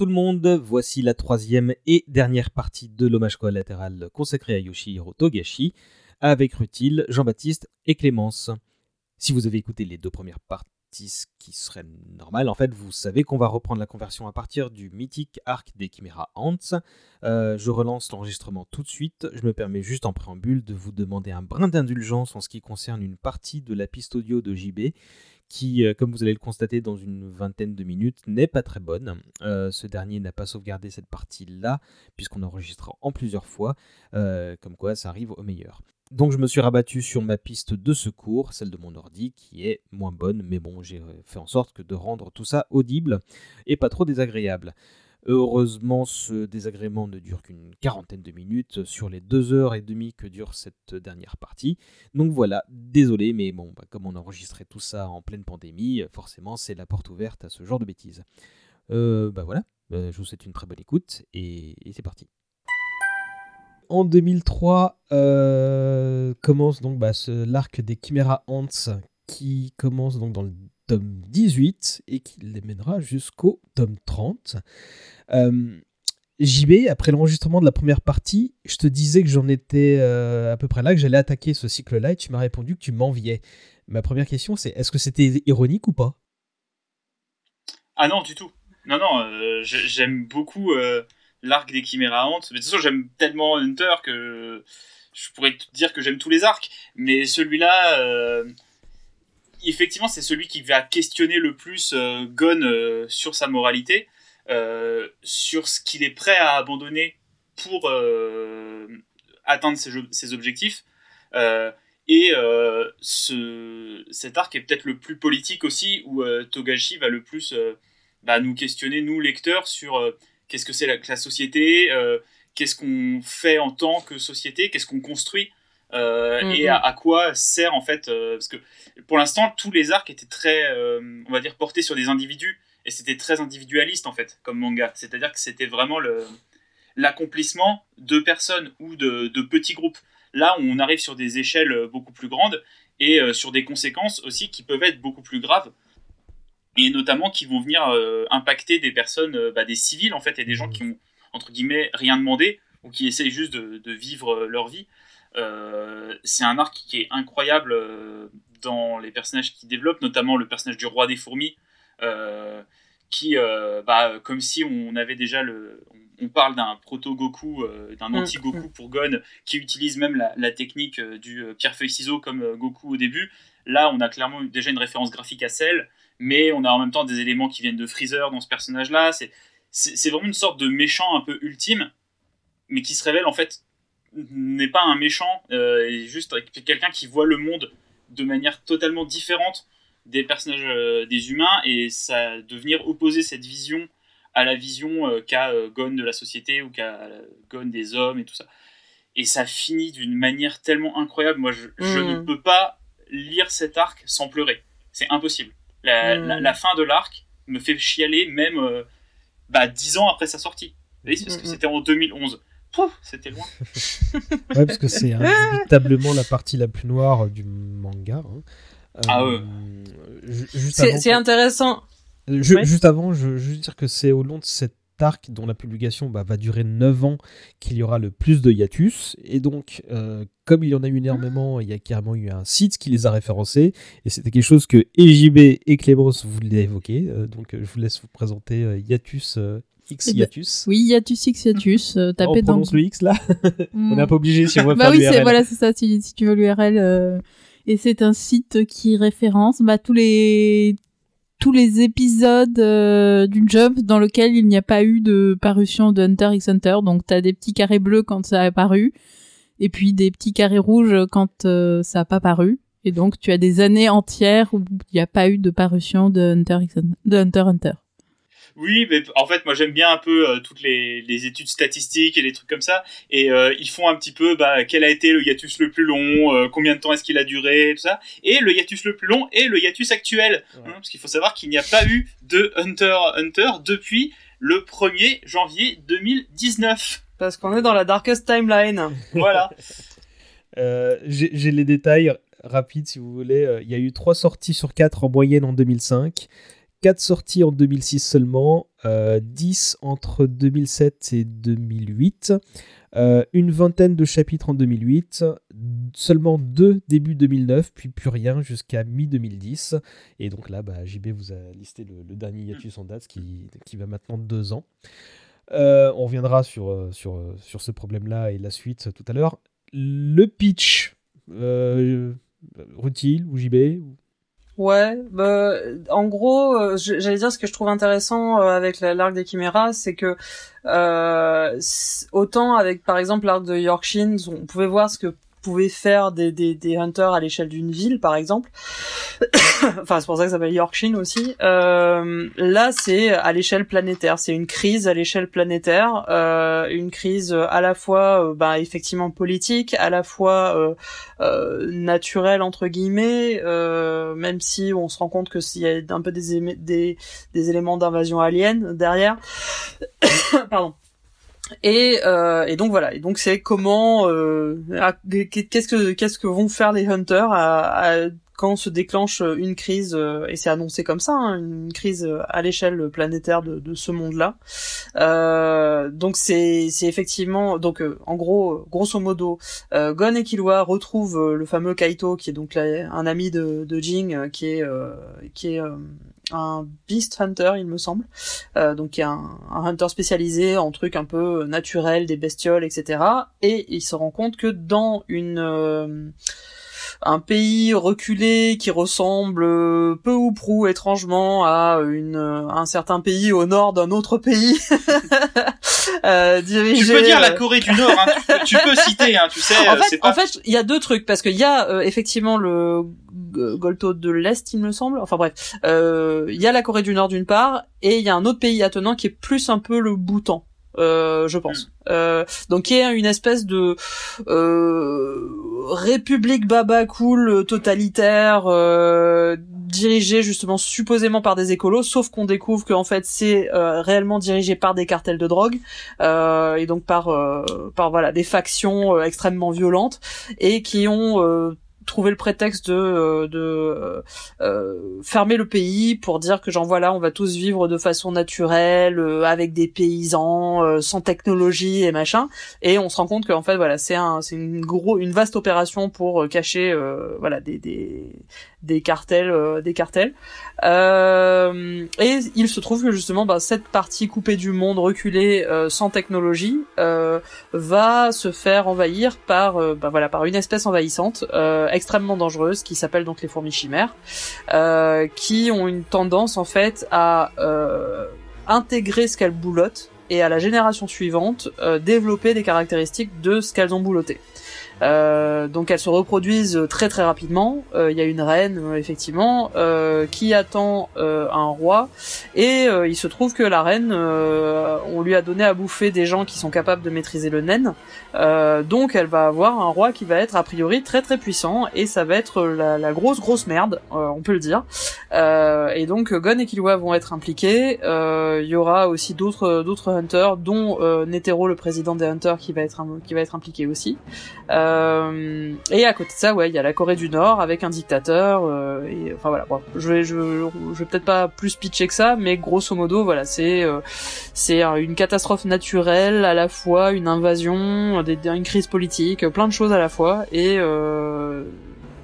Tout le monde, voici la troisième et dernière partie de l'hommage collatéral consacré à Yoshihiro Togashi, avec Rutil, Jean-Baptiste et Clémence. Si vous avez écouté les deux premières parties, ce qui serait normal, en fait, vous savez qu'on va reprendre la conversion à partir du mythique arc des Chimera Ants. Euh, je relance l'enregistrement tout de suite, je me permets juste en préambule de vous demander un brin d'indulgence en ce qui concerne une partie de la piste audio de JB qui, euh, comme vous allez le constater dans une vingtaine de minutes, n'est pas très bonne. Euh, ce dernier n'a pas sauvegardé cette partie-là, puisqu'on enregistre en plusieurs fois, euh, comme quoi ça arrive au meilleur. Donc je me suis rabattu sur ma piste de secours, celle de mon ordi, qui est moins bonne, mais bon, j'ai fait en sorte que de rendre tout ça audible et pas trop désagréable. Heureusement, ce désagrément ne dure qu'une quarantaine de minutes sur les deux heures et demie que dure cette dernière partie. Donc voilà, désolé, mais bon, bah, comme on enregistrait tout ça en pleine pandémie, forcément c'est la porte ouverte à ce genre de bêtises. Euh, bah voilà, bah, je vous souhaite une très bonne écoute et, c'est parti. En 2003 euh, commence donc bah, l'arc des Chimera Ants qui commence donc dans le tome 18 et qui les mènera jusqu'au tome 30. Euh, JB, après l'enregistrement de la première partie, je te disais que j'en étais euh, à peu près là, que j'allais attaquer ce cycle-là, et tu m'as répondu que tu m'enviais. Ma première question, c'est est-ce que c'était ironique ou pas? Ah non, du tout. Non, non, euh, j'aime beaucoup l'arc des Chimera Ant. Mais de toute façon, j'aime tellement Hunter que je pourrais te dire que j'aime tous les arcs. Mais celui-là effectivement, c'est celui qui va questionner le plus euh, euh, sur sa moralité, euh, sur ce qu'il est prêt à abandonner pour atteindre ses, objectifs. et ce, cet arc est peut-être le plus politique aussi, où Togashi va le plus bah, nous questionner, nous lecteurs, sur qu'est-ce que c'est la, société, qu'est-ce qu'on fait en tant que société, qu'est-ce qu'on construit. Euh, mm, et mm. à, quoi sert en fait euh, parce que pour l'instant tous les arcs étaient très euh, on va dire portés sur des individus et c'était très individualiste en fait comme manga c'est à dire que c'était vraiment le l'accomplissement de personnes ou de, de, petits groupes là on arrive sur des échelles beaucoup plus grandes et sur des conséquences aussi qui peuvent être beaucoup plus graves et notamment qui vont venir impacter des personnes bah, des civils en fait et des gens mm. qui ont entre guillemets rien demandé ou qui essayent juste de, de vivre leur vie c'est un arc qui est incroyable euh, dans les personnages qu'il développe, notamment le personnage du roi des fourmis, euh, qui, bah, comme si on avait déjà le. On parle d'un proto-Goku, d'un mm. anti-Goku pour Gon, qui utilise même la, technique du pierre-feuille-ciseau comme Goku au début. Là, on a clairement déjà une référence graphique à celle, mais on a en même temps des éléments qui viennent de Freezer dans ce personnage-là. C'est vraiment une sorte de méchant un peu ultime, mais qui se révèle en fait n'est pas un méchant, euh, est juste quelqu'un qui voit le monde de manière totalement différente des personnages euh, des humains et ça devenir opposer cette vision à la vision euh, qu'a Gon de la société ou qu'a Gon des hommes et tout ça. Et ça finit d'une manière tellement incroyable. Moi, je, ne mm. peux pas lire cet arc sans pleurer. C'est impossible. La, mm. fin de l'arc me fait chialer même bah, dix ans après sa sortie. parce que mm, c'était en 2011 c'était loin. ouais, parce que c'est indubitablement la partie la plus noire du manga. Hein. ah ouais. Euh, c'est intéressant. Juste avant, je veux juste dire que c'est au long de cet arc dont la publication bah, va durer 9 ans qu'il y aura le plus de hiatus. Et donc, euh, comme il y en a eu énormément, il y a carrément eu un site qui les a référencés. Et c'était quelque chose que EJB et Clémence voulaient évoquer. Euh, donc, je vous laisse vous présenter Hiatus X eh ben, hiatus. oui, hiatus X hiatus. Euh, oh, on prononce le X là On n'est pas obligé si on veut bah faire oui, voilà, c'est ça, si, tu veux l'URL. Euh, et c'est un site qui référence bah, tous les tous les épisodes euh, d'une Jump dans lequel il n'y a pas eu de parution de Hunter x Hunter. Donc tu as des petits carrés bleus quand ça a paru, et puis des petits carrés rouges quand ça n'a pas paru. Et donc tu as des années entières où il n'y a pas eu de parution de Hunter x de Hunter Hunter. Oui, mais en fait, moi j'aime bien un peu euh, toutes les, études statistiques et les trucs comme ça. Et euh, ils font un petit peu bah, quel a été le hiatus le plus long, euh, combien de temps est-ce qu'il a duré, tout ça. Et le hiatus le plus long est le hiatus actuel. Hein, parce qu'il faut savoir qu'il n'y a pas eu de Hunter Hunter depuis le 1er janvier 2019. Parce qu'on est dans la darkest timeline. Voilà. J'ai les détails rapides si vous voulez. Il y a eu 3 sorties sur 4 en moyenne en 2005. 4 sorties en 2006 seulement, 10 entre 2007 et 2008, une vingtaine de chapitres en 2008, seulement 2 début 2009, puis plus rien jusqu'à mi-2010. Et donc là, bah, JB vous a listé le, dernier hiatus en date, qui, qui va maintenant 2 ans. on reviendra sur, sur, sur ce problème-là et la suite tout à l'heure. Le pitch, euh, Rutil ou JB Ouais, bah, en gros, euh, j'allais dire ce que je trouve intéressant euh, avec l'arc des Chiméras, c'est que euh, autant avec par exemple l'arc de Yorkshire, on pouvait voir ce que pouvez faire des, des, des hunters à l'échelle d'une ville, par exemple. enfin, c'est pour ça que ça s'appelle Yorkshire aussi. Euh, là, c'est à l'échelle planétaire. C'est une crise à l'échelle planétaire, euh, une crise à la fois, euh, bah, effectivement politique, à la fois euh, euh, naturelle entre guillemets, même si on se rend compte que s'il y a un peu des, des, des éléments d'invasion alien derrière. Pardon. Et, euh, et donc voilà. Et donc c'est comment, euh, qu'est-ce que qu'est-ce que vont faire les hunters à, à, quand se déclenche une crise euh, et c'est annoncé comme ça, hein, une crise à l'échelle planétaire de, de ce monde-là. Euh, donc c'est effectivement donc euh, en gros grosso modo, euh, Gon et Killua retrouvent le fameux Kaito qui est donc un ami de, de Jing qui est qui est un beast hunter, il me semble, euh, donc est un, un, hunter spécialisé en trucs un peu naturels, des bestioles, etc. Et il se rend compte que dans une euh, un pays reculé qui ressemble euh, peu ou prou étrangement à une un certain pays au nord d'un autre pays euh, dirigé. Tu peux dire la Corée du Nord, hein, tu, peux, citer, hein, tu sais. En fait, en fait, il y a deux trucs parce qu'il y a effectivement le Golto de l'Est, il me semble. Enfin bref, euh, il y a la Corée du Nord d'une part, et il y a un autre pays attenant qui est plus un peu le Bhoutan. Euh, je pense. Hmm. Euh, donc qui est une espèce de euh, république baba cool totalitaire euh, dirigée justement supposément par des écolos, sauf qu'on découvre qu'en fait c'est euh, réellement dirigé par des cartels de drogue euh, et donc par par voilà des factions extrêmement violentes et qui ont trouver le prétexte de, euh, euh, euh, fermer le pays pour dire que genre voilà on va tous vivre de façon naturelle avec des paysans sans technologie et machin. Et on se rend compte qu'en fait voilà c'est un c'est une une vaste opération pour cacher voilà des des cartels euh, des cartels euh, et il se trouve que justement bah, cette partie coupée du monde reculée euh, sans technologie va se faire envahir par bah, voilà par une espèce envahissante extrêmement dangereuse qui s'appelle donc les fourmis chimères qui ont une tendance en fait à intégrer ce qu'elles boulottent et à la génération suivante développer des caractéristiques de ce qu'elles ont boulotté. Euh, donc elles se reproduisent très très rapidement. Euh, il y a une reine euh, effectivement qui attend un roi et il se trouve que la reine, on lui a donné à bouffer des gens qui sont capables de maîtriser le naine. donc elle va avoir un roi qui va être a priori très très puissant et ça va être la, grosse grosse merde, on peut le dire. et donc Gon et Killua vont être impliqués. Il y aura aussi d'autres d'autres hunters, dont Netero le président des hunters qui va être qui va être impliqué aussi. Euh, euh, et à côté de ça, ouais, il y a la Corée du Nord avec un dictateur. Euh, enfin voilà, je vais, vais peut-être pas plus pitcher que ça, mais grosso modo, voilà, c'est euh, une catastrophe naturelle à la fois, une invasion, une crise politique, plein de choses à la fois, et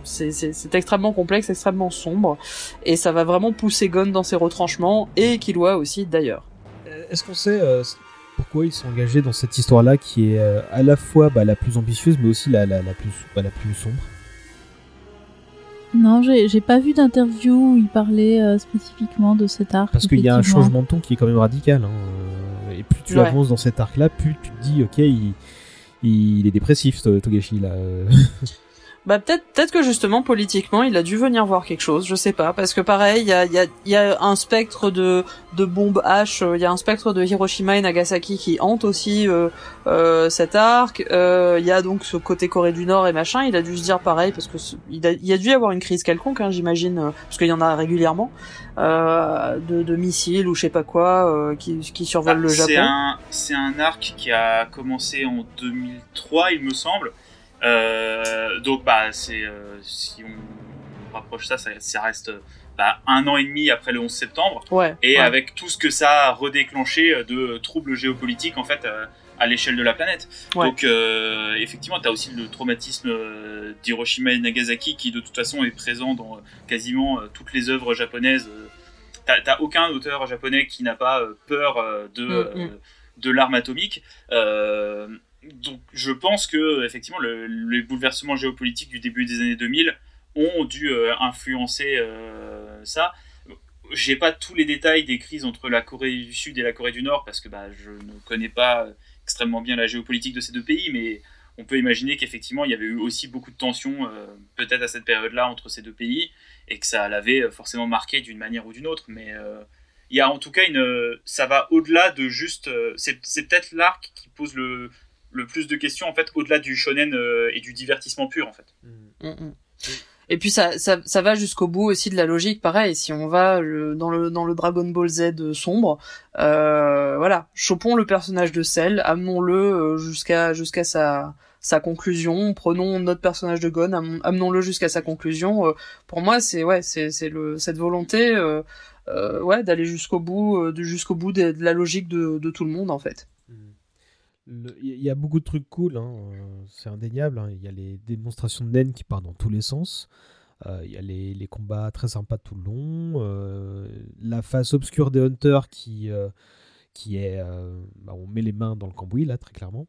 c'est extrêmement complexe, extrêmement sombre, et ça va vraiment pousser Gon dans ses retranchements, et Killua aussi d'ailleurs. Est-ce qu'on sait pourquoi ils sont engagés dans cette histoire-là qui est euh, à la fois bah, la plus ambitieuse mais aussi la, la, la plus, bah, la plus sombre Non, j'ai pas vu d'interview où il parlait euh, spécifiquement de cet arc. Parce qu'il y a un changement de ton qui est quand même radical. Hein, euh, et plus tu avances dans cet arc-là, plus tu te dis, ok, il, il est dépressif, Togashi, là. Bah peut-être peut-être que justement politiquement il a dû venir voir quelque chose, je sais pas, parce que pareil il y a, y, a, y a un spectre de de bombes H, il y a un spectre de Hiroshima et Nagasaki qui hante aussi euh, euh, cet arc. Euh, il y a donc ce côté Corée du Nord et machin. Il a dû se dire pareil parce que il a, il a dû y avoir une crise quelconque, hein, j'imagine, euh, parce qu'il y en a régulièrement euh, de, de, missiles ou je sais pas quoi euh, qui, qui survolent le Japon. C'est un c'est un arc qui a commencé en 2003 il me semble. Euh, donc bah c'est euh, si on rapproche ça, ça, reste bah, un an et demi après le 11 septembre, Ouais. et ouais. avec tout ce que ça a redéclenché de troubles géopolitiques en fait euh, à l'échelle de la planète. Ouais. Donc euh, effectivement, tu as aussi le traumatisme d'Hiroshima et Nagasaki qui de toute façon est présent dans quasiment toutes les œuvres japonaises. T'as aucun auteur japonais qui n'a pas peur de, Mm, euh, de l'arme atomique. Euh, donc je pense que effectivement le, les bouleversements géopolitiques du début des années 2000 ont dû euh, influencer euh, ça. J'ai pas tous les détails des crises entre la Corée du Sud et la Corée du Nord parce que bah, je ne connais pas extrêmement bien la géopolitique de ces deux pays, mais on peut imaginer qu'effectivement il y avait eu aussi beaucoup de tensions euh, peut-être à cette période-là entre ces deux pays et que ça l'avait forcément marqué d'une manière ou d'une autre. Mais euh, il y a en tout cas une, ça va au-delà de juste, euh, c'est peut-être l'arc qui pose le le plus de questions en fait au-delà du shonen euh, et du divertissement pur en fait. Mm, mm. Et puis ça, ça, ça va jusqu'au bout aussi de la logique. Pareil, si on va le- dans le dans le Dragon Ball Z sombre, euh, voilà, chopons le personnage de Cell, amenons-le euh, jusqu'à jusqu'à sa sa conclusion. Prenons notre personnage de Gon, am- amenons-le jusqu'à sa conclusion. Euh, pour moi, c'est ouais, c'est c'est le cette volonté, euh, euh, ouais, d'aller jusqu'au bout, euh, de jusqu'au bout de, de la logique de de tout le monde en fait. Il y a beaucoup de trucs cool, hein, euh, c'est indéniable. hein. Il y a les démonstrations de naines qui partent dans tous les sens. Euh, Il y a les, les combats très sympas tout le long. euh, la face obscure des Hunters qui, qui est. bah, on met les mains dans le cambouis, là, très clairement.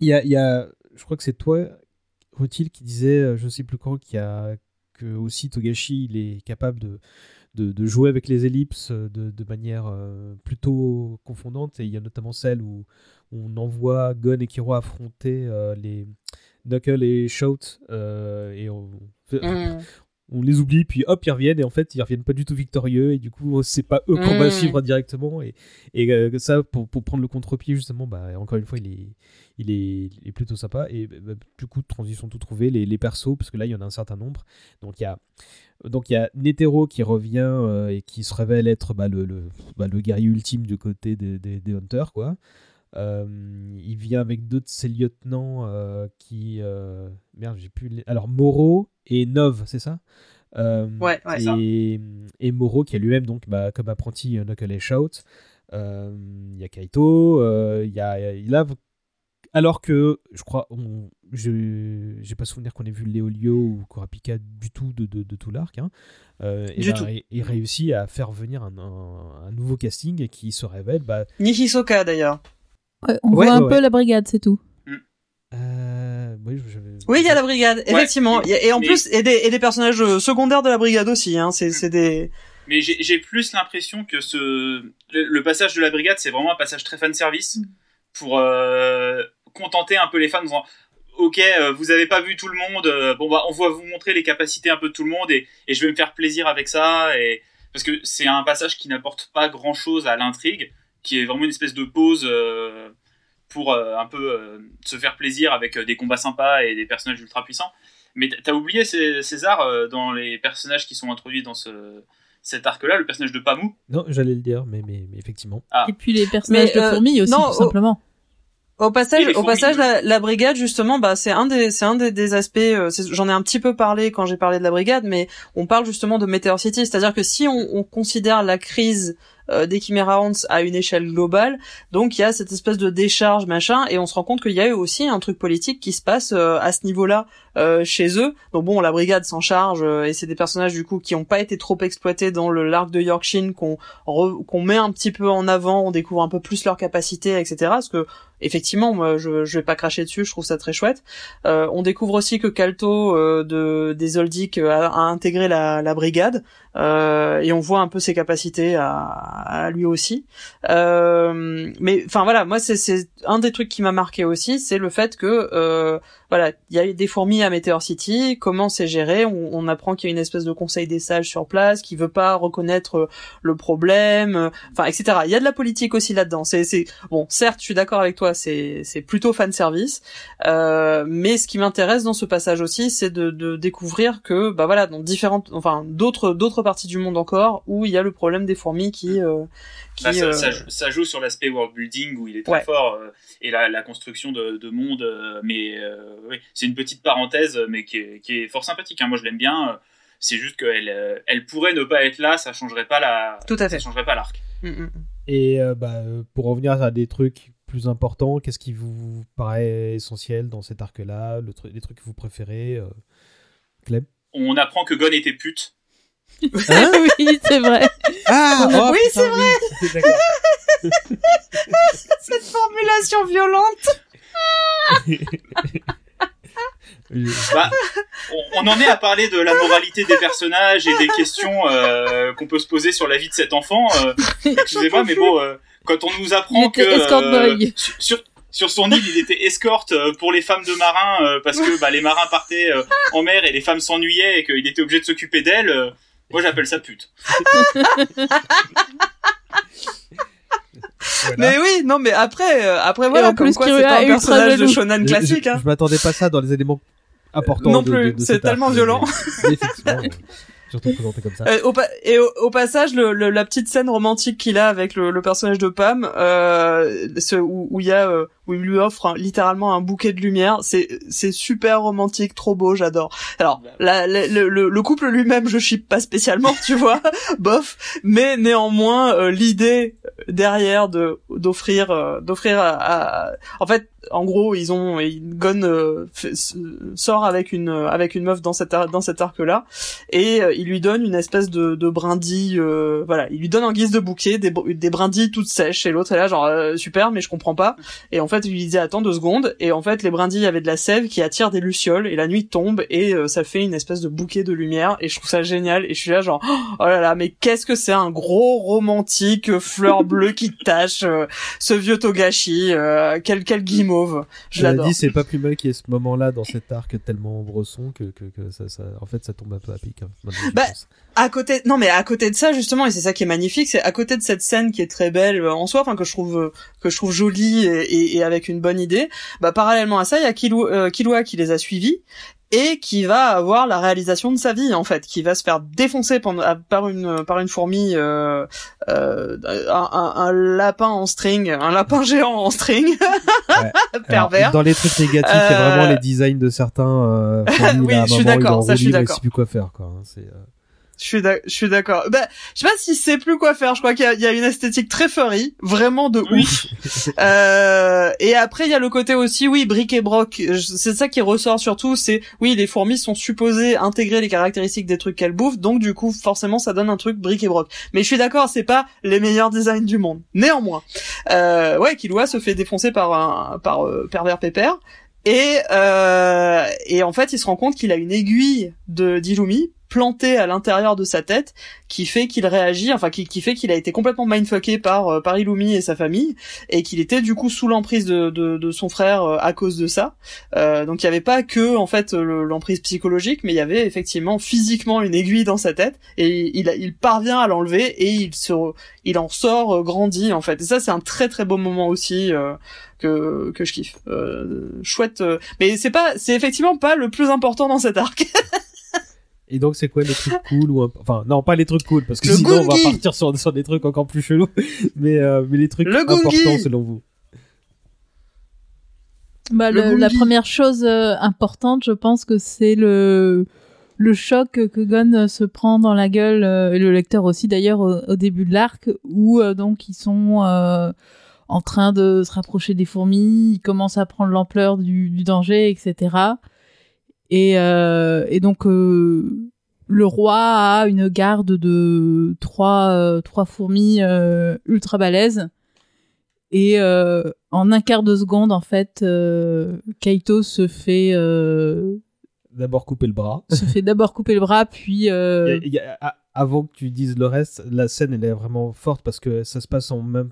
Il y a, y a- je crois que c'est toi, Rutil, qui disait, je sais plus quand, qu'il y a, que aussi Togashi il est capable de, de, jouer avec les ellipses euh, de, manière euh, plutôt confondante. Et il y a notamment celle où on envoie Gon et Kiro affronter euh, les Knuckle et Shout et on, Mm. On les oublie puis hop ils reviennent et en fait ils reviennent pas du tout victorieux et du coup c'est pas eux qu'on va Mm. suivre directement et, et euh, ça pour, pour prendre le contre-pied justement bah encore une fois il est il est, il est plutôt sympa et bah, du coup transition tout trouvé les, les persos parce que là il y en a un certain nombre donc il y a donc il y a Netero qui revient euh, et qui se révèle être bah, le, le, bah, le guerrier ultime du côté des, des, des Hunters quoi il vient avec deux de ses lieutenants euh, qui. euh, Merde, j'ai plus. les- Alors, Moro et Nov, c'est ça? Euh, Ouais, ouais, ça. et, et Moro qui est lui-même donc bah, comme apprenti euh, Knuckle et Shout. Euh, Il y a Kaito, euh, il y a, il a- alors que je crois, on, je j'ai pas souvenir qu'on ait vu Léolio ou Kurapika du tout de, de, de tout l'arc. Hein. Euh, et tout. il- il réussit à faire venir un, un- un nouveau casting qui se révèle bah, Ni Hisoka d'ailleurs. Ouais, on Ouais, voit un peu ouais. la brigade, c'est tout. euh, oui, il y a la brigade, effectivement. et en mais- plus, et des, et des personnages euh, secondaires de la brigade aussi. Hein. C'est, des. Mais j'ai plus l'impression que ce le, le passage de la brigade, c'est vraiment un passage très fan service pour euh, contenter un peu les fans en disant Ok, vous avez pas vu tout le monde, bon bah on va vous montrer les capacités un peu de tout le monde et, et je vais me faire plaisir avec ça et parce que c'est un passage qui n'apporte pas grand chose à l'intrigue, qui est vraiment une espèce de pause euh, pour euh, un peu euh, se faire plaisir avec euh, des combats sympas et des personnages ultra puissants. Mais t'as oublié Cé- César euh, dans les personnages qui sont introduits dans ce cet arc-là, le personnage de Pamou? Non, j'allais le dire, mais, mais, mais effectivement. Ah. Et puis les personnages Mais, de euh, fourmis aussi, non, tout simplement. Au passage, au passage, la, la brigade justement, bah c'est un des, c'est un des, des aspects. euh, c'est- J'en ai un petit peu parlé quand j'ai parlé de la brigade, mais on parle justement de Meteor City, c'est-à-dire que si on, on considère la crise euh, des Chimera à une échelle globale, donc il y a cette espèce de décharge machin, et on se rend compte qu'il y a eu aussi un truc politique qui se passe euh, à ce niveau-là euh, chez eux. Donc bon, la brigade s'en charge, euh, et c'est des personnages du coup qui ont pas été trop exploités dans le l'arc de Yorkshire qu'on qu'on met un petit peu en avant, on découvre un peu plus leurs capacités, etc. Parce que effectivement, moi, je, je vais pas cracher dessus, je trouve ça très chouette. Euh, on découvre aussi que Kalto euh, de des Oldic euh, a, a intégré la, la brigade euh, et on voit un peu ses capacités à, à lui aussi. Euh, mais enfin voilà, moi c'est un des trucs qui m'a marqué aussi, c'est le fait que voilà, il y a des fourmis à Meteor City, comment c'est géré, on, on apprend qu'il y a une espèce de conseil des sages sur place qui veut pas reconnaître euh, le problème, euh, enfin etc. Il y a de la politique aussi là-dedans. C'est c'est bon, certes, je suis d'accord avec toi, c'est c'est plutôt fan service, euh, mais ce qui m'intéresse dans ce passage aussi, c'est de, de découvrir que bah voilà, dans différentes, enfin d'autres d'autres parties du monde encore où il y a le problème des fourmis qui euh, qui ça, euh, ça joue- ça joue sur l'aspect world building où il est très Ouais. fort euh, et la, la construction de, de monde. euh, mais euh, oui, c'est une petite parenthèse, mais qui est, qui est fort sympathique. hein. Moi, je l'aime bien. euh, C'est juste qu'elle euh, elle pourrait ne pas être là, ça changerait pas la. Tout à fait. Ça changerait pas l'arc. Mm, mm, mm. Et euh, bah, euh, pour revenir à des trucs plus importants, qu'est-ce qui vous paraît essentiel dans cet arc-là le tru- Les trucs que vous préférez euh, Clem? On apprend que Gon était pute. oui, c'est vrai. Ah Oui, c'est vrai. Cette formulation violente. Bah, on, on en est à parler de la moralité des personnages et des questions euh, qu'on peut se poser sur la vie de cet enfant. euh, Excusez-moi, mais bon, euh, quand on nous apprend que boy. sur, sur- son île, il était escorte pour les femmes de marins parce que bah, les marins partaient en mer et les femmes s'ennuyaient et qu'il était obligé de s'occuper d'elles. moi, j'appelle ça pute. Voilà. Mais oui, non, mais après, euh, après en voilà, comme plus, quoi c'est pas un personnage de shonen classique. je, Hein. je m'attendais pas à ça dans les éléments importants. Non de- plus, de- de c'est tellement violent. mais effectivement, Euh, et au, au passage, le, le- la petite scène romantique qu'il a avec le, le personnage de Pam, euh, ce- où où il y a, euh, où il lui offre littéralement un bouquet de lumière, c'est c'est super romantique, trop beau, j'adore. Alors, la, la- le, le, le couple lui-même, je chippe pas spécialement, tu vois, bof, mais néanmoins euh, l'idée derrière de d'offrir d'offrir à, à- en fait en gros ils ont Gon euh, sort avec une avec une meuf dans cet ar- dans cet arc là et euh, il lui donne une espèce de, de brindille euh, voilà. Il lui donne en guise de bouquet des, des brindilles toutes sèches. Et l'autre est là genre euh, super mais je comprends pas. Et en fait il lui disait attends deux secondes. Et en fait les brindilles avaient de la sève qui attire des lucioles. Et la nuit tombe et euh, ça fait une espèce de bouquet de lumière. Et je trouve ça génial. Et je suis là genre oh là là mais qu'est-ce que c'est un gros romantique euh, fleur bleue qui tache euh, ce vieux Togashi euh, quel quel guimauve je l'adore dit, c'est pas plus mal qu'il y ait ce moment-là dans cet arc tellement bresson que, que, que ça, ça, en fait, ça tombe un peu à pic. hein, Bah, à côté non mais à côté de ça justement et c'est ça qui est magnifique c'est à côté de cette scène qui est très belle euh, en soi enfin que je trouve que je trouve jolie et, et- et avec une bonne idée bah parallèlement à ça il y a Killua, euh, Killua qui les a suivis et qui va avoir la réalisation de sa vie en fait qui va se faire défoncer par une par une fourmi euh, euh, un, un- lapin en string un lapin géant en string pervers Alors, dans les trucs négatifs, il y a vraiment Euh, les designs de certains. Euh, Oui, là, je suis d'accord, ça, je suis d'accord. plus quoi faire, quoi. hein, c'est, euh, Je suis d'ac- je suis d'accord. Bah, je sais pas si c'est plus quoi faire. Je crois qu'il y y a une esthétique très furry, vraiment de Oui. ouf. Euh, et après, il y a le côté aussi, oui, bric et broc. C'est ça qui ressort surtout. C'est, oui, les fourmis sont supposées intégrer les caractéristiques des trucs qu'elles bouffent, donc du coup, forcément, ça donne un truc bric et broc. Mais je suis d'accord, c'est pas les meilleurs designs du monde. Néanmoins, euh, ouais, Killua se fait défoncer par un par euh, pervers pépère. Et, euh, et en fait, il se rend compte qu'il a une aiguille de d'Illumi plantée à l'intérieur de sa tête qui fait qu'il réagit, enfin qui, qui fait qu'il a été complètement mindfucké par euh, par Illumi et sa famille et qu'il était du coup sous l'emprise de, de, de son frère euh, à cause de ça. Euh, donc il y avait pas que en fait le- l'emprise psychologique, mais il y avait effectivement physiquement une aiguille dans sa tête et il, il parvient à l'enlever et il se il en sort euh, grandi en fait. Et ça c'est un très très beau moment aussi. euh, que, que je kiffe. Euh, chouette. Mais c'est pas, c'est effectivement pas le plus important dans cet arc. Et donc, c'est quoi les trucs cool ou un- enfin non, pas les trucs cool parce que Le sinon on va partir sur, sur des trucs encore plus chelous. Mais euh, mais les trucs Le importants Gungi. selon vous. Bah, Le le- la première chose euh, importante, je pense que c'est le le choc que Gon euh, se prend dans la gueule euh, et le lecteur aussi d'ailleurs au, au début de l'arc où euh, donc ils sont euh, en train de se rapprocher des fourmis, ils commencent à prendre l'ampleur du, du danger, etc. Et, euh, et donc euh, le roi a une garde de trois euh, trois fourmis ultra balèzes et euh, en un quart de seconde, en fait, euh, Kaito se fait euh, D'abord couper le bras. se fait d'abord couper le bras, puis Il y a- il y a- a- avant que tu dises le reste, la scène elle est vraiment forte parce que ça se passe en même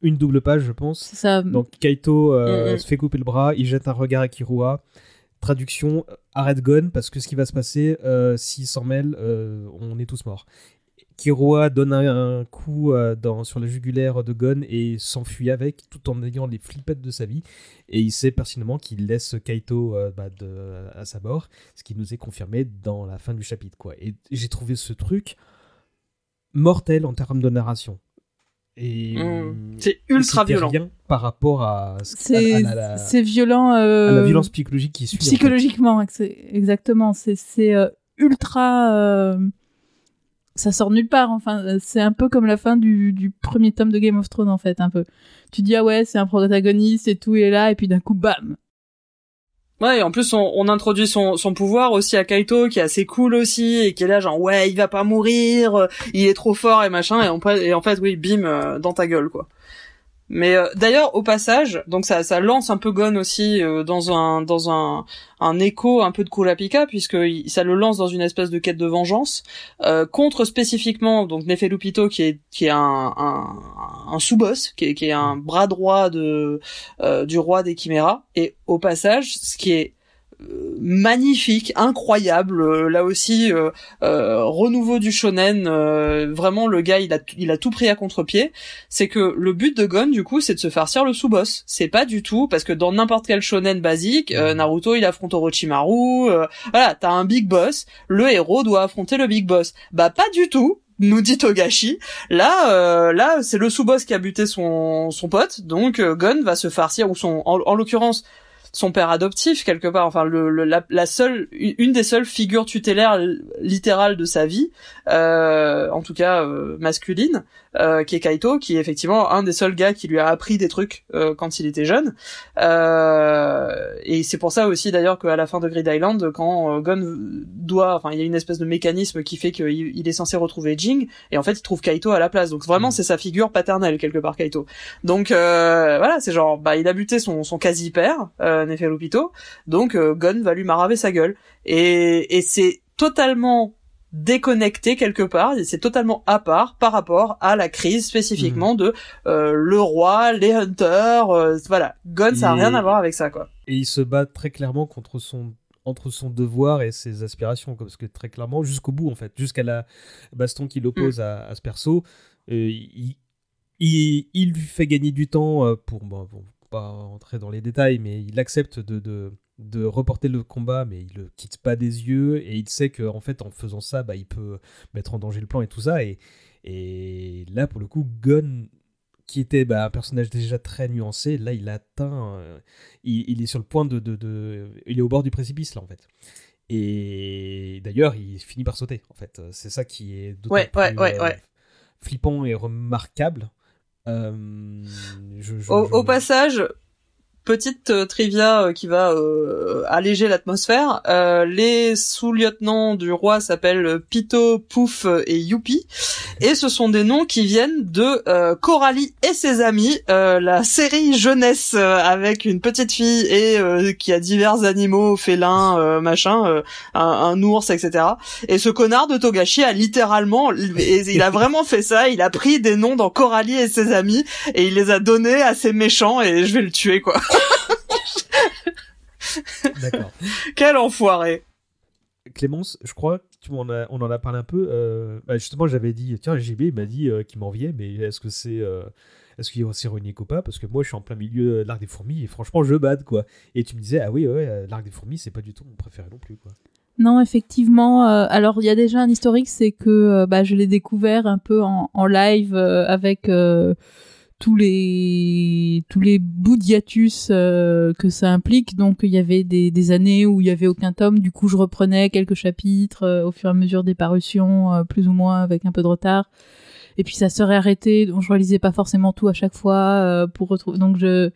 une double page, je pense. ça. Donc Kaito Mm, mm. se fait couper le bras, il jette un regard à Kirua. Traduction euh, arrête Gon parce que ce qui va se passer euh, s'il s'en mêle, euh, on est tous morts. Kirua donne un, un coup euh, sur la jugulaire de Gon et s'enfuit avec tout en ayant les flippettes de sa vie. Et il sait pertinemment qu'il laisse Kaito bah, à sa mort, ce qui nous est confirmé dans la fin du chapitre. Quoi. Et j'ai trouvé ce truc mortel en termes de narration. Et Mm. C'est ultra violent. rien par rapport à, ce- à- C'est à c'est violent. à euh, la violence psychologique qui suit. en fait. psychologiquement, ex- exactement. C'est c'est euh, ultra euh, ça sort nulle part enfin euh, c'est un peu comme la fin du, du premier tome de Game of Thrones en fait un peu tu dis ah ouais c'est un protagoniste et tout il est là et puis d'un coup bam Ouais, et en plus on, on introduit son, pouvoir aussi à Kaito qui est assez cool aussi et qui est là genre ouais il va pas mourir, il est trop fort et machin et en, et en fait oui bim euh, dans ta gueule quoi. Mais euh, d'ailleurs au passage, donc ça, ça lance un peu Gon aussi euh, dans un dans un, un écho un peu de Kurapika puisque il- ça le lance dans une espèce de quête de vengeance euh, contre spécifiquement donc Nefelupito qui est qui est un un, un sous-boss qui est qui est un bras droit de euh, du roi des Chiméras et au passage ce qui est magnifique, incroyable. euh, là aussi, euh, euh, renouveau du shonen. euh, vraiment, le gars, il a, il a tout pris à contre-pied. C'est que le but de Gon, du coup, c'est de se farcir le sous-boss. C'est pas du tout parce que dans n'importe quel shonen basique, euh, Naruto, il affronte Orochimaru. euh, voilà, t'as un big boss. Le héros doit affronter le big boss. Bah pas du tout. Nous dit Togashi. Là, euh, là, c'est le sous-boss qui a buté son son pote. Donc euh, Gon va se farcir ou son, en, en l'occurrence son père adoptif quelque part. Enfin le, le- la, la seule une des seules figures tutélaires littérales de sa vie euh, en tout cas euh, masculine euh, qui est Kaito qui est effectivement un des seuls gars qui lui a appris des trucs euh, quand il était jeune. Euh, et c'est pour ça aussi d'ailleurs qu'à la fin de Grid Island quand euh, Gon doit enfin il y a une espèce de mécanisme qui fait qu'il il est censé retrouver Jing et en fait il trouve Kaito à la place. Donc vraiment Mhm. c'est sa figure paternelle quelque part Kaito. Donc euh, voilà, c'est genre bah il a buté son son quasi père euh, Neferupito, donc euh, Gon va lui maraver sa gueule. Et et c'est totalement déconnecté quelque part, c'est totalement à part par rapport à la crise spécifiquement de euh, le roi, les hunters, euh, voilà. Gon ça a rien à voir avec ça quoi. Et il se bat très clairement contre son entre son devoir et ses aspirations, parce que très clairement, jusqu'au bout, en fait, jusqu'à la baston qui l'oppose à, à ce perso, euh, il, il, il lui fait gagner du temps pour, bon, pas entrer dans les détails, mais il accepte de, de, de reporter le combat, mais il le quitte pas des yeux, et il sait qu'en en fait, en faisant ça, bah, il peut mettre en danger le plan et tout ça, et, et là, pour le coup, Gon, qui était bah, un personnage déjà très nuancé, là, il atteint... euh, il, il est sur le point de, de, Il est au bord du précipice, là, en fait. Et d'ailleurs, il finit par sauter, en fait. C'est ça qui est d'autant Ouais, plus, ouais, euh, ouais. flippant et remarquable. Euh, je- je- Au, je- au passage, petite euh, trivia euh, qui va euh, alléger l'atmosphère. euh, les sous-lieutenants du roi s'appellent Pito, Pouf et Youpi, et ce sont des noms qui viennent de Coralie et ses amis, la série jeunesse avec une petite fille et qui a divers animaux, félins, machin, un, un ours, etc. Et ce connard de Togashi a littéralement, il a vraiment fait ça. Il a pris des noms dans Coralie et ses amis et il les a donnés à ces méchants et je vais le tuer quoi. D'accord. Quel enfoiré. Clémence, je crois tu m'en as- on en a parlé un peu. euh, bah, justement, j'avais dit, tiens, JB, il m'a dit euh, qu'il m'enviait, mais est-ce que c'est. euh, est-ce qu'il est ironique ou pas? Parce que moi, je suis en plein milieu de l'arc des fourmis et franchement, je bade, quoi. Et tu me disais, ah oui, ouais, euh, l'arc des fourmis, c'est pas du tout mon préféré non plus, quoi. Non, effectivement. euh, alors, il y a déjà un historique, c'est que euh, bah, je l'ai découvert un peu en, en live euh, avec euh, tous les tous les bouts d'hiatus euh, que ça implique. Donc, il y avait des, années où il y avait aucun tome. Du coup, je reprenais quelques chapitres euh, au fur et à mesure des parutions, euh, plus ou moins avec un peu de retard. Et puis, ça serait arrêté. Donc, je relisais pas forcément tout à chaque fois pour retrouver. Donc, je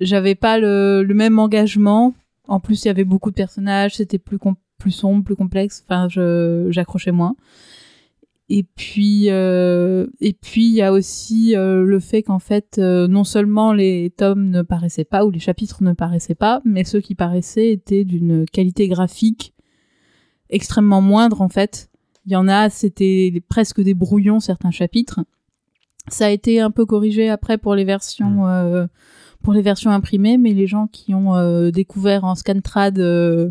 j'avais pas le, même engagement. En plus, il y avait beaucoup de personnages, c'était plus plus sombre, plus complexe. Enfin, je j'accrochais moins. Et puis euh, et puis il y a aussi euh, le fait qu'en fait euh, non seulement les tomes ne paraissaient pas ou les chapitres ne paraissaient pas, mais ceux qui paraissaient étaient d'une qualité graphique extrêmement moindre en fait. Il y en a, c'était presque des brouillons certains chapitres. Ça a été un peu corrigé après pour les versions euh, pour les versions imprimées, mais les gens qui ont euh, découvert en scantrad euh,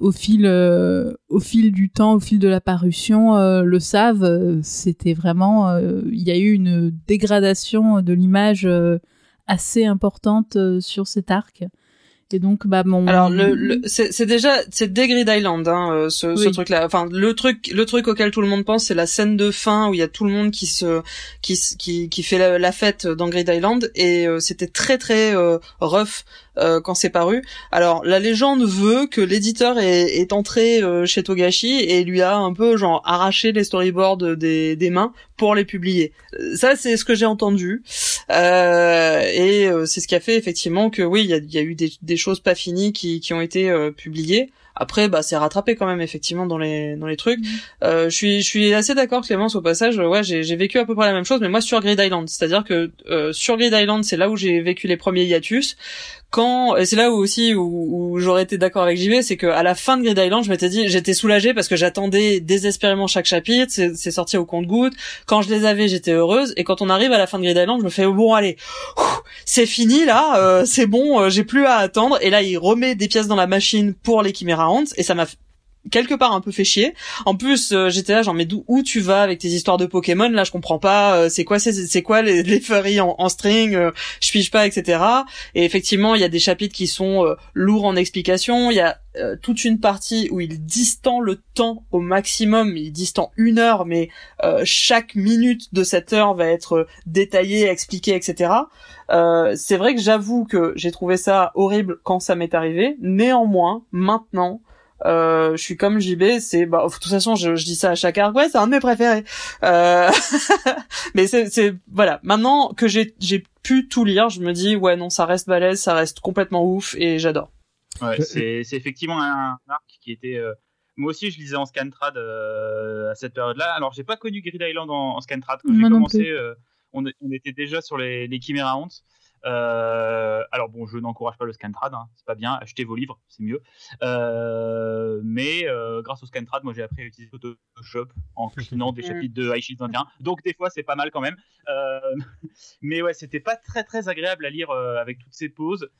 au fil euh, au fil du temps, au fil de la parution, euh, le savent. euh, C'était vraiment, euh, il y a eu une dégradation de l'image euh, assez importante euh, sur cet arc. Et donc, bah mon. Alors le, le c'est c'est déjà c'est dès Grid Island hein, ce, ce truc-là. Enfin le truc le truc auquel tout le monde pense c'est la scène de fin où il y a tout le monde qui se qui qui qui fait la, la fête dans Grid Island et euh, c'était très très euh, rough euh, quand c'est paru. Alors la légende veut que l'éditeur est, est entré euh, chez Togashi et lui a un peu genre arraché les storyboards des des mains pour les publier. Euh, Ça c'est ce que j'ai entendu. Euh, et euh, c'est ce qui a fait effectivement que oui, il y a, y a eu des, des choses pas finies qui, qui ont été euh, publiées. Après, bah, c'est rattrapé quand même effectivement dans les dans les trucs. Euh, je suis je suis assez d'accord Clémence au passage. Ouais, j'ai j'ai vécu à peu près la même chose, mais moi sur Grid Island, c'est-à-dire que euh, sur Grid Island, c'est là où j'ai vécu les premiers hiatus. Quand et c'est là où aussi où, où j'aurais été d'accord avec JV, c'est que à la fin de Grid Island, je m'étais dit j'étais soulagée parce que j'attendais désespérément chaque chapitre. C'est sorti au compte-gouttes. Quand je les avais, j'étais heureuse. Et quand on arrive à la fin de Grid Island, je me fais bon allez, c'est fini là, euh, c'est bon, euh, j'ai plus à attendre. Et là, il remet des pièces dans la machine pour les Chimera Ants et ça m'a quelque part un peu fait chier. En plus, euh, j'étais là genre mais d'où où tu vas avec tes histoires de Pokémon? Là, je comprends pas. euh, c'est quoi c'est quoi les, les furries en, en string, euh, je pige pas, etc. Et effectivement, il y a des chapitres qui sont euh, lourds en explications. Il y a euh, toute une partie où il distend le temps au maximum. Il distend une heure, mais euh, chaque minute de cette heure va être détaillée, expliquée, etc. C'est vrai que j'avoue que j'ai trouvé ça horrible quand ça m'est arrivé. Néanmoins, maintenant, je suis comme JB, c'est bah de toute façon je, je dis ça à chaque arc, ouais c'est un de mes préférés. Euh... mais c'est c'est voilà, maintenant que j'ai j'ai pu tout lire, je me dis ouais non ça reste balèze, ça reste complètement ouf et j'adore. Ouais, Euh, c'est c'est effectivement un arc qui était. euh, Moi aussi, je lisais en Scantrad euh, à cette période-là. Alors, j'ai pas connu Grid Island en, en Scantrad. Quand j'ai commencé, euh, on, on était déjà sur les, les Chimera Ants. Euh, alors bon, je n'encourage pas le Scantrad, hein, c'est pas bien. Achetez vos livres, c'est mieux. Euh, mais euh, grâce au Scantrad, moi j'ai appris à utiliser Photoshop en cliquant des chapitres de High Shield 21. Donc des fois, c'est pas mal quand même. Mais ouais, c'était pas très très agréable à lire avec toutes ces pauses.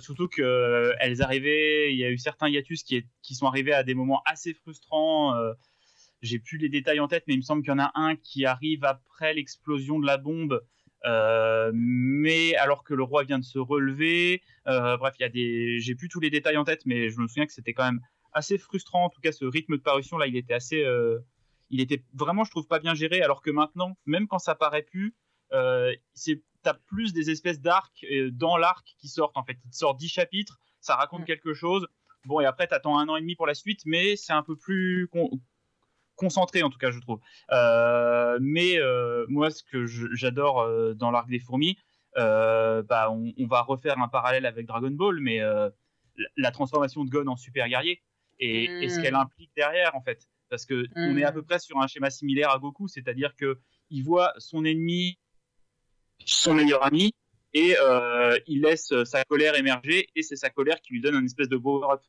Surtout que elles arrivaient, il y a eu certains hiatus qui, est- qui sont arrivés à des moments assez frustrants. j'ai plus les détails en tête, mais il me semble qu'il y en a un qui arrive après l'explosion de la bombe, euh, mais alors que le roi vient de se relever. Euh, bref, il y a des, j'ai plus tous les détails en tête, mais je me souviens que c'était quand même assez frustrant. En tout cas, ce rythme de parution là, il était assez, euh, il était vraiment, je trouve, pas bien géré. Alors que maintenant, même quand ça paraît plus, c'est t'as plus des espèces d'arcs dans l'arc qui sortent en fait. Il te sort 10 chapitres, ça raconte quelque chose. Bon, et après, t'attends un an et demi pour la suite, mais c'est un peu plus concentré en tout cas, je trouve. Euh, mais euh, moi, ce que j'adore euh, dans l'arc des fourmis, bah, on, on va refaire un parallèle avec Dragon Ball, mais la, transformation de Gon en super guerrier et, et ce Mm. qu'elle implique derrière en fait. Parce que on est à Mm. peu près sur un schéma similaire à Goku, c'est-à-dire que il voit son ennemi, son meilleur ami, et euh, il laisse sa colère émerger, et c'est sa colère qui lui donne un espèce de power-up.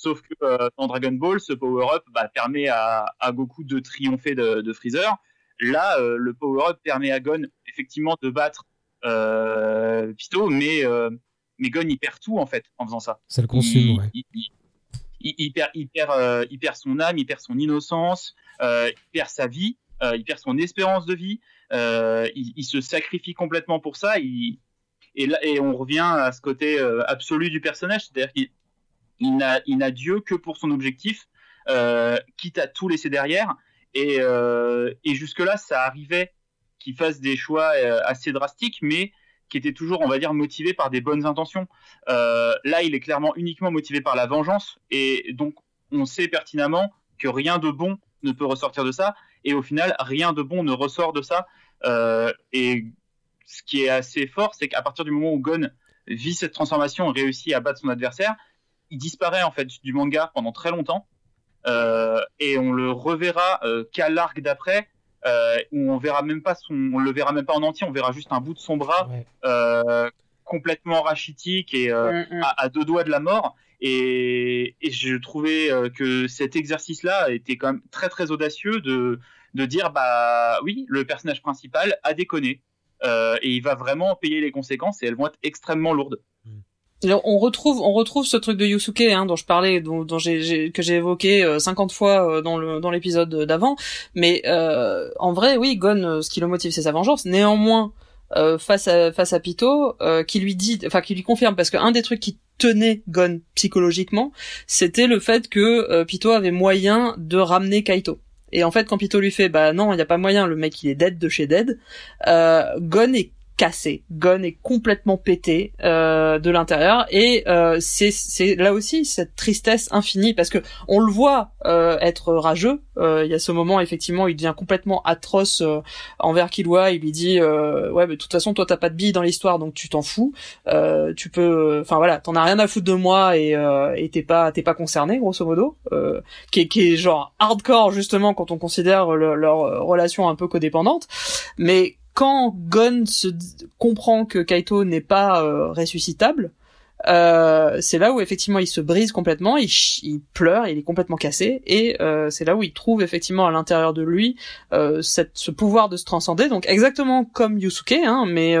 Sauf que euh, dans Dragon Ball, ce power-up bah, permet à, à Goku de triompher de, de Freezer. Là, euh, le power-up permet à Gon effectivement de battre euh, Pisto, mais, euh, mais Gon il perd tout en fait en faisant ça. Ça le consume, il, ouais. il- il- il- il perd, il, perd, il perd son âme, il perd son innocence, il perd sa vie, il perd son espérance de vie, il, se sacrifie complètement pour ça. Et, là, et on revient à ce côté absolu du personnage, c'est-à-dire qu'il il n'a, Dieu que pour son objectif, euh, quitte à tout laisser derrière. Et, euh, et jusque-là, ça arrivait qu'il fasse des choix euh, assez drastiques, mais qui étaient toujours, on va dire, motivés par des bonnes intentions. Là, il est clairement uniquement motivé par la vengeance, et donc on sait pertinemment que rien de bon ne peut ressortir de ça, et au final, rien de bon ne ressort de ça. Et ce qui est assez fort, c'est qu'à partir du moment où Gon vit cette transformation réussit à battre son adversaire, il disparaît en fait du manga pendant très longtemps, euh, et on le reverra euh, qu'à l'arc d'après, euh, où on verra même pas son, on le verra même pas en entier, on verra juste un bout de son bras Ouais. euh, complètement rachitique et euh, Mm, mm. à, à deux doigts de la mort. Et, et je trouvais euh, que cet exercice-là était quand même très très audacieux de, de dire bah oui, le personnage principal a déconné euh, et il va vraiment payer les conséquences et elles vont être extrêmement lourdes. On retrouve, on retrouve ce truc de Yusuke hein, dont je parlais, dont, dont que j'ai évoqué euh, 50 fois euh, dans le dans l'épisode d'avant. Mais euh, en vrai, oui, Gon, euh, ce qui le motive, c'est sa vengeance. Néanmoins, euh, face à face à Pito, euh, qui lui dit, enfin qui lui confirme, parce qu'un des trucs qui tenait Gon psychologiquement, c'était le fait que euh, Pito avait moyen de ramener Kaito. Et en fait, quand Pito lui fait, bah non, il y a pas moyen, le mec il est dead de chez dead, euh, Gon est cassé. Gon est complètement pété euh, de l'intérieur et euh, c'est là aussi cette tristesse infinie parce que on le voit euh, être rageux. Euh, il y a ce moment effectivement, il devient complètement atroce euh, envers Killua. Il lui dit euh, ouais, mais de toute façon toi t'as pas de bille dans l'histoire donc tu t'en fous. tu peux, enfin voilà, t'en as rien à foutre de moi et et t'es pas t'es pas concerné grosso modo. qui est qui est genre hardcore justement quand on considère leur relation un peu codépendante. Mais quand Gon se comprend que Kaito n'est pas euh, ressuscitable, euh, c'est là où effectivement il se brise complètement, il, pleure, il est complètement cassé, et euh, c'est là où il trouve effectivement à l'intérieur de lui cette, ce pouvoir de se transcender, donc exactement comme Yusuke, hein, mais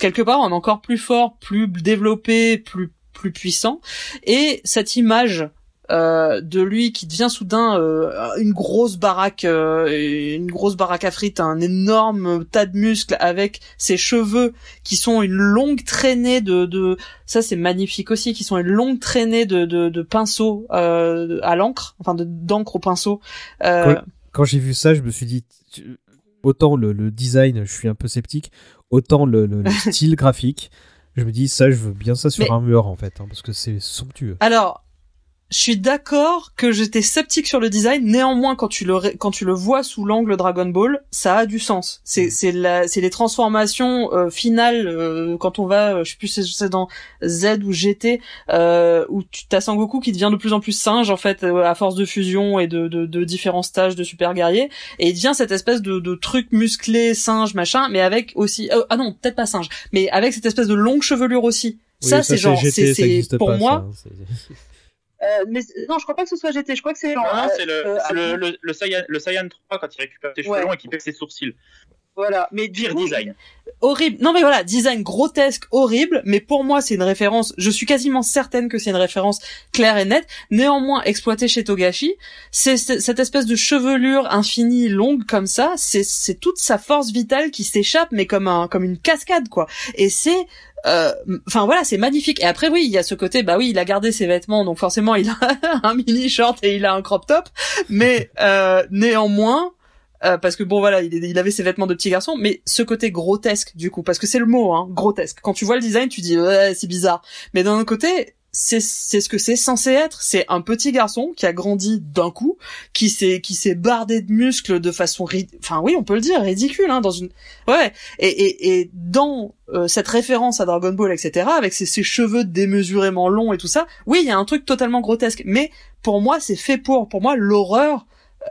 quelque part en encore plus fort, plus développé, plus plus puissant, et cette image euh, de lui qui devient soudain euh, une grosse baraque, euh, une grosse baraque à frites, un énorme tas de muscles avec ses cheveux qui sont une longue traînée de, de ça c'est magnifique aussi, qui sont une longue traînée de, de, de pinceaux à l'encre, enfin d'encre au pinceau. Quand, j'ai vu ça, je me suis dit autant le, le, design, je suis un peu sceptique, autant le, le, style graphique. Je me dis ça, je veux bien ça sur un mur en fait, hein, parce que c'est somptueux. Alors je suis d'accord que j'étais sceptique sur le design. Néanmoins, quand tu le quand tu le vois sous l'angle Dragon Ball, ça a du sens. C'est mm. c'est la c'est les transformations euh, finales euh, quand on va, euh, je sais plus si c'est dans Z ou GT où tu as Sangoku qui devient de plus en plus singe en fait à force de fusion et de, de, de différents stages de super guerrier et il devient cette espèce de, de truc musclé singe machin, mais avec aussi ah non peut-être pas singe, mais avec cette espèce de longue chevelure aussi. ça, c'est genre c'est pour moi. Euh, mais non, je crois pas que ce soit GT. Je crois que c'est genre. Non, c'est le, euh, le, le, le, Saiyan, le Saiyan 3 quand il récupère ses cheveux longs et qu'il pèse ses sourcils. Voilà, mais pire design. Horrible. Non mais voilà, design grotesque, horrible, mais pour moi c'est une référence, je suis quasiment certaine que c'est une référence claire et nette. Néanmoins, exploité chez Togashi, c'est cette espèce de chevelure infinie longue comme ça, c'est c'est toute sa force vitale qui s'échappe mais comme un comme une cascade quoi. Et c'est euh, enfin voilà, c'est magnifique. Et après oui, il y a ce côté, bah oui, il a gardé ses vêtements, donc forcément il a un mini short et il a un crop top, mais euh, néanmoins. Euh, parce que bon voilà, il, il, avait ses vêtements de petit garçon, mais ce côté grotesque du coup, parce que c'est le mot, hein, grotesque. Quand tu vois le design, tu dis ouais, c'est bizarre. Mais d'un autre côté, c'est c'est ce que c'est censé être. C'est un petit garçon qui a grandi d'un coup, qui s'est qui s'est bardé de muscles de façon enfin oui, on peut le dire, ridicule hein, dans une ouais. Et et, et dans euh, cette référence à Dragon Ball, etc., avec ses, ses, cheveux démesurément longs et tout ça, oui, il y a un truc totalement grotesque. Mais pour moi, c'est fait pour. Pour moi, l'horreur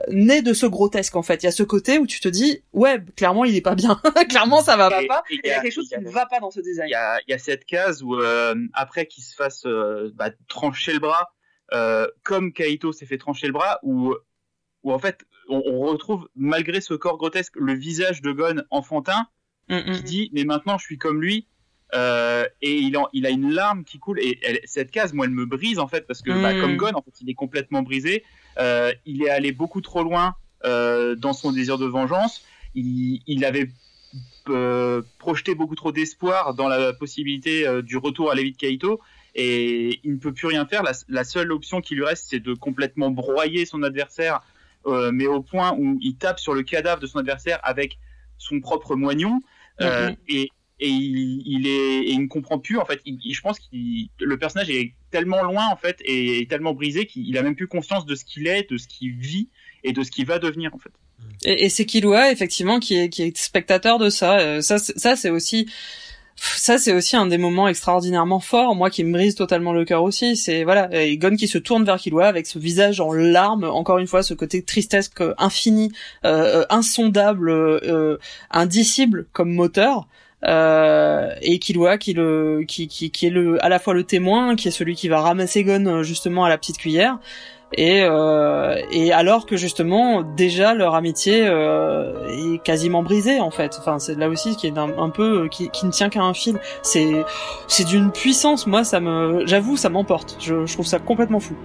naît de ce grotesque en fait. Il y a ce côté où tu te dis ouais clairement il est pas bien, clairement ça va pas. il y, a quelque chose qui ne va pas dans ce design. Il y a, y a cette case où euh, après qu'il se fasse euh, bah, trancher le bras, euh, comme Kaito s'est fait trancher le bras, où où en fait on, on, retrouve malgré ce corps grotesque le visage de Gon enfantin mm, mm, qui mm. dit mais maintenant je suis comme lui. Euh, et il, il, a une larme qui coule et cette case moi elle me brise en fait parce que bah, comme Gon en fait il est complètement brisé il est allé beaucoup trop loin euh, dans son désir de vengeance. Il, avait euh, projeté beaucoup trop d'espoir dans la possibilité du retour à Levi Kaito et il ne peut plus rien faire. La, seule option qui lui reste, c'est de complètement broyer son adversaire, mais au point où il tape sur le cadavre de son adversaire avec son propre moignon. Mm-hmm. et, et il, est et il ne comprend plus en fait. Je pense que le personnage est tellement loin en fait et tellement brisé qu'il a même plus conscience de ce qu'il est de ce qu'il vit et de ce qu'il va devenir en fait. Et, c'est Killua effectivement qui est qui est spectateur de ça. Euh, ça c'est aussi ça c'est aussi un des moments extraordinairement forts moi qui me brise totalement le cœur aussi. C'est voilà Gon qui se tourne vers Killua avec ce visage en larmes encore une fois ce côté tristesse infini euh, euh, insondable euh, indicible comme moteur euh, et Killua qui le qui, qui, qui est le à la fois le témoin qui est celui qui va ramasser Gon euh, justement à la petite cuillère. Et euh, et alors que justement déjà leur amitié euh, est quasiment brisée en fait. Enfin c'est là aussi qui est un, un peu euh, qui, qui ne tient qu'à un fil. C'est c'est d'une puissance. Moi ça me j'avoue ça m'emporte. Je, je trouve ça complètement fou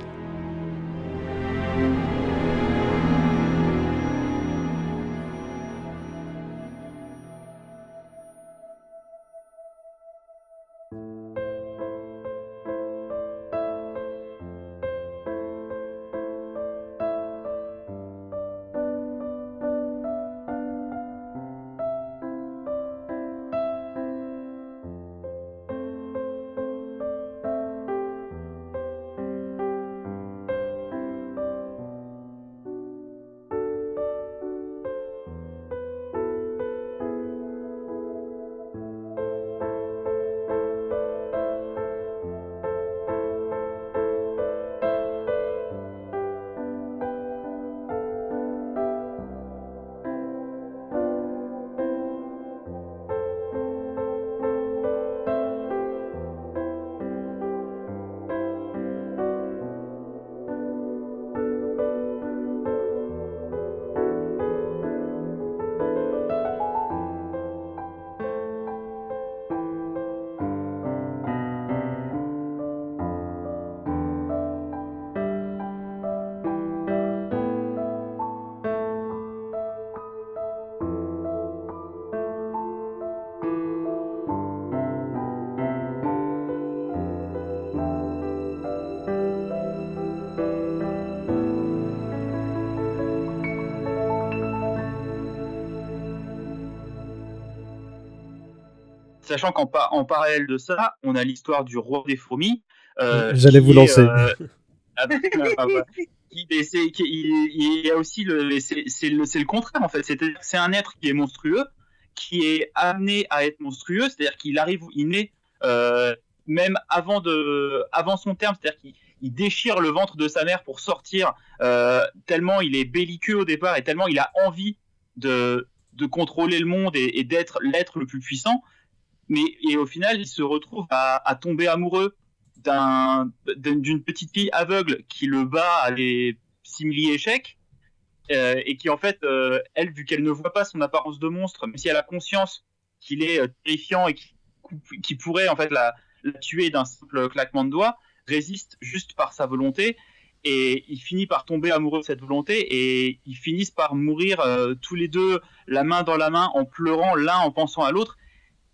sachant qu'en en parallèle de ça, on a l'histoire du roi des fourmis. J'allais vous lancer. Il y a aussi le, c'est le, le contraire en fait. C'est un être qui est monstrueux, qui est amené à être monstrueux, c'est-à-dire qu'il arrive, il naît euh, même avant de, avant son terme, c'est-à-dire qu'il déchire le ventre de sa mère pour sortir, euh, tellement il est belliqueux au départ et tellement il a envie de, de contrôler le monde et, d'être l'être le plus puissant. Mais et au final, il se retrouve à, tomber amoureux d'une petite fille aveugle qui le bat à des simili échecs euh, et qui en fait, euh, elle, vu qu'elle ne voit pas son apparence de monstre, mais si elle a conscience qu'il est euh, terrifiant et qui, pourrait en fait la tuer d'un simple claquement de doigts, résiste juste par sa volonté et il finit par tomber amoureux de cette volonté et ils finissent par mourir tous les deux la main dans la main en pleurant l'un en pensant à l'autre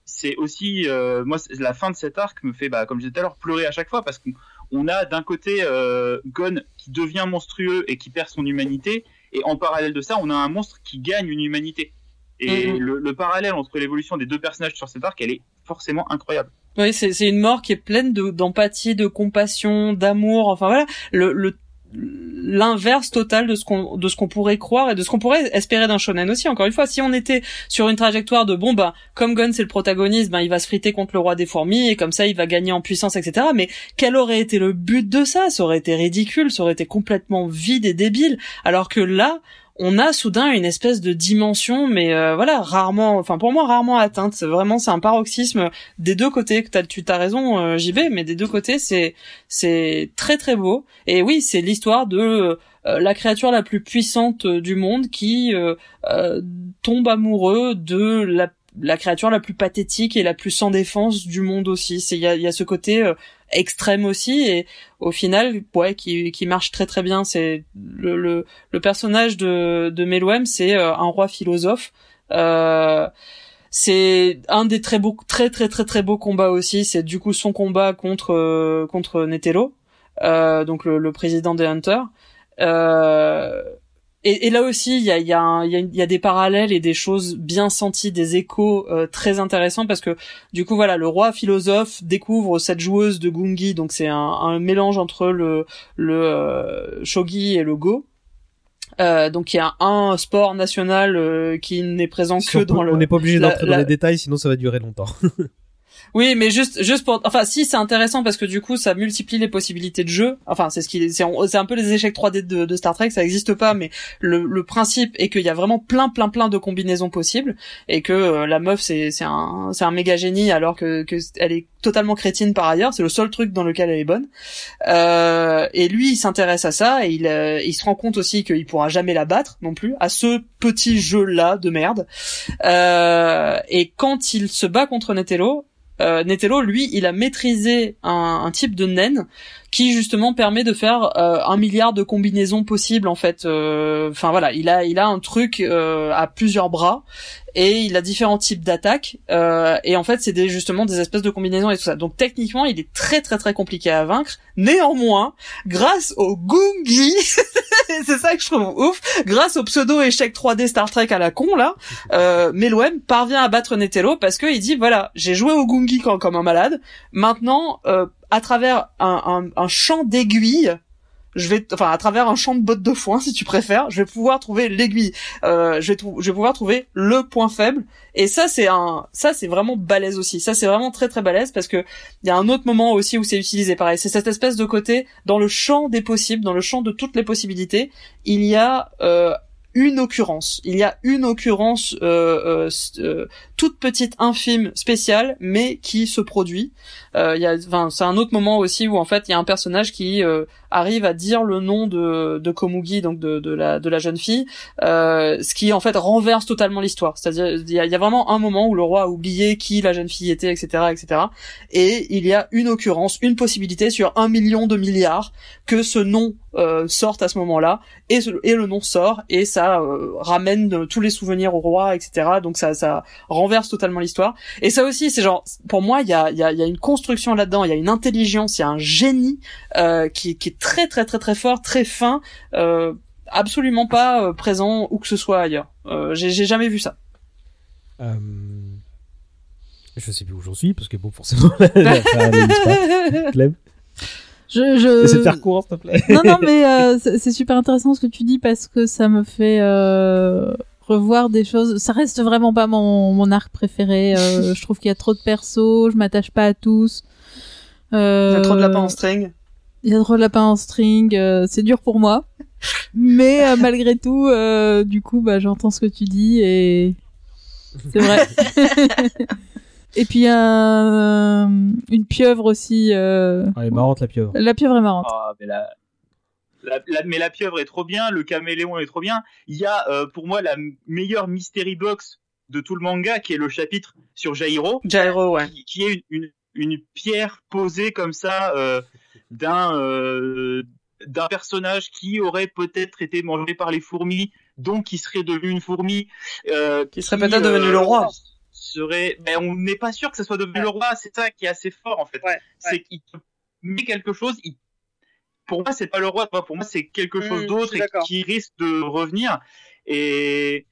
c'est aussi euh, moi la fin de cet arc me fait bah, comme je disais tout à l'heure pleurer à chaque fois parce qu'on a d'un côté euh, Gon qui devient monstrueux et qui perd son humanité et en parallèle de ça on a un monstre qui gagne une humanité. Et mhm. le, parallèle entre l'évolution des deux personnages sur cet arc elle est forcément incroyable. Oui c'est une mort qui est pleine d'empathie de, compassion d'amour enfin voilà. Le, le l'inverse total de ce qu'on de ce qu'on pourrait croire et de ce qu'on pourrait espérer d'un shonen aussi. Encore une fois si on était sur une trajectoire de bon bah comme Gun c'est le protagoniste ben il va se friter contre le roi des fourmis et comme ça il va gagner en puissance etc mais quel aurait été le but de ça? Ça aurait été ridicule ça aurait été complètement vide et débile. Alors que là on a soudain une espèce de dimension, mais euh, voilà, rarement, enfin pour moi rarement atteinte. Vraiment, c'est un paroxysme des deux côtés. Tu as raison, euh, JB, mais des deux côtés, c'est c'est très très beau. Et oui, c'est l'histoire de euh, la créature la plus puissante du monde qui tombe amoureux de la créature la plus pathétique et la plus sans défense du monde aussi. Il y a, ce côté extrême aussi et au final ouais qui, qui marche très très bien. C'est le, le, le personnage de de Meloem c'est euh, un roi philosophe. Euh, c'est un des très beaux très très très très beaux combats aussi. C'est du coup son combat contre contre Netelo euh, donc le, le, président des Hunters. Euh, et, et, là aussi, il y a, y, a y, a y a, des parallèles et des choses bien senties, des échos euh, très intéressants parce que du coup, voilà, le roi philosophe découvre cette joueuse de gungi, donc c'est un, un, mélange entre le, le euh, shogi et le go. Euh, donc il y a un sport national euh, qui n'est présent que dans le. On n'est pas obligé d'entrer dans les détails, sinon ça va durer longtemps. Oui, mais juste, juste pour, enfin, si c'est intéressant parce que du coup, ça multiplie les possibilités de jeu. Enfin, c'est ce qui, c'est, c'est un peu les échecs 3D de, Star Trek, ça existe pas, mais le, principe est qu'il y a vraiment plein, plein, plein de combinaisons possibles et que euh, la meuf, c'est, c'est un, c'est un méga génie alors que, que elle est totalement crétine par ailleurs. C'est le seul truc dans lequel elle est bonne. Euh, et lui, il s'intéresse à ça et il, euh, il se rend compte aussi qu'il pourra jamais la battre non plus à ce petit jeu-là de merde. Euh, et quand il se bat contre Netelo, euh, Netelo, lui, il a maîtrisé un, type de naine qui justement permet de faire euh, un milliard de combinaisons possibles en fait. Euh, enfin voilà, il a il a un truc euh, à plusieurs bras et il a différents types d'attaques et en fait c'est des, justement des espèces de combinaisons et tout ça. Donc techniquement il est très très très compliqué à vaincre. Néanmoins, grâce au Gungi, c'est ça que je trouve ouf, grâce au pseudo échec 3D Star Trek à la con là, euh, Meloem parvient à battre Netelo parce qu'il dit voilà j'ai joué au Gungi comme un malade. Maintenant euh, à travers un, un, un champ d'aiguilles je vais enfin à travers un champ de bottes de foin si tu préfères je vais pouvoir trouver l'aiguille. Euh, je vais je vais pouvoir trouver le point faible. Et ça c'est un ça c'est vraiment balèze aussi. Ça c'est vraiment très très balèze parce que il y a un autre moment aussi où c'est utilisé. Pareil c'est cette espèce de côté dans le champ des possibles dans le champ de toutes les possibilités il y a euh, une occurrence. Il y a une occurrence euh, euh, euh, toute petite, infime, spéciale, mais qui se produit. Euh, y a, enfin, c'est un autre moment aussi où en fait il y a un personnage qui euh, arrive à dire le nom de, de Komugi, donc de, de la de la jeune fille, euh, ce qui en fait renverse totalement l'histoire. C'est-à-dire il y a, vraiment un moment où le roi a oublié qui la jeune fille était, etc., etc. Et il y a une occurrence, une possibilité sur un million de milliards que ce nom euh, sorte à ce moment-là et, et le nom sort et ça euh, ramène tous les souvenirs au roi etc donc ça ça renverse totalement l'histoire et ça aussi c'est genre pour moi il y a il y a, y a une construction là-dedans, il y a une intelligence, il y a un génie euh, qui, qui, est très très très très fort, très fin, euh, absolument pas euh, présent où que ce soit ailleurs. Euh, j'ai jamais vu ça. Je sais plus où j'en suis, parce que bon, forcément, la, la, la. Je, je... Essaie de faire court, s'il te plaît. non, non, mais euh, c'est c'est super intéressant ce que tu dis parce que ça me fait euh, revoir des choses. Ça reste vraiment pas mon, mon arc préféré. Euh, je trouve qu'il y a trop de persos, je m'attache pas à tous. Euh, Il y a trop de lapins en string. Il y a trop de lapins en string. euh, c'est dur pour moi. Mais euh, malgré tout, euh, du coup, bah, j'entends ce que tu dis et c'est vrai. et puis un, une pieuvre aussi. Euh... Ah, Elle est marrante, la pieuvre. La pieuvre est marrante. Ah, mais la, la, la- mais la pieuvre est trop bien, le caméléon est trop bien. Il y a euh, pour moi la meilleure mystery box de tout le manga, qui est le chapitre sur Jairo, Gyro, ouais. qui, qui est une, une, une pierre posée comme ça euh, d'un euh, d'un personnage qui aurait peut-être été mangé par les fourmis, donc qui serait devenu une fourmi, Qui serait peut-être devenu le roi. Serait, mais on n'est pas sûr que ça soit devenu le roi. C'est ça qui est assez fort en fait. Ouais, C'est qu'il met quelque chose. il- Pour moi, c'est pas le roi. Pour moi, c'est quelque chose Mm, d'autre qui risque de revenir. Et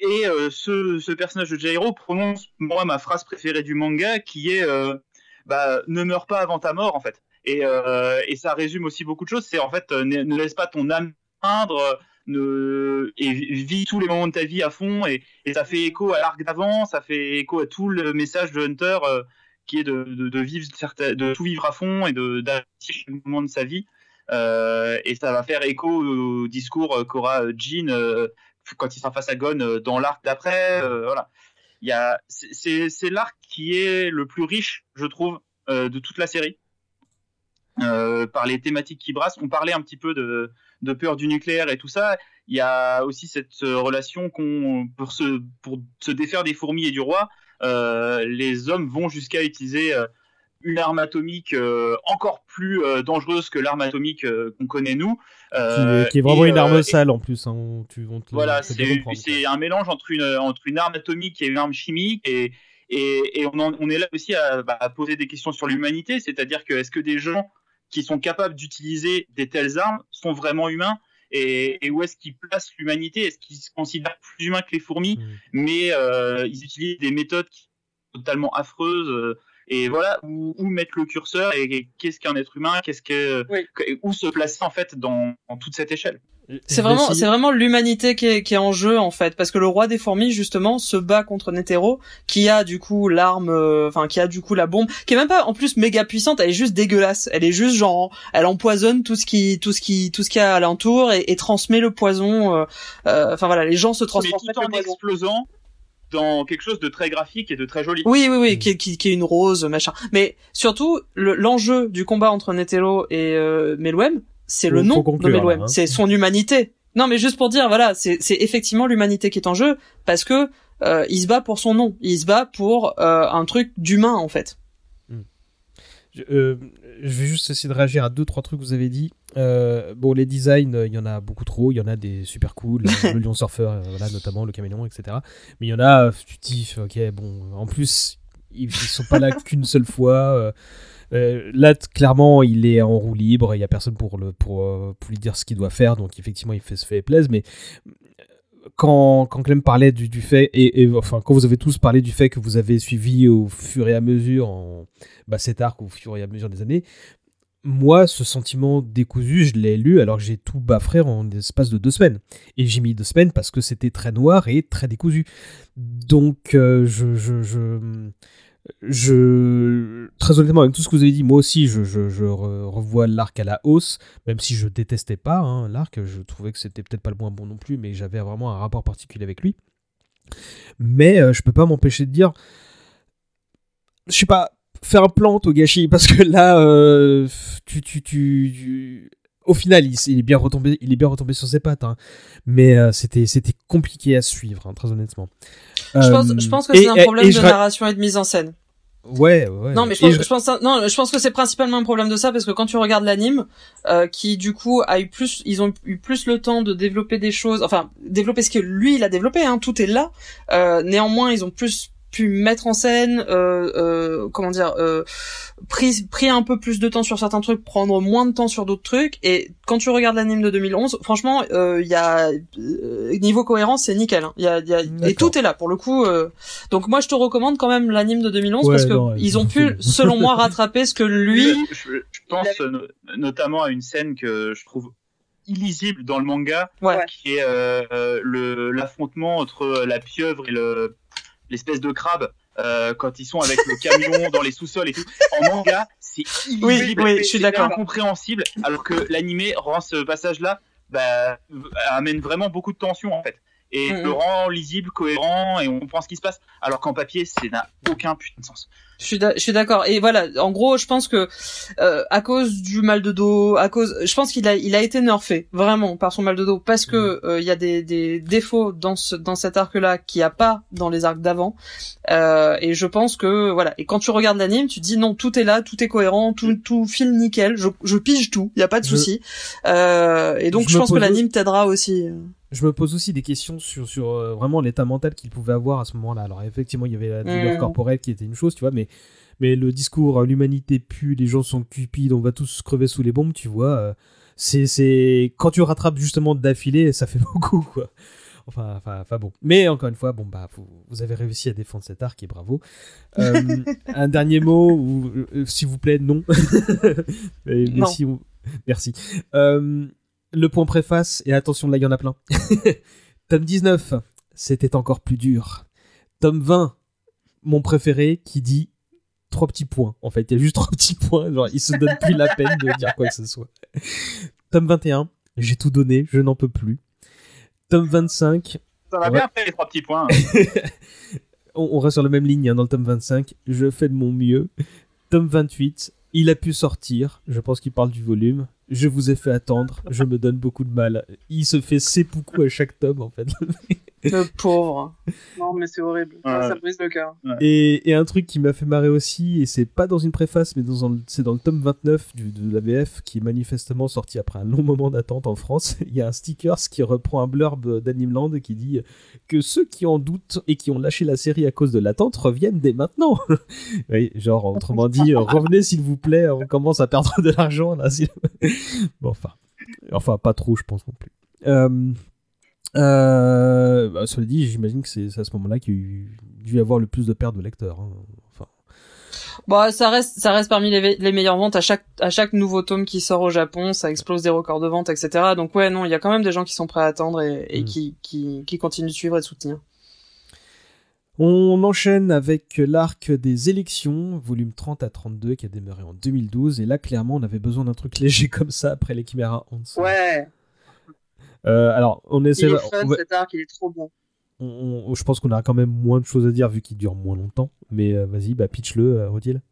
et euh, ce, ce personnage de Jairo prononce moi ma phrase préférée du manga, qui est euh, bah, ne meurs pas avant ta mort en fait. Et, euh, et ça résume aussi beaucoup de choses. C'est en fait ne, ne laisse pas ton âme peindre, ne et vi- vis tous les moments de ta vie à fond. Et, et ça fait écho à l'arc d'avant, ça fait écho à tout le message de Hunter qui est de, de, de vivre de tout vivre à fond et de d'apprécier chaque moment de sa vie. Euh, et ça va faire écho au discours qu'aura euh, Jean euh, quand il sera face à Gon dans l'arc d'après. voilà. Il y a, c'est- l'arc qui est le plus riche, je trouve, de toute la série. Par les thématiques qui brassent. On parlait un petit peu de, peur du nucléaire et tout ça. Il y a aussi cette relation qu'on pour se pour se défaire des fourmis et du roi, les hommes vont jusqu'à utiliser une arme atomique euh, encore plus euh, dangereuse que l'arme atomique euh, qu'on connaît nous. Qui, qui est vraiment et, une arme sale en plus. Hein, on- tu, on te- voilà, c'est un mélange entre une, entre une arme atomique et une arme chimique. Et, et, et on, en- on est là aussi à, bah, à poser des questions sur l'humanité, c'est-à-dire que est-ce que des gens qui sont capables d'utiliser des telles armes sont vraiment humains et, et où est-ce qu'ils placent l'humanité? Est-ce qu'ils se considèrent plus humains que les fourmis? Mm. Mais euh, ils utilisent des méthodes qui sont totalement affreuses. Euh, et voilà, où, où mettre le curseur et, et qu'est-ce qu'un être humain Qu'est-ce que Oui. où se placer en fait dans, dans toute cette échelle C'est vraiment, c'est vraiment l'humanité qui est, qui est en jeu en fait, parce que le roi des fourmis justement se bat contre Netero, qui a du coup l'arme, euh, enfin qui a du coup la bombe, qui est même pas en plus méga puissante, elle est juste dégueulasse, elle est juste genre, elle empoisonne tout ce qui, tout ce qui, tout ce qu'il y a alentour et, et transmet le poison. euh, euh, Enfin voilà, les gens se mais transmettent tout en explosant dans quelque chose de très graphique et de très joli. Oui, oui, oui, Mm. qui, est- qui, qui est une rose, machin. Mais surtout, le- l'enjeu du combat entre Netero et euh, Meluem, c'est le nom conclure, de Meluem, hein. c'est son humanité. Non, mais juste pour dire, voilà, c'est c'est effectivement l'humanité qui est en jeu parce que euh, il se bat pour son nom, il se bat pour euh, un truc d'humain en fait. Je, euh, je vais juste essayer de réagir à deux trois trucs que vous avez dit. Euh, bon, les designs, euh, il y en a beaucoup trop. Il y en a des super cool, le lion surfeur, voilà, notamment le caméléon, etc. Mais il y en a, tu dis, ok, bon, en plus, ils, ils sont pas là qu'une seule fois. euh, là, clairement, il est en roue libre. Il y a personne pour le pour, pour lui dire ce qu'il doit faire. Donc, effectivement, il fait se fait plaisir. Mais quand, quand Clem parlait du, du fait, et, enfin, quand vous avez tous parlé du fait que vous avez suivi au fur et à mesure en, bah, cet arc au fur et à mesure des années, moi, ce sentiment décousu, je l'ai lu alors que j'ai tout baffré en l'espace de deux semaines. Et j'ai mis deux semaines parce que c'était très noir et très décousu. Donc, euh, je, je, je, je- très honnêtement, avec tout ce que vous avez dit, moi aussi, je, je, je re- revois l'arc à la hausse, même si je détestais pas hein, l'arc, je trouvais que c'était peut-être pas le moins bon non plus, mais j'avais vraiment un rapport particulier avec lui. Mais euh, je peux pas m'empêcher de dire, je sais pas, faire un plan Togashi, parce que là, euh, tu, tu, tu- au final, il, est bien retombé, il est bien retombé sur ses pattes, hein. mais euh, c'était, c'était compliqué à suivre, hein, très honnêtement. Je pense, Euh, je pense que c'est un problème et de ra- narration et de mise en scène. Ouais, ouais. Non, mais je pense, je- je pense, non, je pense que c'est principalement un problème de ça parce que quand tu regardes l'anime, euh, qui du coup a eu plus, ils ont eu plus le temps de développer des choses, enfin développer ce que lui il a développé, hein, tout est là. Néanmoins, ils ont plus pu mettre en scène, euh, euh, comment dire, euh, pris pris un peu plus de temps sur certains trucs, prendre moins de temps sur d'autres trucs. Et quand tu regardes l'anime de 2011, franchement, il y a niveau cohérence, c'est nickel. Hein. Y a, y a, et tout est là pour le coup. donc moi, je te recommande quand même l'anime de 2011 parce que ils ont pu, selon moi, rattraper ce que lui. Je, je pense notamment à une scène que je trouve illisible dans le manga, qui est euh, le l'affrontement entre la pieuvre et le l'espèce de crabe. Euh, quand ils sont avec le camion dans les sous-sols et tout. En manga, c'est oui, je suis d'accord. incompréhensible, alors que l'animé rend ce passage-là, bah, amène vraiment beaucoup de tension en fait et mm, le mm. rend lisible, cohérent et on comprend ce qui se passe. Alors qu'en papier, ça n'a aucun putain de sens. Je suis d'accord. Et voilà, en gros, je pense que euh, à cause du mal de dos, à cause, je pense qu'il a, il a été nerfé vraiment par son mal de dos parce que mm. euh, il y a des, des défauts dans ce, dans cet arc-là qu'il n'y a pas dans les arcs d'avant. Euh, et je pense que voilà. Et quand tu regardes l'anime, tu te dis non, tout est là, tout est cohérent, tout, tout file nickel. Je, je pige tout, il y a pas de souci. Euh, et donc je, je pense que l'anime t'aidera aussi je me pose aussi des questions sur, sur euh, vraiment l'état mental qu'il pouvait avoir à ce moment-là. Alors effectivement, il y avait la douleur corporelle qui était une chose, tu vois, mais, mais le discours euh, l'humanité pue, les gens sont cupides, on va tous crever sous les bombes, tu vois. Euh, c'est, c'est quand tu rattrapes justement d'affilée, ça fait beaucoup, quoi. Enfin, enfin, enfin bon. Mais encore une fois, bon bah vous, avez réussi à défendre cet arc et bravo. un dernier mot, ou, s'il vous plaît, non. mais, non. Merci le point préface, et attention là il y en a plein. Tome 19, c'était encore plus dur. Tome 20, mon préféré, qui dit trois petits points. En fait, il y a juste trois petits points. Genre, il se donne plus la peine de dire quoi que ce soit. Tome 21, j'ai tout donné, je n'en peux plus. Tome 25. Ça va bien fait les trois petits points. on, reste sur la même ligne hein, dans le tome 25. Je fais de mon mieux. Tome 28, il a pu sortir. Je pense qu'il parle du volume. Je vous ai fait attendre. Je me donne beaucoup de mal. Il se fait seppuku à chaque tome, en fait. Le pauvre. Non, mais c'est horrible. Ça, brise le cœur. Et, un truc qui m'a fait marrer aussi, et c'est pas dans une préface, mais c'est dans le tome 29 du, de la VF, qui est manifestement sorti après un long moment d'attente en France. Il y a un sticker qui reprend un blurb d'Animeland qui dit que ceux qui en doutent et qui ont lâché la série à cause de l'attente reviennent dès maintenant. oui, genre, autrement dit, revenez s'il vous plaît, on commence à perdre de l'argent là. bon, enfin. Enfin, pas trop, je pense non plus. Euh, euh, bah, cela dit, j'imagine que c'est à ce moment-là qu'il y a dû y avoir le plus de pertes de lecteurs. Hein. Enfin. Bon, ça reste, ça reste parmi les, les, meilleures ventes à chaque, à chaque nouveau tome qui sort au Japon, ça explose des records de vente, etc. Donc ouais, non, il y a quand même des gens qui sont prêts à attendre et, et mm. qui, qui, qui continuent de suivre et de soutenir. On enchaîne avec l'arc des élections, volume 30 à 32, qui a démarré en 2012. Et là, clairement, on avait besoin d'un truc léger comme ça après les Chimera Ouais. Euh, alors, on essaie. Il est fun, cet arc, il est trop bon. je pense qu'on a quand même moins de choses à dire vu qu'il dure moins longtemps. Mais euh, vas-y, bah pitch-le, euh, Odile.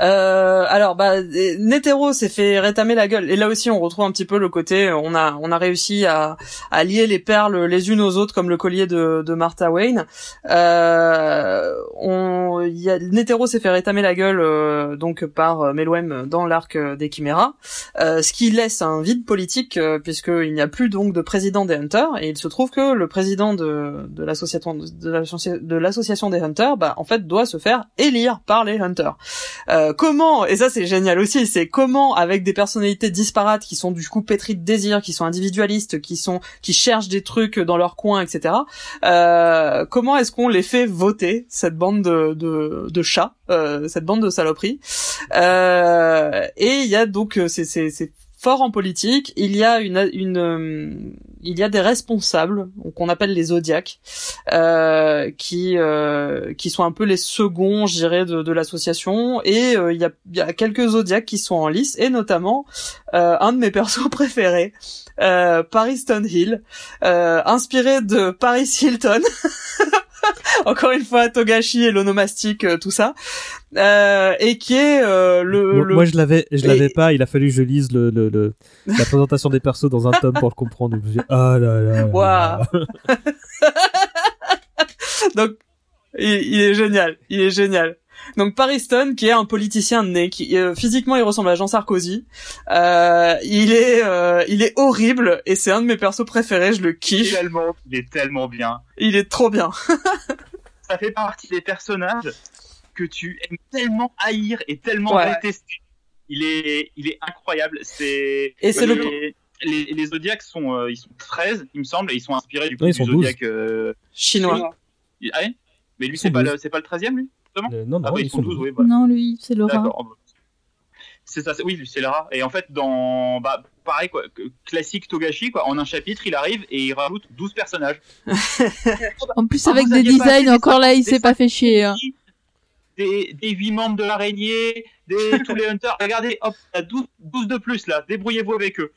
Euh, alors, bah, Netero s'est fait rétamer la gueule. Et là aussi, on retrouve un petit peu le côté, on a, on a réussi à, lier les perles les unes aux autres, comme le collier de, Martha Wayne. Euh, Netero s'est fait rétamer la gueule euh, donc par euh, Meloem dans l'arc des Chiméras, euh, ce qui laisse un vide politique puisqu'il n'y a plus donc de président des Hunters. Et il se trouve que le président de, de l'association de l'association des Hunters, bah, en fait, doit se faire élire par les Hunters. Euh, comment et ça c'est génial aussi, c'est comment avec des personnalités disparates qui sont du coup pétries de désir, qui sont individualistes, qui sont qui cherchent des trucs dans leur coin, etc. Euh, comment est-ce qu'on les fait voter cette bande de de, de chats, euh, cette bande de saloperies? Et il y a donc c'est c'est fort en politique. Il y a une, une euh, il y a des responsables qu'on appelle les zodiacs, euh, qui euh, qui sont un peu les seconds, je dirais, de, de l'association. Et il, y a, il y a quelques zodiacs qui sont en lice, et notamment un de mes persos préférés, Paris Stonehill, inspiré de Paris Hilton. encore une fois Togashi et l'onomastique euh, tout ça euh, et qui est euh, le, moi, je l'avais je l'avais pas il a fallu que je lise le, le, la présentation des persos dans un tome pour le comprendre ah là là, là, donc il, il, est génial il est génial donc Paris Stone, qui est un politicien né, qui euh, physiquement il ressemble à Jean Sarkozy. Euh, il est, euh, il est horrible et c'est un de mes persos préférés. Je le kiffe. Tellement, il est tellement bien. Il est trop bien. ça fait partie des personnages que tu aimes tellement haïr et tellement Ouais. détester. Il est, il est incroyable. C'est Et c'est le- les, les, Zodiacs sont, euh, ils sont 13, il me semble, et ils sont inspirés du coup Ouais, du sont Zodiac. euh, Chinois. Ah ouais Mais lui, c'est pas, 12. le, c'est pas le 13e, lui Euh, non, non, Ah bah, ils, ils sont 12, oui. bah, Non, lui, c'est Laura. C'est ça, c'est- oui, c'est Lara. Et en fait, dans, bah, pareil, quoi, que- classique Togashi, quoi, en un chapitre, il arrive et il rajoute 12 personnages. En plus, Ah, avec vous des designs, encore là, il s'est pas fait chier. hein. Des, des 8 membres de l'araignée, des, tous les hunters. Regardez, hop, il y a 12, 12 de plus là, débrouillez-vous avec eux.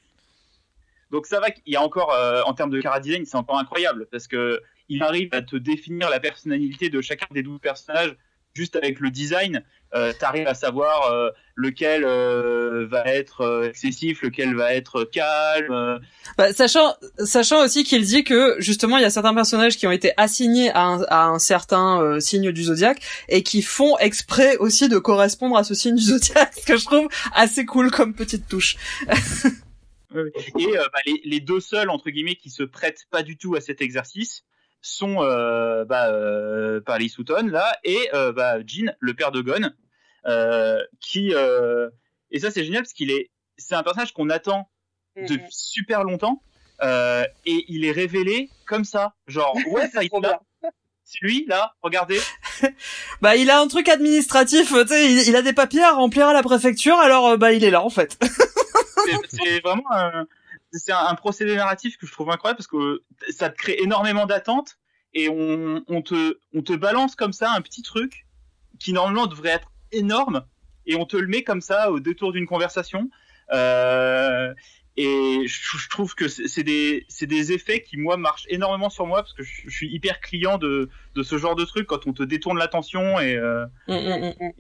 Donc ça va qu'il y a encore, euh, en termes de cara design, c'est encore incroyable parce que il arrive à te définir la personnalité de chacun des 12 personnages juste avec le design. Euh, T'arrives à savoir euh, lequel euh, va être euh, excessif, lequel va être calme. euh, Bah, sachant, sachant aussi qu'il dit que justement il y a certains personnages qui ont été assignés à un, à un certain signe du zodiaque et qui font exprès aussi de correspondre à ce signe du zodiaque, ce que je trouve assez cool comme petite touche. Et euh, bah, les, les deux seuls entre guillemets qui se prêtent pas du tout à cet exercice sont euh, bah, euh, Paris Sutton là et euh, bah, Jin, le père de Gon, euh, qui euh, et ça c'est génial parce qu'il est c'est un personnage qu'on attend depuis super longtemps euh, et il est révélé comme ça, genre ouais ça il Trop est là, c'est lui là, regardez. Bah il a un truc administratif, tu sais, il, il a des papiers à remplir à la préfecture, alors bah il est là en fait. c'est vraiment un, c'est un, un procédé narratif que je trouve incroyable parce que ça te crée énormément d'attentes et on, on te on te balance comme ça un petit truc qui normalement devrait être énorme et on te le met comme ça au détour d'une conversation euh, et je, je trouve que c'est des c'est des effets qui moi marchent énormément sur moi parce que je, je suis hyper client de de ce genre de truc quand on te détourne l'attention et euh, Mm, mm, mm.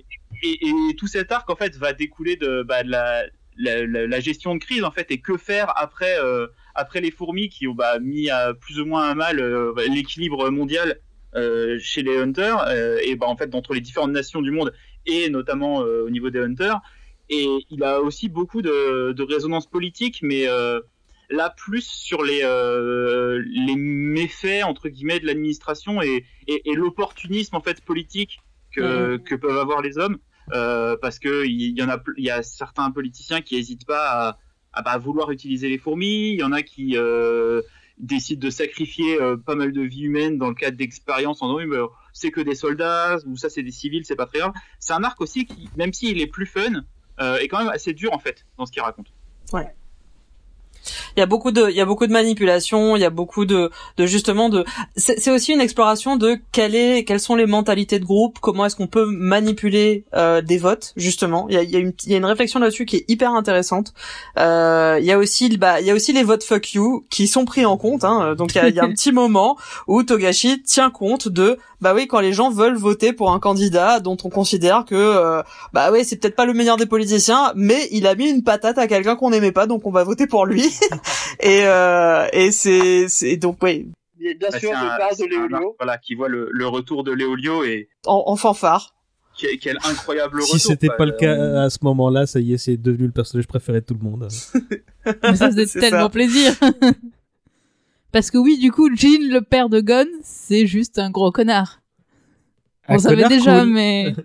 et, et tout cet arc en fait va découler de, bah, de la, la, la- la gestion de crise en fait et que faire après euh, après les fourmis qui ont bah, mis à plus ou moins à mal euh, l'équilibre mondial euh, chez les hunters euh, et bah en fait entre les différentes nations du monde et notamment euh, au niveau des hunters. Et il a aussi beaucoup de, de résonance politique mais euh, là plus sur les euh, les méfaits entre guillemets de l'administration et, et, et l'opportunisme en fait politique que, que peuvent avoir les hommes euh, parce que il y, en a il y a certains politiciens qui hésitent pas à, bah, vouloir utiliser les fourmis. Il y en a qui euh, décident de sacrifier euh, pas mal de vies humaines dans le cadre d'expériences en disant oui, c'est que des soldats ou ça c'est des civils c'est pas très grave. C'est un arc aussi qui même s'il est plus fun est quand même assez dur en fait dans ce qu'il raconte Il y a beaucoup de, il y a beaucoup de manipulation, il y a beaucoup de, de justement de. C'est aussi une exploration de quelle est, quelles sont les mentalités de groupe, comment est-ce qu'on peut manipuler euh, des votes justement. Il y a, il y a une, il y a une réflexion là-dessus qui est hyper intéressante. Euh, il y a aussi, bah, il y a aussi les votes fuck you qui sont pris en compte. Hein. Donc il y a, il y a un petit moment où Togashi tient compte de, bah oui, quand les gens veulent voter pour un candidat dont on considère que, euh, bah oui, c'est peut-être pas le meilleur des politiciens, mais il a mis une patate à quelqu'un qu'on n'aimait pas, donc on va voter pour lui. et euh, et c'est c'est donc oui Bien Bah, sûr, parle de Léolio. voilà qui voit le, le retour de Léolio et en, en fanfare. quel, quel incroyable Si retour c'était quoi. pas le cas à ce moment-là, ça y est, c'est devenu le personnage préféré de tout le monde. Mais ça faisait C'est tellement ça. plaisir. Parce que oui, du coup, Jean, le père de Gon, c'est juste un gros connard. On savait déjà, cool. mais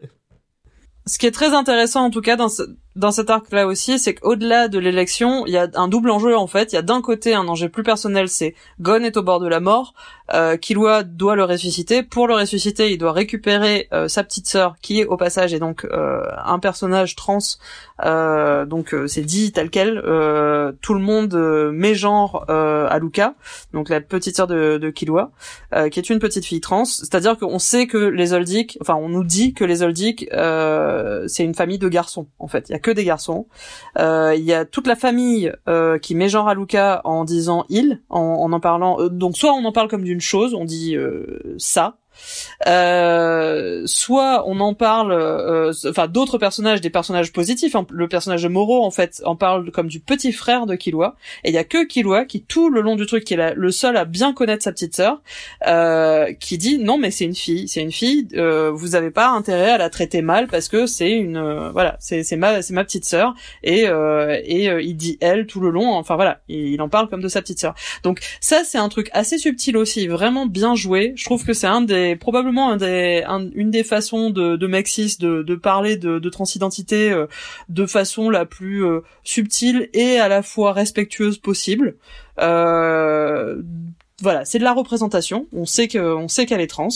Ce qui est très intéressant en tout cas dans ce, dans cet arc-là aussi, c'est qu'au-delà de l'élection, il y a un double enjeu en fait. Il y a d'un côté un enjeu plus personnel, c'est Gon est au bord de la mort, euh, Killua doit le ressusciter. Pour le ressusciter, il doit récupérer euh, sa petite sœur, qui est au passage est donc euh, un personnage trans. Euh, donc euh, c'est dit tel quel. Euh, tout le monde met genre à Luca, donc la petite sœur de, de Killua, qui est une petite fille trans. C'est-à-dire qu'on sait que les Oldic, enfin on nous dit que les Oldic, c'est une famille de garçons en fait. Il y a que des garçons. Il y a toute la famille qui met genre à Luca en disant il, en en, en parlant. euh, donc soit on en parle comme d'une chose, on dit euh, ça. Euh, soit on en parle, euh, enfin d'autres personnages, des personnages positifs. hein. Le personnage de Moro en fait en parle comme du petit frère de Killua. Et il y a que Killua qui tout le long du truc, qui est le seul à bien connaître sa petite sœur, euh, qui dit non mais c'est une fille, c'est une fille. euh, vous avez pas intérêt à la traiter mal parce que c'est une, voilà, c'est ma c'est ma petite sœur et et il dit elle tout le long. Enfin voilà, il, il en parle comme de sa petite sœur. Donc ça c'est un truc assez subtil aussi, vraiment bien joué. Je trouve que c'est un des c'est probablement des, un- une des façons de, de Maxis de, de parler de, de transidentité euh, de façon la plus euh, subtile et à la fois respectueuse possible. Euh, voilà, c'est de la représentation. On sait que, sait qu'elle est trans,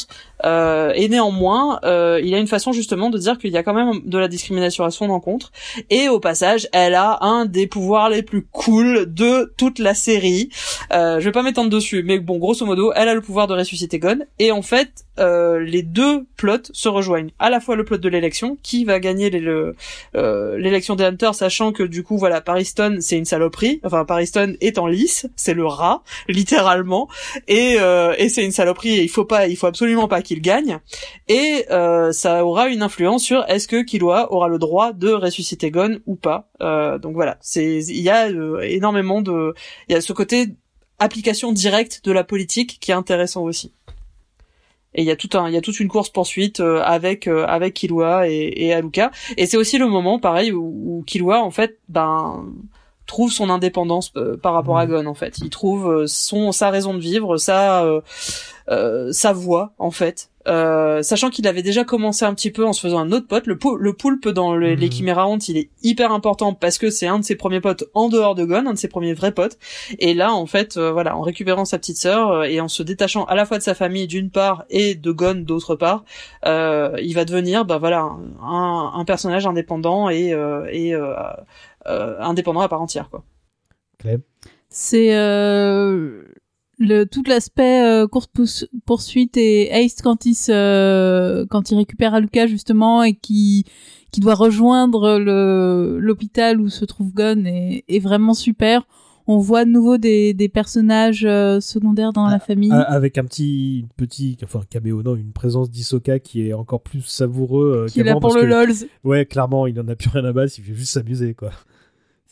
euh, et néanmoins, euh, il a une façon justement de dire qu'il y a quand même de la discrimination à son encontre. Et au passage, elle a un des pouvoirs les plus cool de toute la série. Euh, je vais pas m'étendre dessus, mais bon, grosso modo, elle a le pouvoir de ressusciter Gon. Et en fait, euh, les deux plots se rejoignent. À la fois le plot de l'élection, qui va gagner euh, l'élection des Hunters, sachant que du coup, voilà, Pariston, c'est une saloperie. Enfin, Pariston est en lice, c'est le rat, littéralement. Et, euh, et c'est une saloperie. Et il faut pas, il faut absolument pas qu'il gagne. Et euh, ça aura une influence sur est-ce que Killua aura le droit de ressusciter Gon ou pas. Euh, donc voilà, c'est il y a euh, énormément de, il y a ce côté application directe de la politique qui est intéressant aussi. Et il y a tout un, il y a toute une course poursuite euh, avec euh, avec Killua et, et Aluka. Et c'est aussi le moment, pareil, où, où Killua en fait, ben trouve son indépendance euh, par rapport à Gon en fait. Il trouve euh, son sa raison de vivre, sa euh, euh, sa voix en fait. Euh, sachant qu'il avait déjà commencé un petit peu en se faisant un autre pote, le, pou- le poulpe dans le- Mhm. les Chimera Hunt, il est hyper important parce que c'est un de ses premiers potes en dehors de Gon, un de ses premiers vrais potes. Et là, en fait, euh, voilà, en récupérant sa petite sœur euh, et en se détachant à la fois de sa famille d'une part et de Gon d'autre part, euh, il va devenir, bah voilà, un, un personnage indépendant et, euh, et euh, euh, indépendant à part entière, quoi. C'est euh, le tout l'aspect euh, course poursuite et Ace quand il se quand il récupère Aluka justement et qui qui doit rejoindre le l'hôpital où se trouve Gon est, est vraiment super. On voit de nouveau des, des personnages euh, secondaires dans la famille. A- Avec un petit, petit, enfin caméo, non, une présence d'Isoka qui est encore plus savoureux euh, qui est là pour le lols. Ouais, clairement, il en a plus rien à battre, il fait juste s'amuser, quoi.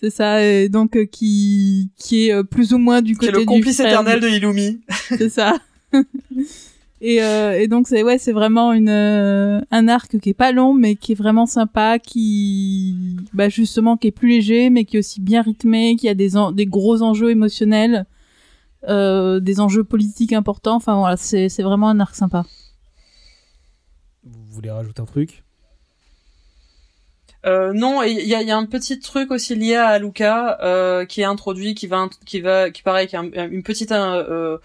C'est ça, et donc euh, qui qui est euh, plus ou moins du C'est côté le du complice frère éternel de Illumi. c'est ça. et, euh, et donc c'est ouais, c'est vraiment une euh, un arc qui est pas long mais qui est vraiment sympa, qui bah justement qui est plus léger mais qui est aussi bien rythmé, qui a des en- des gros enjeux émotionnels, euh, des enjeux politiques importants. Enfin voilà, c'est c'est vraiment un arc sympa. Vous voulez rajouter un truc? Euh, non, il y a, y a un petit truc aussi lié à Aluka euh, qui est introduit, qui va, qui va, qui paraît, qui a un- une petite, euh,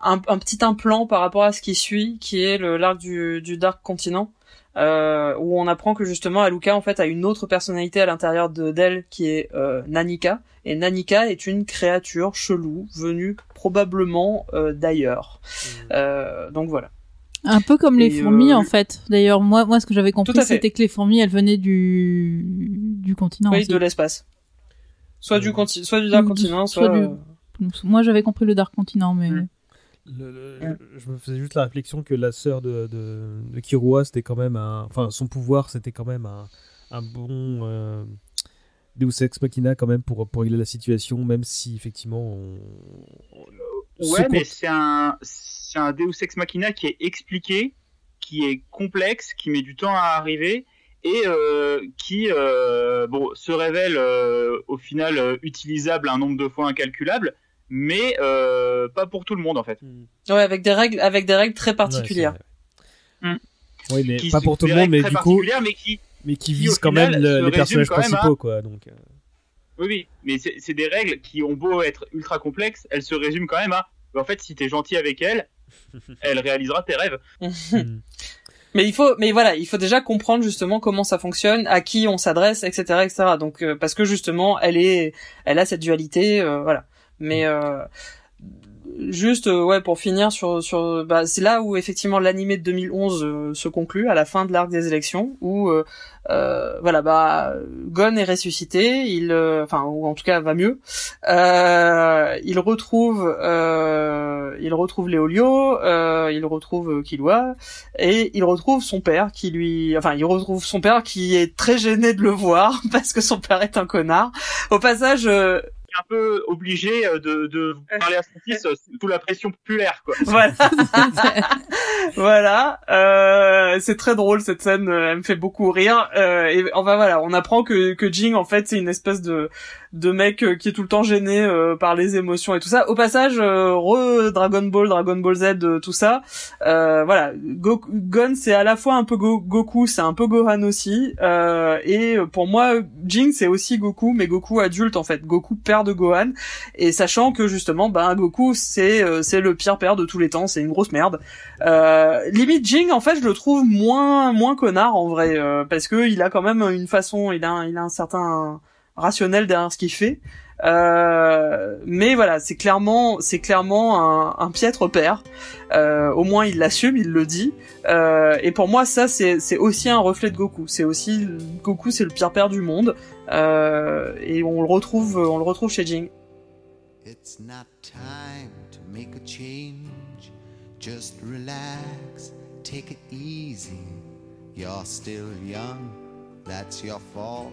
un, un petit implant par rapport à ce qui suit, qui est le l'arc du, du Dark Continent, euh, où on apprend que justement Aluka en fait a une autre personnalité à l'intérieur de d'elle qui est euh, Nanika, et Nanika est une créature chelou venue probablement euh, d'ailleurs. Euh, donc voilà. Un peu comme les fourmis euh, en fait. D'ailleurs moi moi ce que j'avais compris c'était que les fourmis elles venaient du du continent. oui, aussi. de l'espace. Soit du conti- soit du Dark Continent, soit soit. du- euh, Moi j'avais compris le Dark Continent mais Mm. Le- le- Ouais. je, je me faisais juste la réflexion que la sœur de, de, de Kirua, c'était quand même un. Enfin, son pouvoir, c'était quand même un, un bon. Euh, Deus Ex Machina, quand même, pour, pour régler la situation, même si, effectivement, on. on- Ouais, ce mais c'est un, c'est un Deus Ex Machina qui est expliqué, qui est complexe, qui met du temps à arriver et euh, qui euh, bon se révèle euh, au final euh, utilisable un nombre de fois incalculable, mais euh, pas pour tout le monde en fait. Ouais, avec des règles, avec des règles très particulières. Hmm. Oui, mais Qui pas pour tout le monde, mais du coup, mais qui mais qui qui, vise quand même le- les personnages à- principaux, quoi. Donc, euh, Oui, oui, mais c'est c'est des règles qui ont beau être ultra complexes, elles se résument quand même à. En fait, si t'es gentil avec elle, elle réalisera tes rêves. hmm. Mais il faut, mais voilà, il faut déjà comprendre justement comment ça fonctionne, à qui on s'adresse, etc., etc. Donc euh, parce que justement, elle est, elle a cette dualité, euh, voilà. Mais euh, juste, euh, ouais, pour finir sur, sur, bah, c'est là où effectivement l'animé de 2011 euh, se conclut à la fin de l'arc des élections, où euh, euh, voilà, bah, Gon est ressuscité, il, enfin, ou en tout cas va mieux. Il retrouve, il retrouve Léolio, il retrouve Killua, et il retrouve son père qui lui, enfin, il retrouve son père qui est très gêné de le voir parce que son père est un connard. Au passage, un peu obligé euh, de, de parler à son fils euh, sous la pression populaire, quoi. Voilà. voilà. Euh, c'est très drôle cette scène. Elle me fait beaucoup rire. Euh, et enfin voilà, on apprend que que Jing en fait c'est une espèce de de mec euh, qui est tout le temps gêné euh, par les émotions et tout ça. Au passage, euh, re Dragon Ball, Dragon Ball Z, euh, tout ça. Euh, voilà, Go Gon c'est à la fois un peu Go Goku, c'est un peu Gohan aussi. et pour moi, Jing c'est aussi Goku, mais Goku adulte en fait. Goku père de Gohan. Et sachant que justement, ben Goku c'est c'est le pire père de tous les temps, c'est une grosse merde. limite Jing en fait je le trouve moins moins connard en vrai parce que il a quand même une façon, il a il a un certain rationnel derrière ce qu'il fait. Euh, mais voilà, c'est clairement, c'est clairement un, piètre père. Euh, au moins, il l'assume, il le dit. Euh, et pour moi, ça, c'est, aussi un reflet de Goku. C'est aussi Goku, c'est le pire père du monde. Et on le retrouve, on le retrouve chez Jing. It's not time to make a change. Just relax, take it easy. You're still young, that's your fault.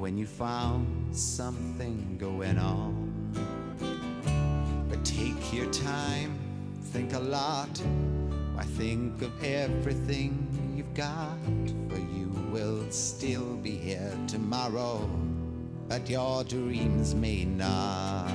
when you found something going on. But take your time, think a lot. Why think of everything you've got? For you will still be here tomorrow, but your dreams may not.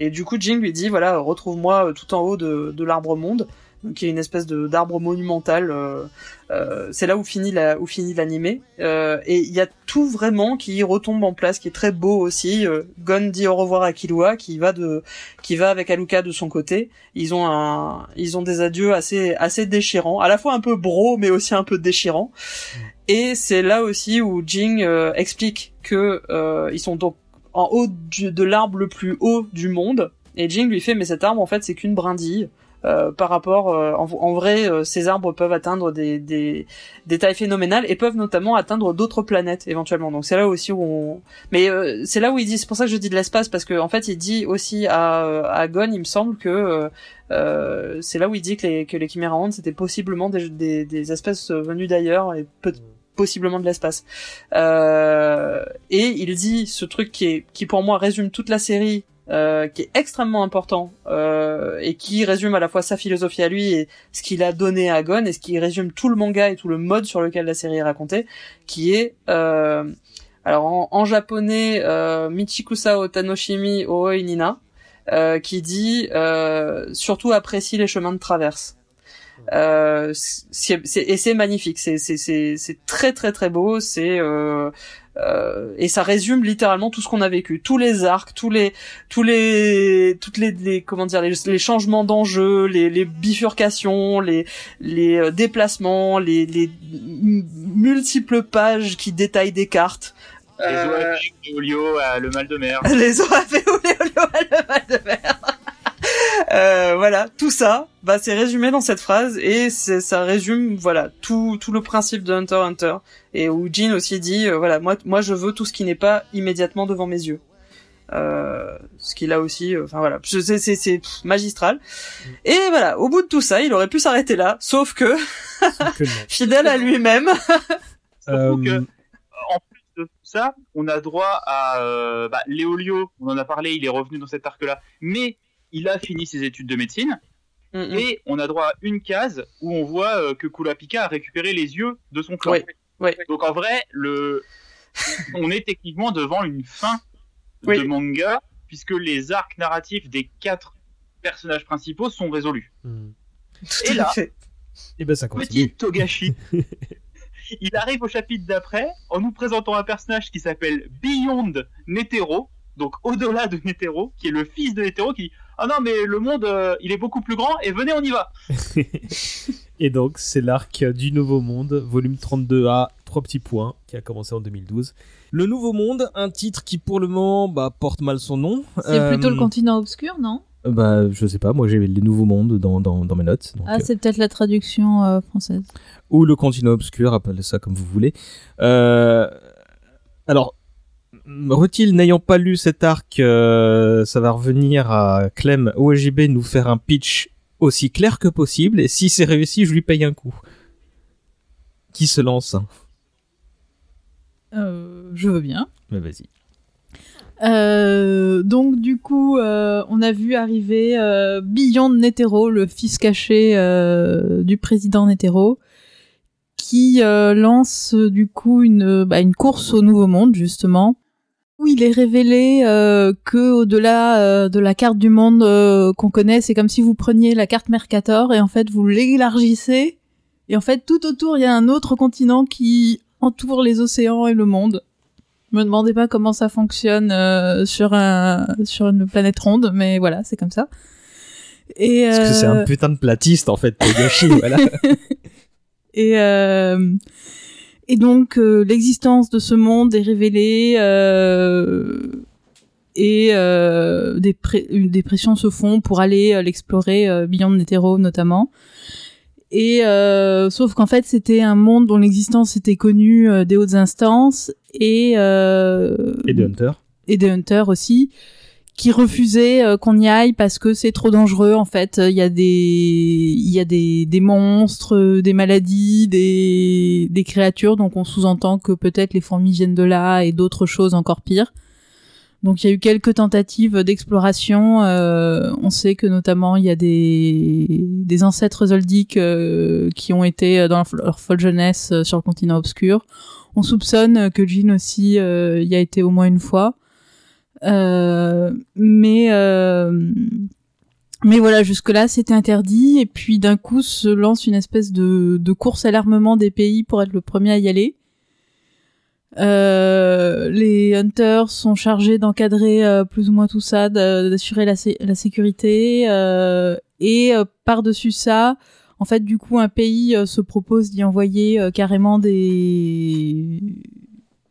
Et du coup, Jing lui dit voilà, retrouve-moi euh, tout en haut de, de l'arbre monde, qui est une espèce de d'arbre monumental. euh, euh, c'est là où finit la où finit l'animé. Euh, et il y a tout vraiment qui retombe en place, qui est très beau aussi. Euh, Gon dit au revoir à Killua, qui va de qui va avec Aluka de son côté. Ils ont un ils ont des adieux assez assez déchirants, à la fois un peu bro mais aussi un peu déchirants. Et c'est là aussi où Jing euh, explique que euh, ils sont donc en haut du- de l'arbre le plus haut du monde. Et Jing lui fait mais cet arbre en fait c'est qu'une brindille. Euh, par rapport, euh, en, en vrai, euh, ces arbres peuvent atteindre des, des, des tailles phénoménales et peuvent notamment atteindre d'autres planètes éventuellement. Donc c'est là aussi où on, mais euh, c'est là où il dit, c'est pour ça que je dis de l'espace parce que en fait il dit aussi à, euh, à il me semble que euh, c'est là où il dit que les, que les c'était possiblement des, des, des espèces venues d'ailleurs et peut possiblement de l'espace. Euh, et il dit ce truc qui est qui pour moi résume toute la série, euh, qui est extrêmement important euh, et qui résume à la fois sa philosophie à lui et ce qu'il a donné à Gon et ce qui résume tout le manga et tout le mode sur lequel la série est racontée, qui est euh, alors en, en japonais euh, Michikusa o Tanoshimi o Inina, euh, qui dit surtout apprécie les chemins de traverse. Euh, c'est, c'est- et c'est magnifique, c'est, c'est, c'est, c'est très très très beau, c'est euh, euh, et ça résume littéralement tout ce qu'on a vécu, tous les arcs, tous les, tous les, toutes les, les comment dire, les, les changements d'enjeux, les, les bifurcations, les, les euh, déplacements, les, les multiples pages qui détaillent des cartes. Les Euh, OAP, les Olio, euh, le mal de mer. les OAV Olio- le mal de mer. Euh, voilà, tout ça, bah, c'est résumé dans cette phrase et c'est- ça résume, voilà, tout, tout le principe de Hunter x Hunter. Et où Jean aussi dit, euh, voilà, moi, moi, je veux tout ce qui n'est pas immédiatement devant mes yeux. Euh, ce qu'il a aussi, euh, enfin voilà, c'est, magistral. Et voilà, au bout de tout ça, il aurait pu s'arrêter là, sauf que, Sauf que non. fidèle à lui-même, en plus de tout ça, on a droit à euh, bah, Léolio, on en a parlé, il est revenu dans cet arc-là, mais il a fini ses études de médecine, Mm, mm. et on a droit à une case où on voit euh, que Kulapika a récupéré les yeux de son clan. Oui, oui. Donc en vrai, le... on est techniquement devant une fin Oui. de manga, puisque les arcs narratifs des quatre personnages principaux sont résolus. hmm. tout Et là, fait. Et ben ça continue. Petit Togashi. il arrive au chapitre d'après en nous présentant un personnage qui s'appelle Beyond Netero. donc au-delà de Netero, qui est le fils de Netero, qui dit Ah non, mais le monde, euh, il est beaucoup plus grand, et venez, on y va Et donc, c'est l'arc du Nouveau Monde, volume 32A, trois petits points, qui a commencé en 2012. Le Nouveau Monde, un titre qui pour le moment bah, porte mal son nom. C'est plutôt Euh, le continent obscur, non? Bah, je sais pas, moi j'ai les Nouveaux Mondes dans, dans, dans mes notes. donc, Ah, euh, c'est peut-être la traduction euh, française. ou le continent obscur, appelez ça comme vous voulez. Euh, alors, Rutil n'ayant pas lu cet arc, euh, ça va revenir à Clem OGB nous faire un pitch aussi clair que possible, et si c'est réussi, je lui paye un coup. Qui se lance hein Euh, je veux bien. Mais vas-y. Euh, donc du coup, euh, on a vu arriver Beyond Netero, le fils caché du président Netero, qui euh, lance euh, du coup une, bah, une course au Nouveau Monde justement, où il est révélé euh, que au-delà euh, de la carte du monde euh, qu'on connaît, c'est comme si vous preniez la carte Mercator et en fait vous l'élargissez et en fait tout autour il y a un autre continent qui entoure les océans et le monde. Me demandez pas comment ça fonctionne euh, sur un sur une planète ronde, mais voilà, c'est comme ça. Et Parce que c'est un euh, putain de platiste en fait, Togashi, voilà. et euh, et donc euh, l'existence de ce monde est révélée euh, et euh, des, pré- des pressions se font pour aller l'explorer euh, Beyond Netero notamment. Et euh, sauf qu'en fait c'était un monde dont l'existence était connue des hautes instances et euh, Et de Hunter. et des hunters aussi qui refusaient euh, qu'on y aille parce que c'est trop dangereux en fait. Il y a des il y a des, des monstres euh, des maladies des des créatures. Donc on sous-entend que peut-être les fourmis viennent de là et d'autres choses encore pires. Donc il y a eu quelques tentatives d'exploration. Euh, on sait que notamment il y a des des ancêtres zoldiques euh, qui ont été dans leur folle jeunesse sur le continent obscur. On soupçonne que Jean aussi y a été au moins une fois. Euh, mais euh, mais voilà, jusque-là, c'était interdit. Et puis d'un coup, se lance une espèce de, de course à l'armement des pays pour être le premier à y aller. Euh, les hunters sont chargés d'encadrer euh, plus ou moins tout ça, d'assurer la, la sécurité. euh, et par-dessus ça, en fait, du coup, un pays se propose d'y envoyer carrément des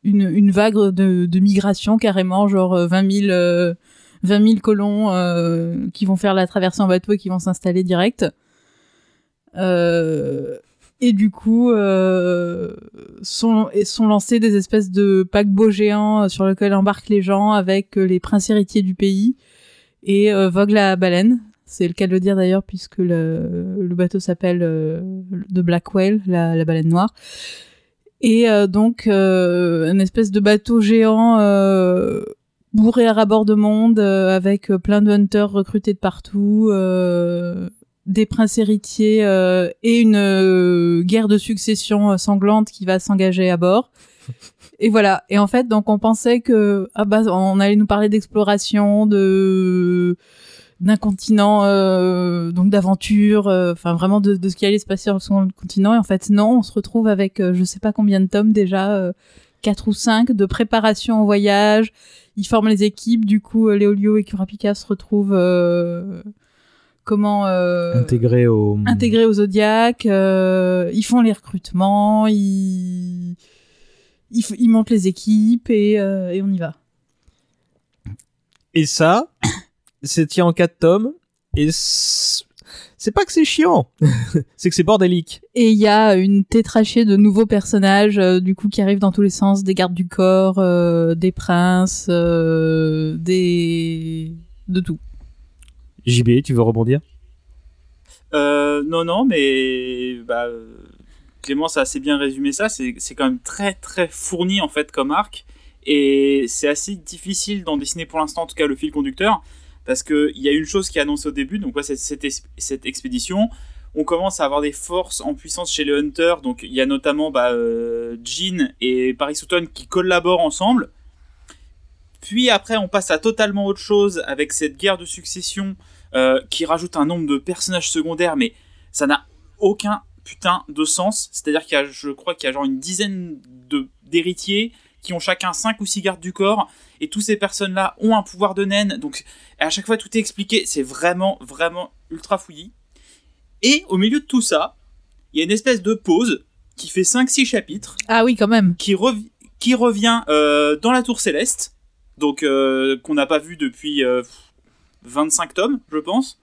une, vague de, migration carrément, genre euh, 20 000 euh, 20 000 colons euh, qui vont faire la traversée en bateau et qui vont s'installer direct. Euh, et du coup, euh, sont, sont lancés des espèces de paquebots géants euh, sur lesquels embarquent les gens avec euh, les princes héritiers du pays et euh, Vogue la baleine. C'est le cas de le dire d'ailleurs puisque le, bateau s'appelle euh, The Black Whale, la baleine noire. Et euh, donc, euh, une espèce de bateau géant euh, bourré à rabord de monde euh, avec euh, plein de hunters recrutés de partout, euh, des princes héritiers euh, et une euh, guerre de succession sanglante qui va s'engager à bord. Et voilà. Et en fait, donc on pensait que ah bah on allait nous parler d'exploration, de d'un continent euh, donc d'aventure, euh, enfin vraiment de, de ce qui allait se passer sur son continent. Et en fait non, on se retrouve avec euh, je sais pas combien de tomes déjà, euh, quatre ou cinq de préparation au voyage. Ils forment les équipes. Du coup, euh, Léolio et Kurapika se retrouvent euh, comment euh, Intégré au. intégrés au Zodiac. euh, ils font les recrutements, ils ils, ils montent les équipes et, euh, et on y va. Et ça, c'est tient en 4 tomes. Et c'est pas que c'est chiant, c'est que c'est bordélique. Et il y a une tétrachée de nouveaux personnages, euh, du coup, qui arrivent dans tous les sens, des gardes du corps, euh, des princes, euh, des... de tout. JB, tu veux rebondir? Euh, non, non, mais bah, Clémence a assez bien résumé ça. C'est c'est quand même très très fourni en fait comme arc. Et c'est assez difficile d'en dessiner pour l'instant, en tout cas le fil conducteur. Parce qu'il y a une chose qui est annoncée au début, donc c'est cette, expédition. On commence à avoir des forces en puissance chez les Hunters. Donc il y a notamment bah, euh, Jean et Paris Sutton qui collaborent ensemble. Puis après, on passe à totalement autre chose avec cette guerre de succession euh, qui rajoute un nombre de personnages secondaires, mais ça n'a aucun putain de sens. C'est-à-dire qu'il y a, je crois qu'il y a genre une dizaine d'héritiers qui ont chacun 5 ou 6 gardes du corps, et toutes ces personnes-là ont un pouvoir de naine, donc à chaque fois tout est expliqué, c'est vraiment, vraiment ultra fouillis. Et au milieu de tout ça, il y a une espèce de pause qui fait 5-6 chapitres, Ah oui, quand même. qui, rev- qui revient euh, dans la Tour Céleste, donc euh, qu'on n'a pas vu depuis euh, 25 tomes, je pense,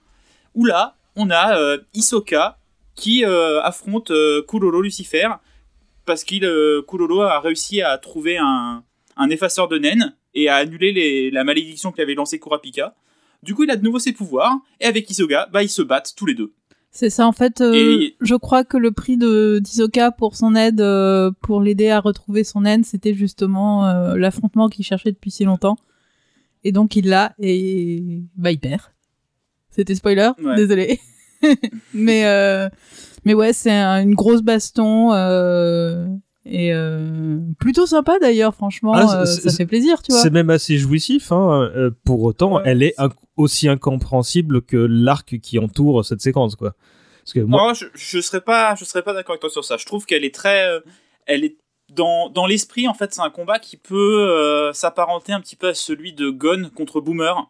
où là, on a euh, Hisoka qui euh, affronte euh, Kuroro Lucifer, parce qu'il euh, Kuroro a réussi à trouver un, un effaceur de naine et à annuler les- la malédiction qu'avait lancée Kurapika. Du coup, il a de nouveau ses pouvoirs, et avec Hisoka, bah, ils se battent tous les deux. C'est ça, en fait, euh, Et- je crois que le prix de d'Isoka pour son aide, euh, pour l'aider à retrouver son aide, c'était justement euh, l'affrontement qu'il cherchait depuis si longtemps. Et donc il l'a, et bah il perd. C'était spoiler, Ouais. désolé. mais, euh, mais ouais, c'est un- une grosse baston, euh, et euh, plutôt sympa d'ailleurs, franchement, Ah, euh, c'est- ça fait plaisir, tu vois. C'est même assez jouissif. Hein. pour autant, Ouais. elle est inc- aussi incompréhensible que l'arc qui entoure cette séquence, quoi. Parce que moi, je, je serais pas, je serais pas d'accord avec toi sur ça. Je trouve qu'elle est très, euh, elle est dans, dans l'esprit en fait, c'est un combat qui peut euh, s'apparenter un petit peu à celui de Gon contre Boomer.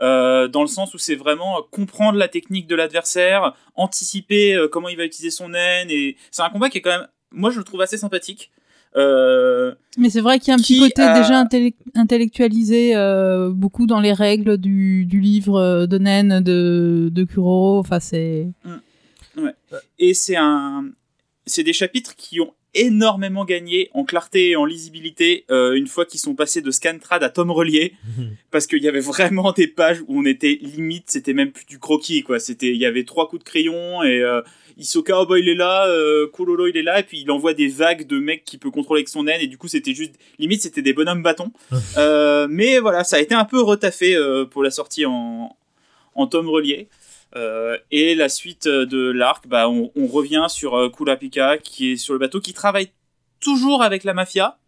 Euh, dans le sens où c'est vraiment euh, comprendre la technique de l'adversaire, anticiper euh, comment il va utiliser son naine, et c'est un combat qui est quand même, moi je le trouve assez sympathique. Euh, Mais c'est vrai qu'il y a un petit côté a- déjà intellec- intellectualisé beaucoup dans les règles du, du livre de Nen de, de Kuroro. Enfin, c'est. Et c'est un, c'est des chapitres qui ont énormément gagné en clarté et en lisibilité euh, une fois qu'ils sont passés de Scantrad à tome relié, parce qu'il y avait vraiment des pages où on était limite, c'était même plus du croquis quoi. C'était, il y avait trois coups de crayon et euh, Hisoka, oh bah il est là, euh, Kuroro il est là, et puis il envoie des vagues de mecs qu'il peut contrôler avec son naine, et du coup c'était juste, limite c'était des bonhommes bâtons. Euh, mais voilà, ça a été un peu retaffé euh, pour la sortie en, en tome relié. Euh, et la suite de l'arc, bah, on, revient sur euh, Kurapika qui est sur le bateau, qui travaille toujours avec la mafia,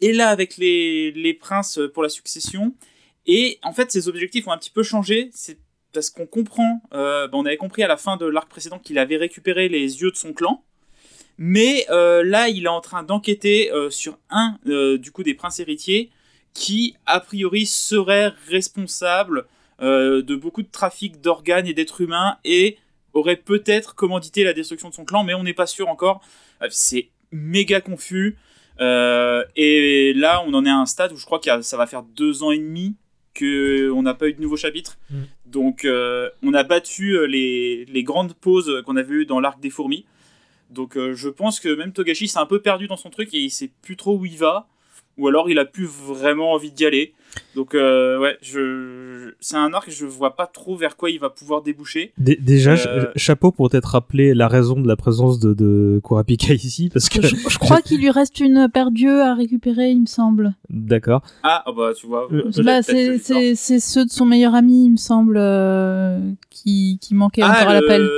et là avec les, les princes pour la succession. Et en fait, ses objectifs ont un petit peu changé. C'est parce qu'on comprend, euh, bah, on avait compris à la fin de l'arc précédent qu'il avait récupéré les yeux de son clan. Mais euh, là, il est en train d'enquêter euh, sur un euh, du coup des princes héritiers qui, a priori, serait responsable euh, de beaucoup de trafic d'organes et d'êtres humains et aurait peut-être commandité la destruction de son clan, mais on n'est pas sûr encore. Euh, C'est méga confus. Euh, et là, on en est à un stade où je crois que ça va faire deux ans et demi que on n'a pas eu de nouveau chapitre. Mm. Donc, euh, on a battu les, les grandes pauses qu'on avait eues dans l'arc des fourmis. Donc, euh, je pense que même Togashi s'est un peu perdu dans son truc et il sait plus trop où il va. Ou alors il a plus vraiment envie d'y aller. Donc, euh, ouais, je... c'est un arc, je vois pas trop vers quoi il va pouvoir déboucher. dé- déjà, Euh, ch- chapeau pour t'être rappelé la raison de la présence de, de Kurapika ici, parce que Je, je crois qu'il lui reste une paire d'yeux à récupérer, il me semble. d'accord. Ah, ah bah, tu vois. Euh, Bah, c'est ceux de son meilleur ami, il me semble, euh, qui, qui manquaient encore à Ah, l'appel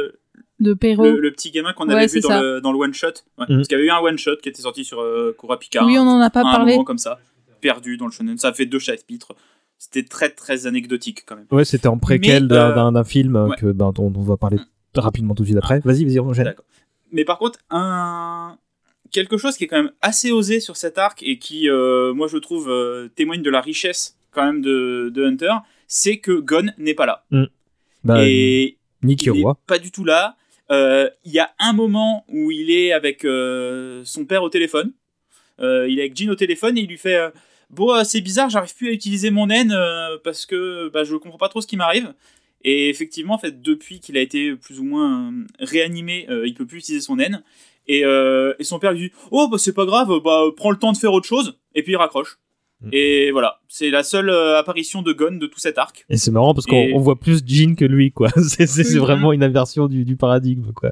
de Perrault. le, le petit gamin qu'on Ouais, avait vu dans le, dans le one-shot. Ouais, Mm. Parce qu'il y avait eu un one-shot qui était sorti sur euh, Kurapika. Oui, on n'en a pas un parlé. moment comme ça, perdu dans le shonen. Ça a fait deux chapitres. C'était très très anecdotique quand même. Ouais, c'était en préquel d'un euh, film euh, ouais. que, ben, dont on va parler rapidement tout de suite après. Vas-y, vas-y, on. Mais par contre, un quelque chose qui est quand même assez osé sur cet arc et qui, euh, moi, je trouve euh, témoigne de la richesse quand même de, de Hunter, c'est que Gon n'est pas là. Bah, et Nicky il est Roy. pas du tout là. Euh, Il y a un moment où il est avec euh, son père au téléphone. Euh, il est avec Jean au téléphone et il lui fait Bon, c'est bizarre, j'arrive plus à utiliser mon euh, parce que bah, je comprends pas trop ce qui m'arrive. Et effectivement, en fait, depuis qu'il a été plus ou moins réanimé, il peut plus utiliser son naine. Et, et son père lui dit Oh, bah c'est pas grave, bah prends le temps de faire autre chose. Et puis il raccroche. Mm. Et voilà, c'est la seule euh, apparition de Gon de tout cet arc. Et c'est marrant parce qu'on Et- voit plus Jean que lui, quoi. C'est vraiment une inversion du, du paradigme, quoi.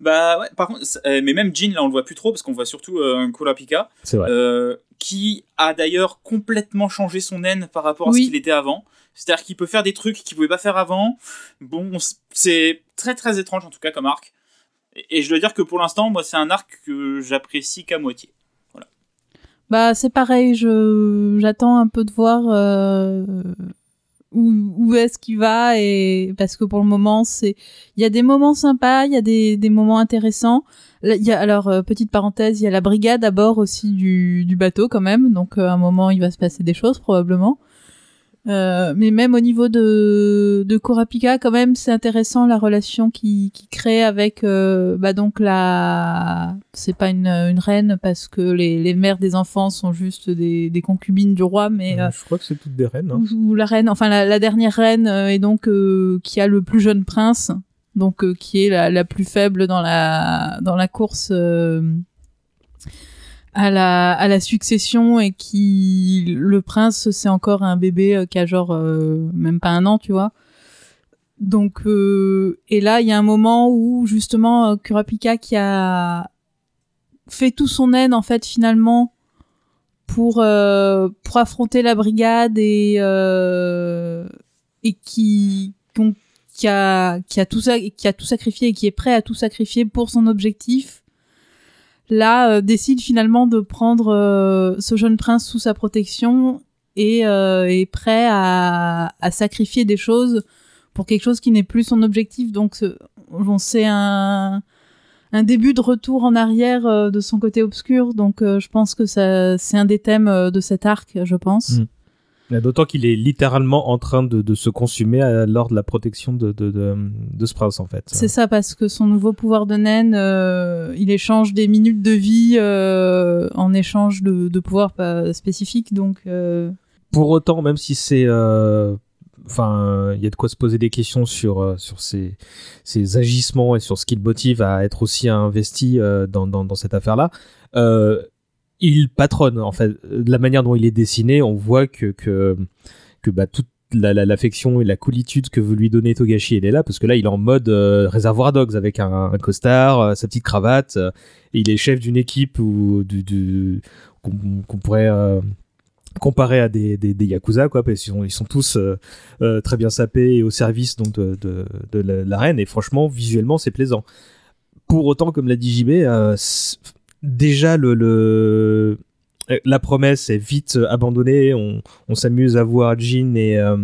Bah ouais, par contre, euh, mais même Jean, là on le voit plus trop parce qu'on voit surtout euh, Kurapika. C'est vrai. Euh, qui a d'ailleurs complètement changé son naine par rapport à Oui. ce qu'il était avant. C'est-à-dire qu'il peut faire des trucs qu'il pouvait pas faire avant. Bon, c'est très très étrange en tout cas comme arc. Et, et je dois dire que pour l'instant, moi, c'est un arc que j'apprécie qu'à moitié. Bah, c'est pareil, je j'attends un peu de voir euh, où, où est-ce qu'il va et parce que pour le moment, c'est il y a des moments sympas, il y a des, des moments intéressants. Il y a alors euh, petite parenthèse, il y a la brigade à bord aussi du, du bateau quand même, donc euh, à un moment il va se passer des choses probablement. Euh, mais même au niveau de de Kurapika, quand même, c'est intéressant la relation qui qui crée avec euh, bah donc la c'est pas une une reine parce que les les mères des enfants sont juste des des concubines du roi, mais euh, Je crois que c'est toutes des reines. hein. ou, ou la reine, enfin la, la dernière reine euh, est donc euh, qui a le plus jeune prince, donc euh, qui est la, la plus faible dans la dans la course euh, à la à la succession et qui le prince c'est encore un bébé euh, qui a genre euh, même pas un an, tu vois. Donc euh, et là il y a un moment où justement euh, Kurapika qui a fait tout son aide en fait finalement pour euh, pour affronter la brigade et euh, et qui qui a qui a tout qui a tout sacrifié et qui est prêt à tout sacrifier pour son objectif là euh, décide finalement de prendre euh, ce jeune prince sous sa protection et euh, est prêt à, à sacrifier des choses pour quelque chose qui n'est plus son objectif. Donc on sait un un début de retour en arrière euh, de son côté obscur. Donc euh, je pense que c'est un des thèmes de cet arc je pense. Mm. D'autant qu'il est littéralement en train de, de se consumer à- lors de la protection de, de, de, de ce prince, en fait. C'est ça parce que son nouveau pouvoir de naine, euh, il échange des minutes de vie euh, en échange de, de pouvoirs pas spécifiques. Donc, euh, Pour autant, même si c'est... euh, Enfin, il y a de quoi se poser des questions sur, euh, sur ses, ses agissements et sur ce qui le motive à être aussi investi euh, dans, dans, dans cette affaire-là. Euh, il patronne, en fait. De la manière dont il est dessiné, on voit que, que, que bah, toute la- la- l'affection et la coolitude que veut lui donner Togashi, elle est là, parce que là, il est en mode euh, réservoir dogs avec un, costard, euh, sa petite cravate, euh, et il est chef d'une équipe ou du, du- qu'on pourrait euh, comparer à des, des, des yakuza, quoi, parce qu'ils sont, ils sont tous euh, euh, très bien sapés et au service donc de, de, de la, reine, et franchement, visuellement, c'est plaisant. Pour autant, comme l'a dit JB, euh, déjà le, euh, la promesse est vite euh, abandonnée. On, s'amuse à voir Jin et euh,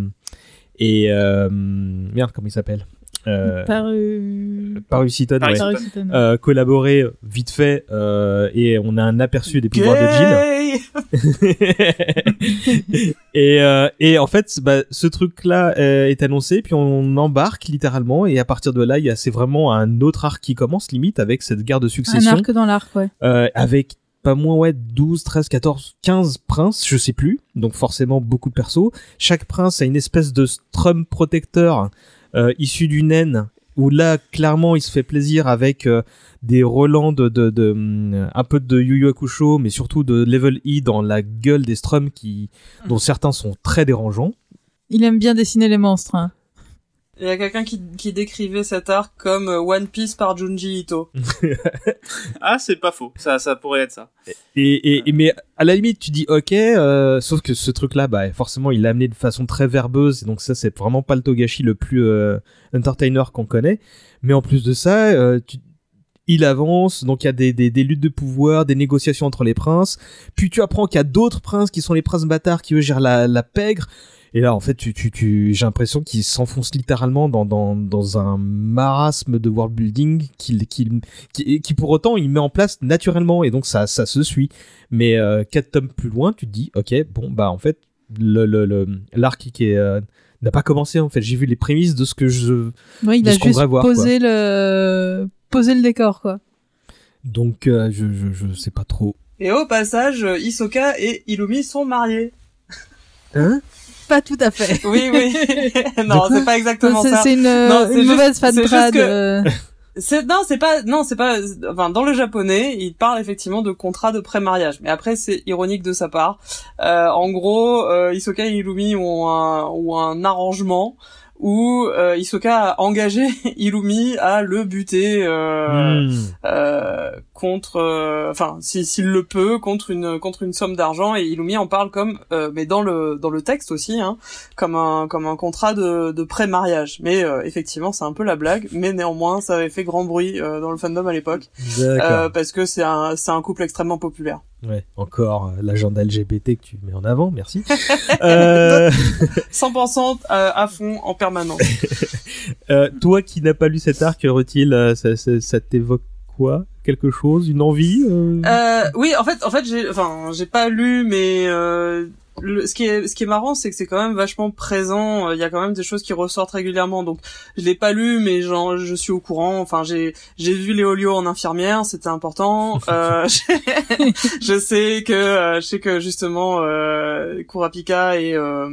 et merde comment il s'appelle? Euh, paru. Paru Paru ouais. Euh, collaborer vite fait euh, et on a un aperçu des pouvoirs de Jin. Gay et, euh, et en fait, bah, ce truc-là euh, est annoncé, puis on embarque littéralement, et à partir de là, il y a c'est vraiment un autre arc qui commence limite avec cette guerre de Un succession, arc dans l'arc, ouais. euh, avec pas moins ouais 12, 13, 14, 15 princes, je sais plus, donc forcément beaucoup de persos. Chaque prince a une espèce de strum protecteur issu d'une naine. Où là, clairement, il se fait plaisir avec euh, des relents de, de, de, hum, un peu de Yu Yu Hakusho, mais surtout de Level E dans la gueule des strums qui, dont certains sont très dérangeants. Il aime bien dessiner les monstres. hein. Il y a quelqu'un qui, qui décrivait cet arc comme euh, One Piece par Junji Ito. Ah, c'est pas faux. Ça, ça pourrait être ça. Et, et, et- mais à la limite, tu dis ok, euh, sauf que ce truc-là, bah, forcément, il l'a amené de façon très verbeuse, et donc ça, c'est vraiment pas le Togashi le plus euh, entertainer qu'on connaît. Mais en plus de ça, euh, tu- il avance, donc il y a des, des, des luttes de pouvoir, des négociations entre les princes. Puis tu apprends qu'il y a d'autres princes qui sont les princes bâtards qui eux gèrent la, la pègre. Et là, en fait, tu, tu, tu, j'ai l'impression qu'il s'enfonce littéralement dans, dans, dans un marasme de world building qu'il, qu'il, qui, qui pour autant il met en place naturellement et donc ça, ça se suit. Mais euh, quatre tomes plus loin, tu te dis, ok, bon bah en fait le, le, le- l'arc qui est euh, n'a pas commencé en fait. J'ai vu les prémices de ce que je Ouais, il a juste voir, posé le posé le décor, quoi. donc euh, je, je je sais pas trop. Et au passage, Hisoka et Illumi sont mariés. Hein? Pas tout à fait. Oui, oui. non, c'est pas exactement ça. c'est une, Non, c'est une juste- mauvaise fan trad. que- euh. Non, c'est pas non, c'est pas enfin dans le japonais, il parle effectivement de contrat de pré-mariage. Mais après c'est ironique de sa part. Euh, en gros, euh, Hisoka et Illumi ont un ont un arrangement où euh, Hisoka a engagé Illumi à le buter euh, Hmm. euh, contre euh, enfin si s'il le peut contre une contre une somme d'argent et Illumi en parle comme euh, mais dans le dans le texte aussi hein, comme un comme un contrat de de pré-mariage. Mais euh, effectivement c'est un peu la blague mais néanmoins ça avait fait grand bruit euh, dans le fandom à l'époque euh, parce que c'est un c'est un couple extrêmement populaire. Ouais, encore euh, l'agenda LGBT que tu mets en avant, merci. euh, 100% à, à fond en permanence. Euh, toi qui n'as pas lu cet arc, Rutil, ça, ça, ça t'évoque quoi? Quelque chose, une envie euh Euh, oui, en fait, en fait, j'ai, enfin, j'ai pas lu, mais euh, le, ce qui est, ce qui est marrant, c'est que c'est quand même vachement présent. Il y a quand même des choses qui ressortent régulièrement. Donc, je l'ai pas lu, mais genre, je suis au courant. Enfin, j'ai, j'ai vu Léolio en infirmière, c'était important. Euh, je sais que, euh, je sais que justement, euh, Kurapika et euh,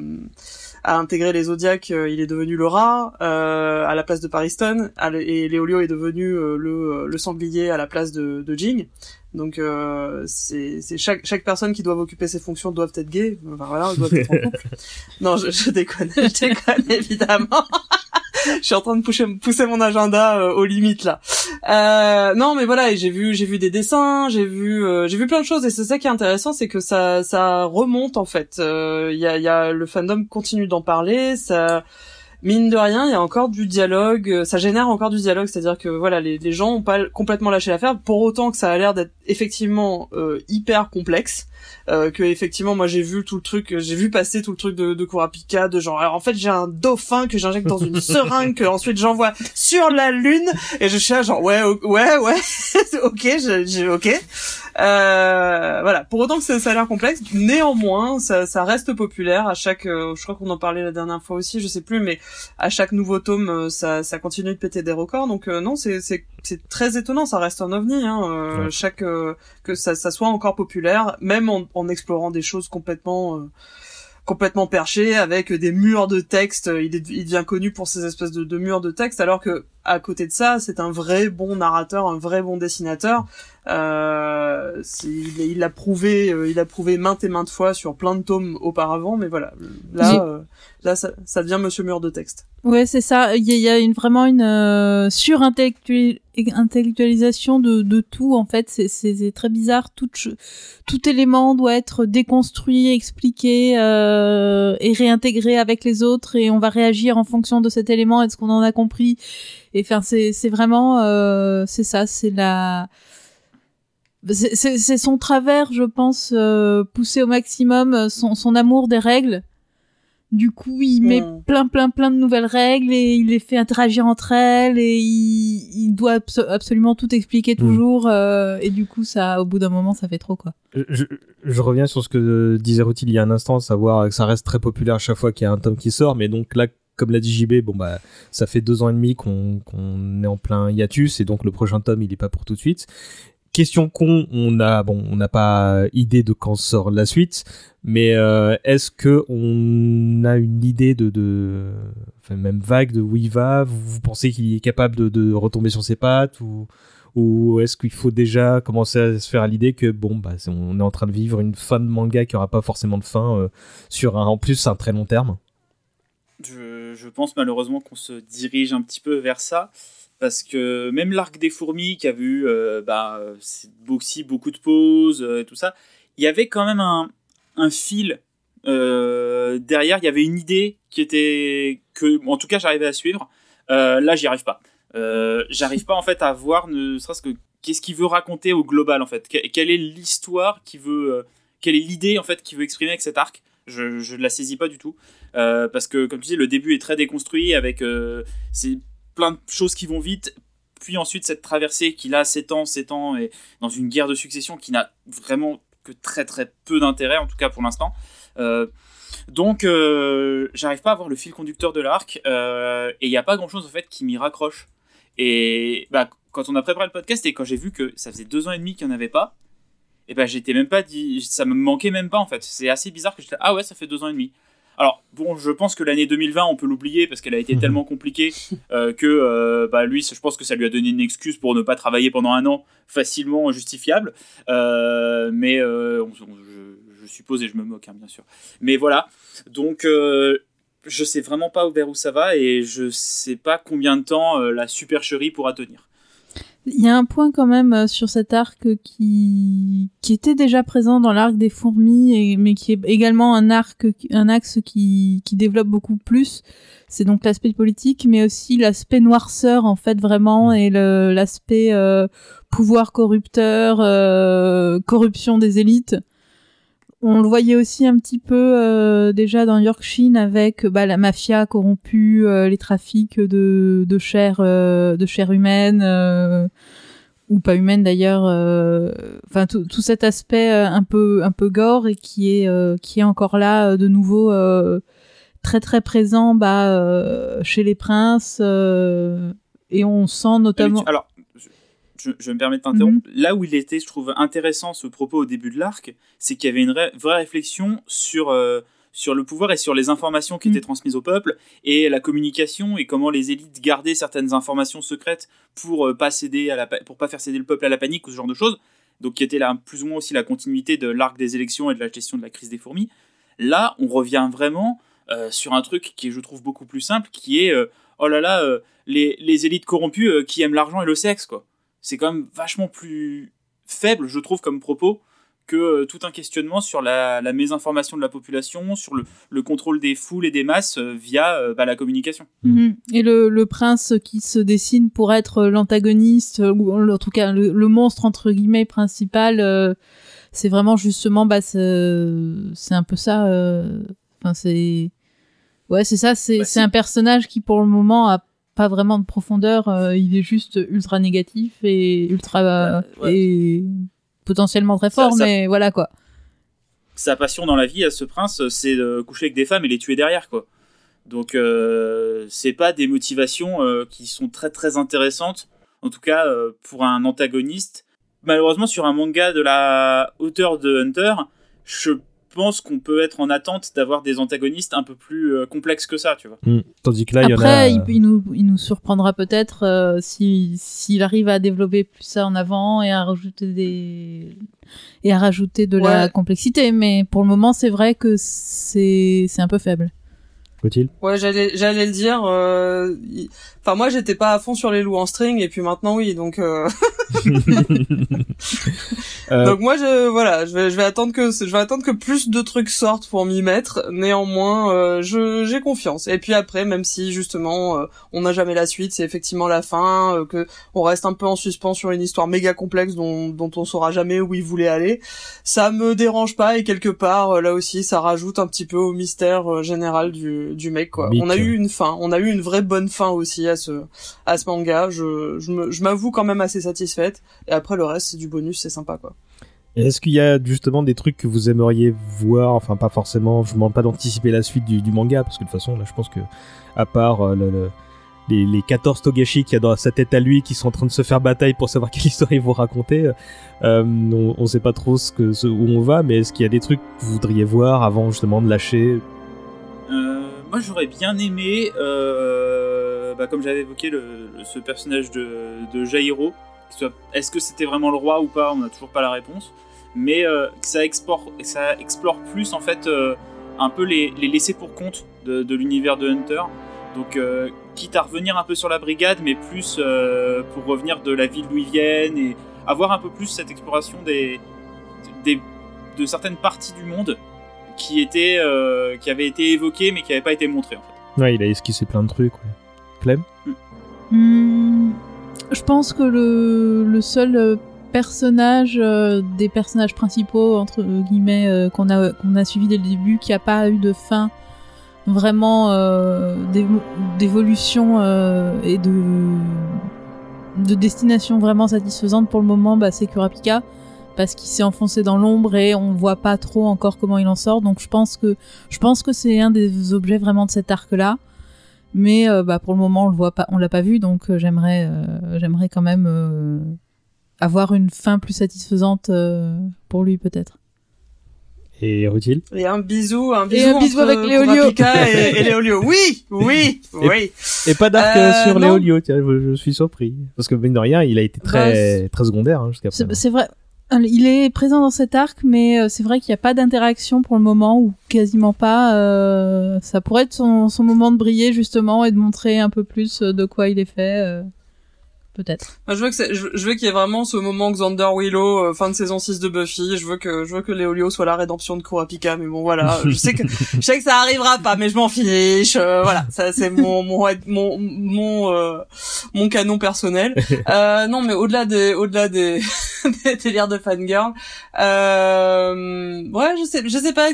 a intégré les Zodiacs, euh, il est devenu le rat euh, à la place de Pariston, et Léolio est devenu euh, le, le sanglier à la place de, de Jing. Donc euh, c'est c'est chaque chaque personne qui doit occuper ces fonctions doivent être gays. Enfin voilà, doivent être en couple. non, je, je déconne, je déconne évidemment. Je suis en train de pousser, mon agenda euh, aux limites là. Euh, non, mais voilà, j'ai vu j'ai vu des dessins, j'ai vu euh, j'ai vu plein de choses et c'est ça qui est intéressant, c'est que ça ça remonte en fait. Euh, Il y a y a le fandom continue d'en parler, ça mine de rien, il y a encore du dialogue, euh, ça génère encore du dialogue, c'est-à-dire que voilà, les, les gens ont pas complètement lâché l'affaire, pour autant que ça a l'air d'être effectivement euh, hyper complexe, euh, que effectivement moi j'ai vu tout le truc, j'ai vu passer tout le truc de, de Kurapika, de genre alors en fait j'ai un dauphin que j'injecte dans une seringue que ensuite j'envoie sur la lune et je suis là genre ouais ouais ouais ok j'ai ok. Euh, voilà. Pour autant que ça, ça a l'air complexe néanmoins ça, ça reste populaire. À chaque euh, je crois qu'on en parlait la dernière fois aussi je sais plus mais à chaque nouveau tome euh, ça, ça continue de péter des records. Donc euh, non c'est c'est c'est très étonnant. Ça reste un ovni hein, euh, Ouais. chaque que ça, ça soit encore populaire même en, en explorant des choses complètement euh, complètement perché avec des murs de texte. Il, est, il devient connu pour ces espèces de, de murs de texte, alors que à côté de ça, c'est un vrai bon narrateur, un vrai bon dessinateur. Euh, il il l'a prouvé, euh, il a prouvé maintes et maintes fois sur plein de tomes auparavant, mais voilà, là, euh, là, ça, ça devient Monsieur Mur de texte. Ouais, c'est ça. Il y a, une, vraiment une euh, surintellectualisation de, de tout. En fait, c'est- très bizarre. Tout, tout élément doit être déconstruit, expliqué euh, et réintégré avec les autres, et on va réagir en fonction de cet élément et de ce qu'on en a compris? Et enfin, c'est c'est vraiment, euh, c'est ça, c'est la c'est- c'est c'est son travers, je pense, euh, poussé au maximum, euh, son, son amour des règles. Du coup, il met Mm. plein, plein, plein de nouvelles règles et il les fait interagir entre elles et il, il doit abso- absolument tout expliquer toujours. euh, et du coup, ça, au bout d'un moment, ça fait trop, quoi. je, je- je reviens sur ce que disait Rutil il y a un instant, à savoir que ça reste très populaire à chaque fois qu'il y a un tome qui sort, mais donc là, comme l'a dit JB, bon bah, ça fait deux ans et demi qu'on est en plein hiatus, et donc le prochain tome, il est pas pour tout de suite. Question con, on a bon, on n'a pas idée de quand sort la suite, mais euh, est-ce que on a une idée de, de même vague de où il va? Vous, pensez qu'il est capable de, retomber sur ses pattes ou ou est-ce qu'il faut déjà commencer à se faire l'idée que bon bah on est en train de vivre une fin de manga qui aura pas forcément de fin euh, sur un en plus un très long terme? Je, pense malheureusement qu'on se dirige un petit peu vers ça. Parce que même l'arc des fourmis qui a vu euh, bah, aussi beaucoup de pauses euh, et tout ça, il y avait quand même un, fil euh, derrière. Il y avait une idée qui était que, en tout cas, j'arrivais à suivre. Là, j'y arrive pas. J'arrive pas en fait à voir ne serait-ce que qu'est-ce qu'il veut raconter au global en fait. Que- quelle est l'histoire qui veut, quelle est l'idée en fait qu'il veut exprimer avec cet arc. Je, je la saisis pas du tout Euh, parce que comme tu dis, le début est très déconstruit avec euh, plein de choses qui vont vite. Puis ensuite cette traversée qui là s'étend, s'étend et dans une guerre de succession qui n'a vraiment que très très peu d'intérêt en tout cas pour l'instant. Euh, donc, euh, j'arrive pas à voir le fil conducteur de l'arc, et il n'y a pas grand chose en fait qui m'y raccroche. Et bah, quand on a préparé le podcast et quand j'ai vu que ça faisait deux ans et demi qu'il n'y en avait pas, et ben j'étais même pas dit, ça me manquait même pas en fait. C'est assez bizarre que j'étais ah ouais ça fait deux ans et demi. Alors bon, je pense que l'année 2020 on peut l'oublier parce qu'elle a été Mhm. tellement compliquée euh, que euh, bah lui, je pense que ça lui a donné une excuse pour ne pas travailler pendant un an facilement justifiable. Euh, mais on- on- je, je suppose et je me moque hein, bien sûr. Mais voilà, donc je sais vraiment pas vers où ça va et je sais pas combien de temps la supercherie pourra tenir. Il y a un point quand même euh, sur cet arc qui qui était déjà présent dans l'arc des fourmis, mais qui est également un arc, un axe qui qui développe beaucoup plus. C'est donc l'aspect politique, mais aussi l'aspect noirceur en fait vraiment et l'aspect euh, pouvoir corrupteur, euh, corruption des élites. On le voyait aussi un petit peu euh, déjà dans Yorkshire avec bah, la mafia corrompue, euh, les trafics de, de chair, euh, de chair humaine, euh, ou pas humaine d'ailleurs. euh, Enfin, tout, tout cet aspect un peu un peu gore et qui est euh, qui est encore là de nouveau euh, très très présent bah, euh, chez les princes euh, et on sent notamment. Alors, je, me permets de t'interrompre. Mhm. Là où il était, je trouve intéressant ce propos au début de l'arc, c'est qu'il y avait une vraie, vraie réflexion sur, euh, sur le pouvoir et sur les informations qui Mhm. étaient transmises au peuple et la communication et comment les élites gardaient certaines informations secrètes pour euh, pas céder à la, pour pas faire céder le peuple à la panique ou ce genre de choses. Donc qui était là plus ou moins aussi la continuité de l'arc des élections et de la gestion de la crise des fourmis. Là, on revient vraiment euh, sur un truc qui est, je trouve, beaucoup plus simple, qui est euh, oh là là, euh, les, les élites corrompues euh, qui aiment l'argent et le sexe, quoi. C'est quand même vachement plus faible, je trouve, comme propos, que euh, tout un questionnement sur la, la mésinformation de la population, sur le, le contrôle des foules et des masses euh, via euh, bah, la communication. Mhm. Et le, le prince qui se dessine pour être l'antagoniste, ou en tout cas le, le monstre entre guillemets principal, euh, c'est vraiment justement, bah, c'est un peu ça. euh, Enfin, c'est. Ouais, c'est ça, c'est Bah, un personnage qui pour le moment a pas vraiment de profondeur, euh, il est juste ultra négatif et ultra. Ouais. et potentiellement très fort, ça- mais voilà quoi. Sa passion dans la vie à ce prince, c'est de coucher avec des femmes et les tuer derrière, quoi. Donc, euh, c'est pas des motivations euh, qui sont très très intéressantes, en tout cas euh, pour un antagoniste. Malheureusement, sur un manga de la hauteur de Hunter, je pense qu'on peut être en attente d'avoir des antagonistes un peu plus euh, complexes que ça, tu vois. Hmm. Tandis que là, il y en a. Après, il, il nous, il nous surprendra peut-être euh, si- s'il arrive à développer plus ça en avant et à rajouter des et à rajouter de la complexité. Mais pour le moment, c'est vrai que c'est c'est un peu faible. Ouais, j'allais j'allais le dire. euh, Enfin, moi, j'étais pas à fond sur les loups en string, et puis maintenant, oui. Donc, euh... Euh, donc moi, je voilà, je vais je vais attendre que je vais attendre que plus de trucs sortent pour m'y mettre. Néanmoins, euh, je j'ai confiance. Et puis après, même si justement, euh, on n'a jamais la suite, c'est effectivement la fin, que on reste un peu en suspens sur une histoire méga complexe dont dont on saura jamais où il voulait aller. Ça me dérange pas et quelque part, là aussi, ça rajoute un petit peu au mystère général du du mec quoi. Mythe. On a eu une fin, on a eu une vraie bonne fin aussi à ce à ce manga. Je je m'avoue quand même assez satisfaite. Et après le reste, c'est du bonus, c'est sympa quoi. Est-ce qu'il y a justement des trucs que vous aimeriez voir? Enfin, pas forcément, je ne demande pas d'anticiper la suite du, du manga, parce que de toute façon, là, je pense que, à part euh, le- le- les, les 14 Togashi qu'il y a dans sa tête à lui, qui sont en train de se faire bataille pour savoir quelle histoire ils vont raconter, euh, on, on sait pas trop ce que, ce- où on va, mais est-ce qu'il y a des trucs que vous voudriez voir avant justement de lâcher? Euh, moi, j'aurais bien aimé, euh, bah, comme j'avais évoqué, ce personnage de, de Jairo. Est-ce que c'était vraiment le roi ou pas On n'a toujours pas la réponse. Mais euh, que ça, explore, plus, en fait, euh, un peu les, laissés pour compte de, l'univers de Hunter. Donc, quitte à revenir un peu sur la brigade, mais plus pour revenir de la ville d'où ils viennent et avoir un peu plus cette exploration des, de certaines parties du monde qui étaient euh, qui avaient été évoquées mais qui n'avaient pas été montrées en fait. Ouais, il a esquissé plein de trucs. Ouais. Clem Hmm, je pense que le, le seul euh, personnage euh, des personnages principaux entre guillemets euh, qu'on a qu'on a suivi dès le début qui a pas eu de fin vraiment euh, d'évo- d'évolution euh, et de de destination vraiment satisfaisante pour le moment bah, c'est Kurapika parce qu'il s'est enfoncé dans l'ombre et on voit pas trop encore comment il en sort donc je pense que je pense que c'est un des objets vraiment de cet arc là mais euh, bah, pour le moment on le voit pas on l'a pas vu donc euh, j'aimerais euh, j'aimerais quand même euh, avoir une fin plus satisfaisante euh, pour lui peut-être Et Rutil? Et un bisou, un Et bisou, un bisou entre avec Léolio. Et, et Léolio. Oui, oui, oui. Et pas d'arc euh, sur non. Léolio, tiens, je, je suis surpris. Parce que, mine de rien, il a été très, très secondaire hein, jusqu'à présent. c'est vrai il est présent dans cet arc mais euh, c'est vrai qu'il n'y a pas d'interaction pour le moment ou quasiment pas euh, ça pourrait être son, moment de briller justement et de montrer un peu plus euh, de quoi il est fait euh, peut-être je veux que c'est- je, je veux qu'il y ait vraiment ce moment Xander Willow, euh, fin de saison 6 de Buffy. Je veux que, je veux que Léolio soit la rédemption de Kurapika. Mais bon, voilà. Je sais que, je sais que ça arrivera pas, mais je m'en fiche. euh, voilà. Ça, c'est mon, mon, mon, mon, euh, mon canon personnel. Euh, non, mais au-delà des, au-delà des, des délires de fangirl, euh, ouais, je sais, je sais pas.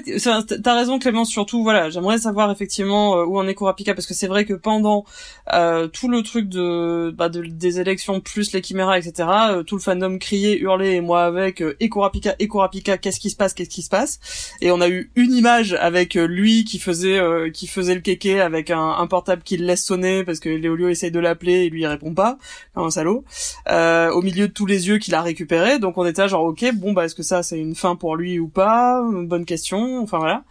T'as raison, Clémence. Surtout, voilà, j'aimerais savoir effectivement euh, où en est Kurapika parce que c'est vrai que pendant euh, tout le truc de, bah, de des élections plus les chiméras, etc. euh, tout le fandom criait, hurlait, et moi avec euh, Ekurapika, Ekurapika, qu'est-ce qui se passe, qu'est-ce qui se passe? Et on a eu une image avec euh, lui qui faisait euh, qui faisait le kéké avec un, un portable qui le laisse sonner parce que Léolio essaye de l'appeler et lui répond pas, comme un salaud. Au milieu de tous les yeux qu'il a récupéré, donc on était genre ok, bon bah est-ce que ça c'est une fin pour lui ou pas? Bonne question. Enfin voilà.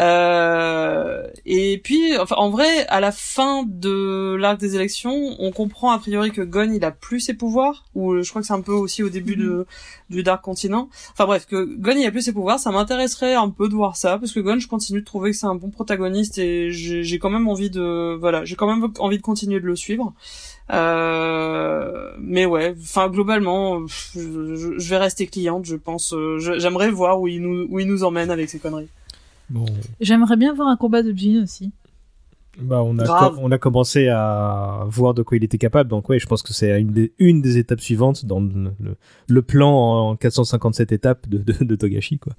Euh, et puis, enfin, en vrai, à la fin de l'arc des élections, on comprend a priori que Gon il a plus ses pouvoirs, ou euh, je crois que c'est un peu aussi au début de du Dark Continent. Enfin bref, que Gon il a plus ses pouvoirs, ça m'intéresserait un peu de voir ça, parce que Gon, je continue de trouver que c'est un bon protagoniste et j'ai quand même envie de, voilà, j'ai quand même envie de continuer de le suivre. Euh, mais ouais, enfin globalement, je, vais rester cliente, je pense. euh, J'aimerais voir où il nous où il nous emmène avec ses conneries. Bon, J'aimerais bien voir un combat de Jean aussi. bah on a, on a commencé à voir de quoi il était capable, donc ouais, je pense que c'est une des, une des étapes suivantes dans le, le- le plan en 457 étapes de, de, de Togashi, quoi.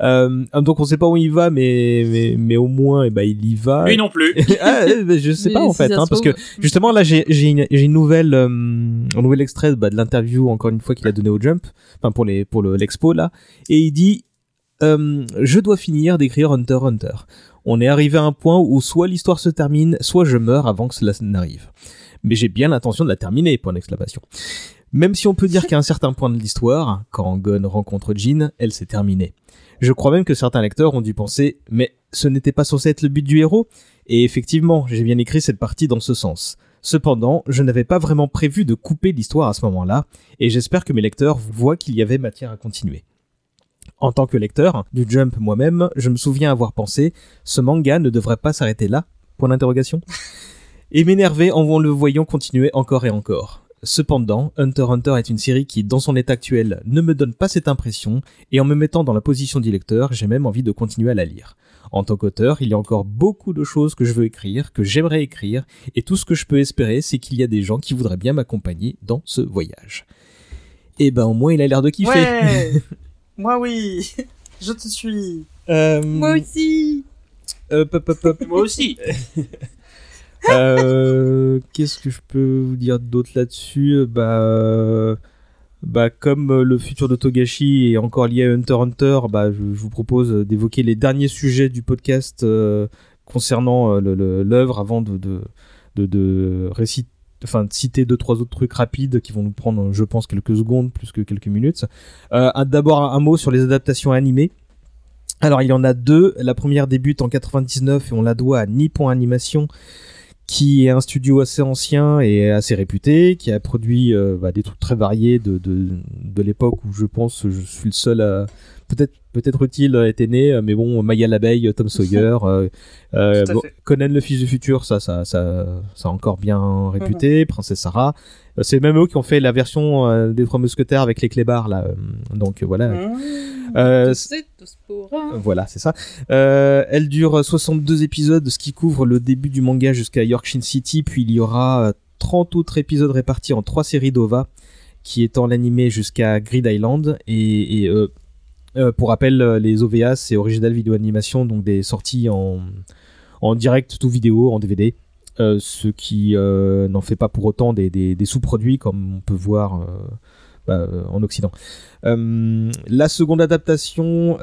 Euh, donc on sait pas où il va, mais, mais, mais au moins, eh ben, il y va. Lui non plus. ah, euh, bah, je sais pas en fait, hein, parce que Justement, là, j'ai une, nouvelle, euh, un nouvel extrait bah, de l'interview, encore une fois, qu'il a donné au Jump, enfin pour les pour le l'expo là, et il dit euh, Je dois finir d'écrire Hunter Hunter. On est arrivé à un point où soit l'histoire se termine, soit je meurs avant que cela n'arrive. Mais j'ai bien l'intention de la terminer. Point d'exclamation. Même si on peut dire qu'à un certain point de l'histoire, quand Gon rencontre Jean, elle s'est terminée. Je crois même que certains lecteurs ont dû penser, mais ce n'était pas censé être le but du héros Et effectivement, j'ai bien écrit cette partie dans ce sens. Cependant, je n'avais pas vraiment prévu de couper l'histoire à ce moment-là, et j'espère que mes lecteurs voient qu'il y avait matière à continuer. En tant que lecteur du Jump moi-même, je me souviens avoir pensé ce manga ne devrait pas s'arrêter là? Point d'interrogation. Et m'énerver en le voyant continuer encore et encore. Cependant, Hunter x Hunter est une série qui, dans son état actuel, ne me donne pas cette impression, et en me mettant dans la position du lecteur, j'ai même envie de continuer à la lire. En tant qu'auteur, il y a encore beaucoup de choses que je veux écrire, que j'aimerais écrire, et tout ce que je peux espérer, c'est qu'il y a des gens qui voudraient bien m'accompagner dans ce voyage. Et ben au moins il a l'air de kiffer. Ouais Moi oui Je te suis Euh, Moi aussi hop. Moi aussi. Euh, Qu'est-ce que je peux vous dire d'autre là-dessus? Bah, euh, bah comme euh, le futur de Togashi est encore lié à Hunter x Hunter, bah je, je vous propose d'évoquer les derniers sujets du podcast euh, concernant euh, l'œuvre avant de de, de, de récit- enfin citer deux trois autres trucs rapides qui vont nous prendre, je pense, quelques secondes plus que quelques minutes. Euh, D'abord un, un mot sur les adaptations animées. Alors il y en a deux. La première débute en 99 et on la doit à Nippon Animation qui est un studio assez ancien et assez réputé, qui a produit euh, bah, des trucs très variés de, de, de l'époque où je pense je suis le seul à peut-être peut-être utile a été né, euh, mais bon Maya l'abeille, Tom Sawyer, euh, euh, bon. Conan le fils du futur, ça ça ça ça a encore bien réputé, Princesse Sarah. Euh, C'est même eux qui ont fait la version euh, des trois mousquetaires avec les clébards là, euh, donc euh, voilà. Euh, C'est Tospora. voilà, c'est ça. Euh, elle dure 62 épisodes, ce qui couvre le début du manga jusqu'à Yorkshire City, puis il y aura euh, 30 autres épisodes répartis en trois séries d'OVA, qui étant l'animé jusqu'à Grid Island. Et, et, euh, euh, pour rappel, euh, les OVA, c'est Original Video Animation, donc des sorties en, en direct tout vidéo, en DVD. Euh, ce qui n'en fait pas pour autant des, des- sous-produits comme on peut voir bah, en Occident. La seconde adaptation,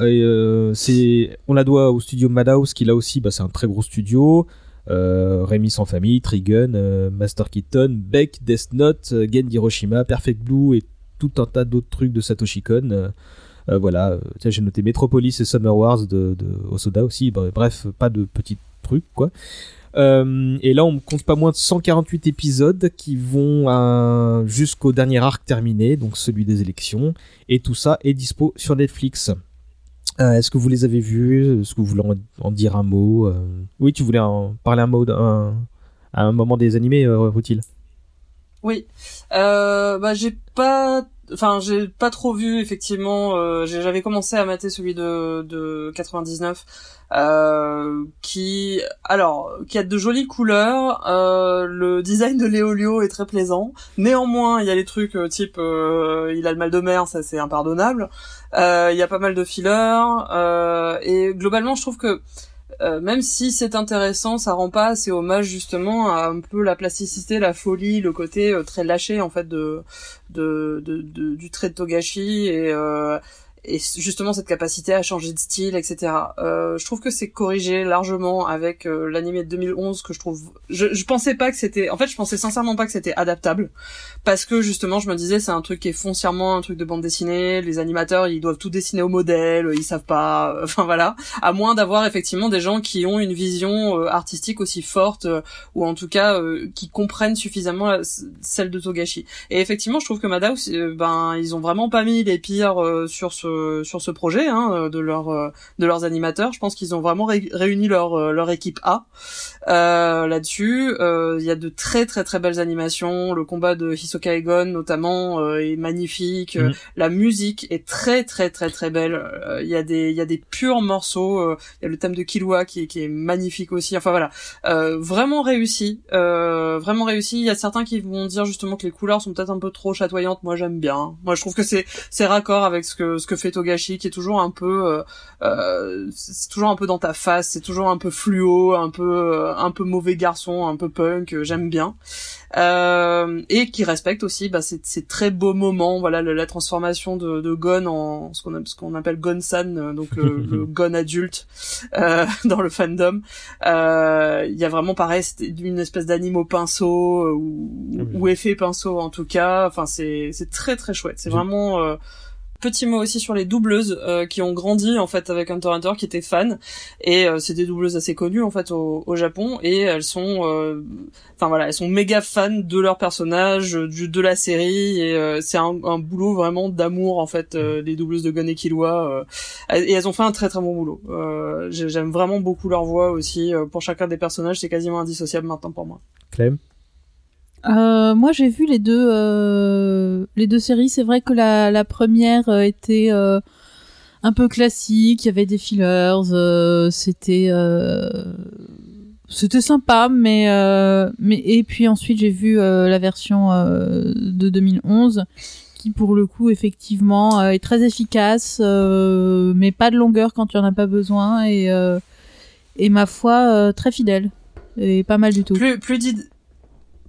c'est, on la doit au studio Madhouse, qui là aussi, bah, c'est un très gros studio. Rémi sans famille, Trigun, Master Keaton, Beck, Death Note, Gen Hiroshima, Perfect Blue et tout un tas d'autres trucs de Satoshi Kon. Euh, voilà, euh, tiens, j'ai noté Metropolis et Summer Wars de, de Osoda aussi. Bah, bref, pas de petits trucs quoi. Euh, et là, on compte pas moins de 148 épisodes qui vont euh, jusqu'au dernier arc terminé, donc celui des élections. Et tout ça est dispo sur Netflix. Euh, Est-ce que vous les avez vus? Est-ce que vous voulez en, en dire un mot Euh, Oui, tu voulais en parler un mot d'un- à un moment des animés, euh, Rutil? Oui. Bah j'ai pas, enfin j'ai pas trop vu effectivement. Euh, J'avais commencé à mater celui de de 99, euh, qui, alors, qui a de jolies couleurs. Euh, le design de Léolio est très plaisant. Néanmoins, il y a les trucs type, il a le mal de mer, ça c'est impardonnable. Il y a pas mal de fillers et globalement, je trouve que euh, même si c'est intéressant, ça rend pas assez hommage justement à un peu la plasticité, la folie, le côté euh, très lâché en fait de, de, de, du trait de Togashi et euh, et justement cette capacité à changer de style, etc. Euh, je trouve que c'est corrigé largement avec euh, l'animé de 2011 que je trouve. Je, je pensais pas que c'était. En fait, je pensais sincèrement pas que c'était adaptable parce que justement, je me disais c'est un truc qui est foncièrement un truc de bande dessinée. Les animateurs, ils doivent tout dessiner au modèle, ils savent pas. Enfin voilà. À moins d'avoir effectivement des gens qui ont une vision euh, artistique aussi forte euh, ou en tout cas euh, qui comprennent suffisamment celle de Togashi. Et effectivement, je trouve que Madhouse, euh, ben, ils ont vraiment pas mis les pires euh, sur ce sur ce projet hein, euh, de euh, de leurs animateurs. Je pense qu'ils ont vraiment ré- réuni leur euh, leur équipe A euh, là-dessus. Euh, Il y a de très très très belles animations. Le combat de Hisoka Egon notamment euh, est magnifique. Mhm. La musique est très très très très belle. Euh, Il y a des il y a des purs morceaux. Il y a le thème de Killua qui est qui est magnifique aussi. Enfin voilà, euh, vraiment réussi, euh, vraiment réussi. Il y a certains qui vont dire justement que les couleurs sont peut-être un peu trop chatoyantes. Moi j'aime bien. Moi je trouve que c'est c'est raccord avec ce que ce que fait Togashi, qui est toujours un peu euh, c'est c'est toujours un peu dans ta face. C'est toujours un peu fluo, un peu euh, un peu mauvais garçon, un peu punk. euh, J'aime bien. Euh, et qui respecte aussi bah, ces, ces très beaux moments, voilà le- la transformation de, de Gon en ce qu'on ce qu'on appelle Gon-san, euh, donc le, le Gon adulte euh, dans le fandom. Euh, Il y a vraiment pareil, une espèce d'anime au pinceau ou, Ah oui. ou effet pinceau en tout cas. Enfin c'est c'est très très chouette. C'est vraiment euh, Petit mot aussi sur les doubleuses euh, qui ont grandi en fait avec Hunter Hunter, qui étaient fans. Et euh, c'est des doubleuses assez connues en fait au, au Japon. Et elles sont, euh, enfin voilà, elles sont méga fans de leur personnage, euh, du, de la série. Et euh, c'est un, un boulot vraiment d'amour en fait euh, des doubleuses de Gon et Killua euh, et elles ont fait un très très bon boulot. Euh, j'ai- J'aime vraiment beaucoup leur voix aussi. Euh, pour chacun des personnages, c'est quasiment indissociable maintenant pour moi. Clem? Euh, moi, j'ai vu les deux, euh, les deux séries. C'est vrai que la, la première euh, était euh, un peu classique. Il y avait des fillers. euh, c'était, c'était sympa, mais, mais et puis ensuite j'ai vu la version de 2011 qui, pour le coup, effectivement, est très efficace, mais pas de longueur quand y en a pas besoin et et ma foi très fidèle et pas mal du tout. Plus plus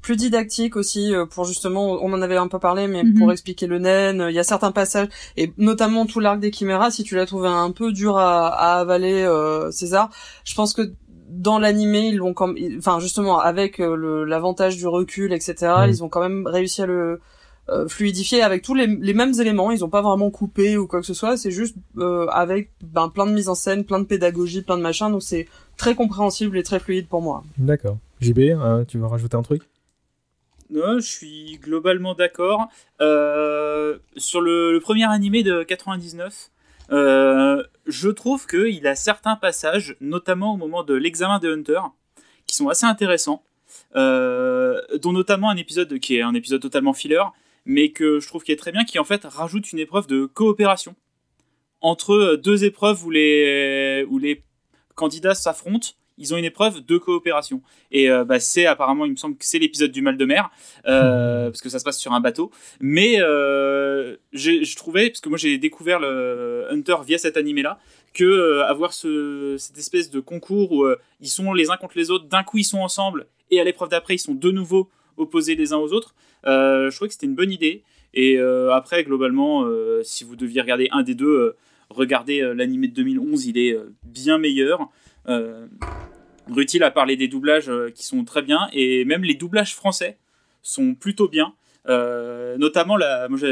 plus didactique aussi euh, pour justement on en avait un peu parlé mais Mhm. pour expliquer le nen euh, il y a certains passages et notamment tout l'arc des chiméras si tu l'as trouvé un peu dur à, à avaler euh, César je pense que dans l'animé ils l'ont comme enfin justement avec euh, l'avantage du recul etc Mhm. ils ont quand même réussi à le euh, fluidifier avec tous les, les mêmes éléments ils ont pas vraiment coupé ou quoi que ce soit c'est juste euh, avec ben, plein de mise en scène plein de pédagogie plein de machin donc c'est très compréhensible et très fluide pour moi D'accord. JB, tu veux rajouter un truc? Non, je suis globalement d'accord. Euh, sur le, premier animé de 99, euh, je trouve qu'il a certains passages, notamment au moment de l'examen de Hunter, qui sont assez intéressants, euh, dont notamment un épisode qui est un épisode totalement filler, mais que je trouve qui est très bien, qui en fait rajoute une épreuve de coopération entre deux épreuves où les, où les candidats s'affrontent. Ils ont une épreuve de coopération. Et euh, bah, c'est apparemment, il me semble que c'est l'épisode du mal de mer, euh, parce que ça se passe sur un bateau. Mais euh, je trouvais, parce que moi j'ai découvert le Hunter via cet animé-là, que avoir ce, cette espèce de concours où ils sont les uns contre les autres, d'un coup ils sont ensemble, et à l'épreuve d'après ils sont de nouveau opposés les uns aux autres, je trouvais que c'était une bonne idée. Et après, globalement, si vous deviez regarder un des deux, regardez l'animé de 2011, il est bien meilleur. Euh, Rutil a parlé des doublages euh, qui sont très bien, et même les doublages français sont plutôt bien. Euh, notamment,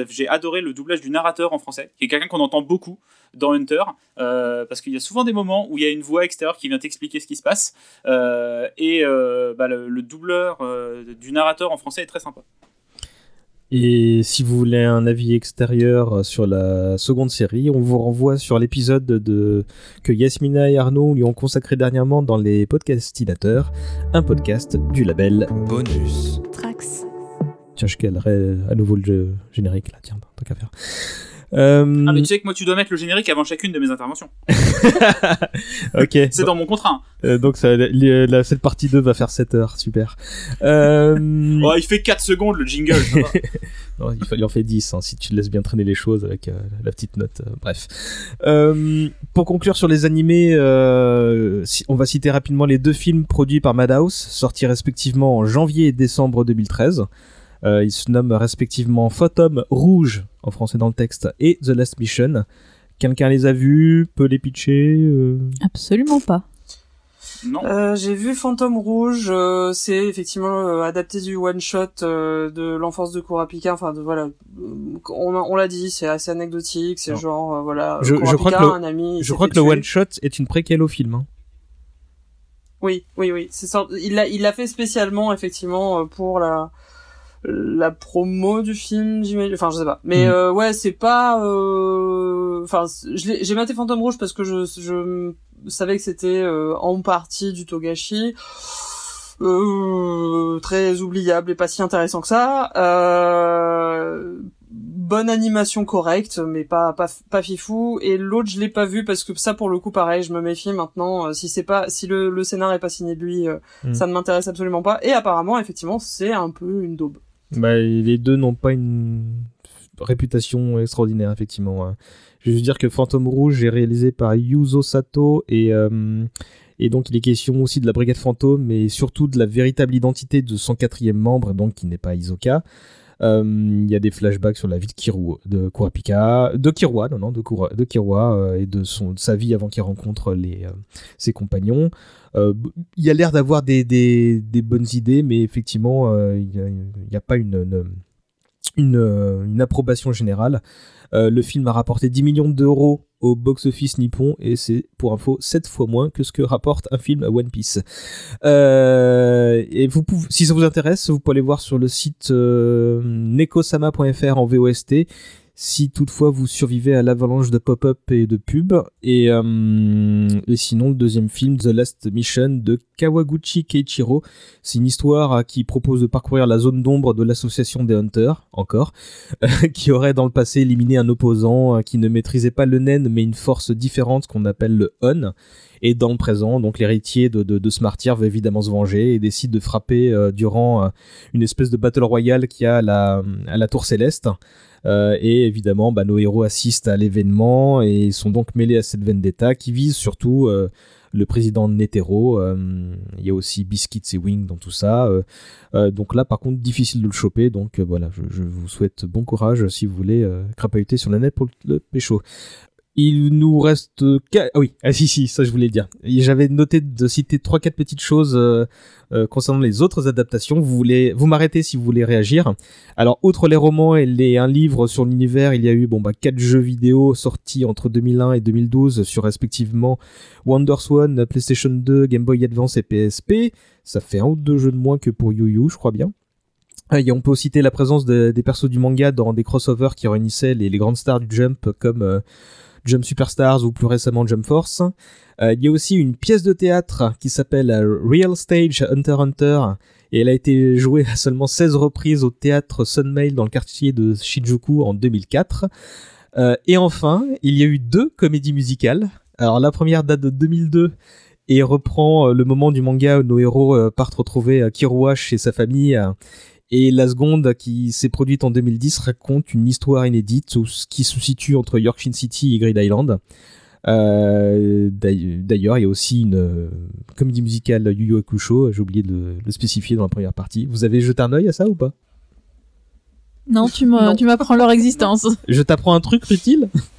j'ai adoré le doublage du narrateur en français, qui est quelqu'un qu'on entend beaucoup dans Hunter, parce qu'il y a souvent des moments où il y a une voix extérieure qui vient t'expliquer ce qui se passe, et bah, le, le doubleur du narrateur en français est très sympa. Et si vous voulez un avis extérieur sur la seconde série, on vous renvoie sur l'épisode de que Yasmina et Arnaud lui ont consacré dernièrement dans les podcastinateurs, un podcast du label. Bonus. Trax. Tiens, je calerai à nouveau le générique là, tiens, tant qu'à faire. Euh, Ah, mais tu sais que moi tu dois mettre le générique avant chacune de mes interventions. ok. C'est dans mon contrat. hein. Euh, donc ça, li- la- cette partie 2 va faire 7 heures, super. Euh, Oh, il fait 4 secondes le jingle. ça va. Non, il, fa- il en fait 10 hein, si tu laisses bien traîner les choses avec euh, la petite note. euh, bref. Pour conclure sur les animés, si- on va citer rapidement les deux films produits par Madhouse, sortis respectivement en janvier et décembre 2013. Euh, ils se nomment respectivement Phantom Rouge, en français dans le texte, et The Last Mission. Quelqu'un les a vus, peut les pitcher euh, Absolument pas. Non. Euh, j'ai vu Fantôme Rouge, euh, c'est effectivement euh, adapté du one shot euh, de l'enfance de Kurapika. Enfin, de, voilà, on, l'a dit, c'est assez anecdotique, c'est genre euh, voilà. Je- crois que le- un ami, Je crois que le one shot est une préquelle au film. hein. Oui, oui, oui. C'est sort- il l'a, il l'a fait spécialement effectivement pour la la promo du film, j'imagine. Enfin, je sais pas. Mais Mm. euh, ouais, c'est pas. euh, Enfin, j'ai maté Fantôme Rouge parce que je je savais que c'était euh, en partie du Togashi. Euh, très oubliable et pas si intéressant que ça. Euh, bonne animation correcte, mais pas pas pas fifou. Et l'autre, je l'ai pas vu parce que ça, pour le coup, pareil, je me méfie maintenant. Euh, si c'est pas, si le, le scénar est pas signé de lui, euh, Mm. ça ne m'intéresse absolument pas. Et apparemment, effectivement, c'est un peu une daube. Bah, les deux n'ont pas une réputation extraordinaire, effectivement. hein. Je veux dire que Phantom Rouge est réalisé par Yuzo Sato et, euh, et donc il est question aussi de la Brigade Fantôme, mais surtout de la véritable identité de son quatrième membre, donc qui n'est pas Isoka. Euh, Il y a des flashbacks sur la vie de Kiru, de Kurapika, de non non, de, Kura- de euh, et de son de sa vie avant qu'il rencontre euh, ses compagnons. Il y a l'air d'avoir des, des, des bonnes idées, mais effectivement, il n'y a, pas une, une, euh, une approbation générale. Euh, le film a rapporté 10 millions d'euros au box-office nippon et c'est pour info 7 fois moins que ce que rapporte un film à One Piece. Euh, et vous pouvez, si ça vous intéresse, vous pouvez aller voir sur le site euh, nekosama.fr en VOST si toutefois vous survivez à l'avalanche de pop-up et de pubs. Et, euh, et sinon, le deuxième film, The Last Mission de Kawaguchi Keiichiro, c'est une histoire euh, qui propose de parcourir la zone d'ombre de l'association des Hunters, encore, qui aurait dans le passé éliminé un opposant euh, qui ne maîtrisait pas le nen mais une force différente qu'on appelle le On. Et dans le présent, donc l'héritier de, de, ce martyr va évidemment se venger et décide de frapper euh, durant euh, une espèce de battle royale qu'il y a à la tour céleste. Euh, et évidemment, bah, nos héros assistent à l'événement et sont donc mêlés à cette vendetta qui vise surtout euh, le président Netero. Euh, il y a aussi Biscuits et Wing dans tout ça. Donc là, par contre, difficile de le choper. Donc voilà, je, vous souhaite bon courage si vous voulez crapahuter sur la net pour le pécho. Il nous reste... Ah oui, ah si, si, ça je voulais dire. J'avais noté de citer trois quatre petites choses euh, euh, concernant les autres adaptations. Vous voulez, vous m'arrêtez si vous voulez réagir. Alors, outre les romans et les, un livre sur l'univers, il y a eu bon bah quatre jeux vidéo sortis entre 2001 et 2012 sur respectivement WonderSwan, PlayStation 2, Game Boy Advance et PSP. Ça fait un ou deux jeux de moins que pour Yu Yu, je crois bien. Ah, et on peut citer la présence de- des persos du manga dans des crossovers qui réunissaient les, les grandes stars du Jump comme euh, Jump Superstars ou plus récemment Jump Force. Euh, il y a aussi une pièce de théâtre qui s'appelle euh, Real Stage Hunter Hunter et elle a été jouée à seulement 16 reprises au théâtre Sunmail dans le quartier de Shinjuku en 2004. Euh, et enfin, il y a eu deux comédies musicales. Alors la première date de 2002 et reprend le moment du manga où nos héros partent retrouver Kirua chez sa famille. Et la seconde, qui s'est produite en 2010, raconte une histoire inédite qui se situe entre Yorkshire City et Grid Island. Euh, d'ail- D'ailleurs, il y a aussi une euh, comédie musicale Yu Yu Hakusho, j'ai oublié de le, spécifier dans la première partie. Vous avez jeté un œil à ça ou pas? Non, tu m'as- Non. tu m'apprends leur existence. Je t'apprends un truc utile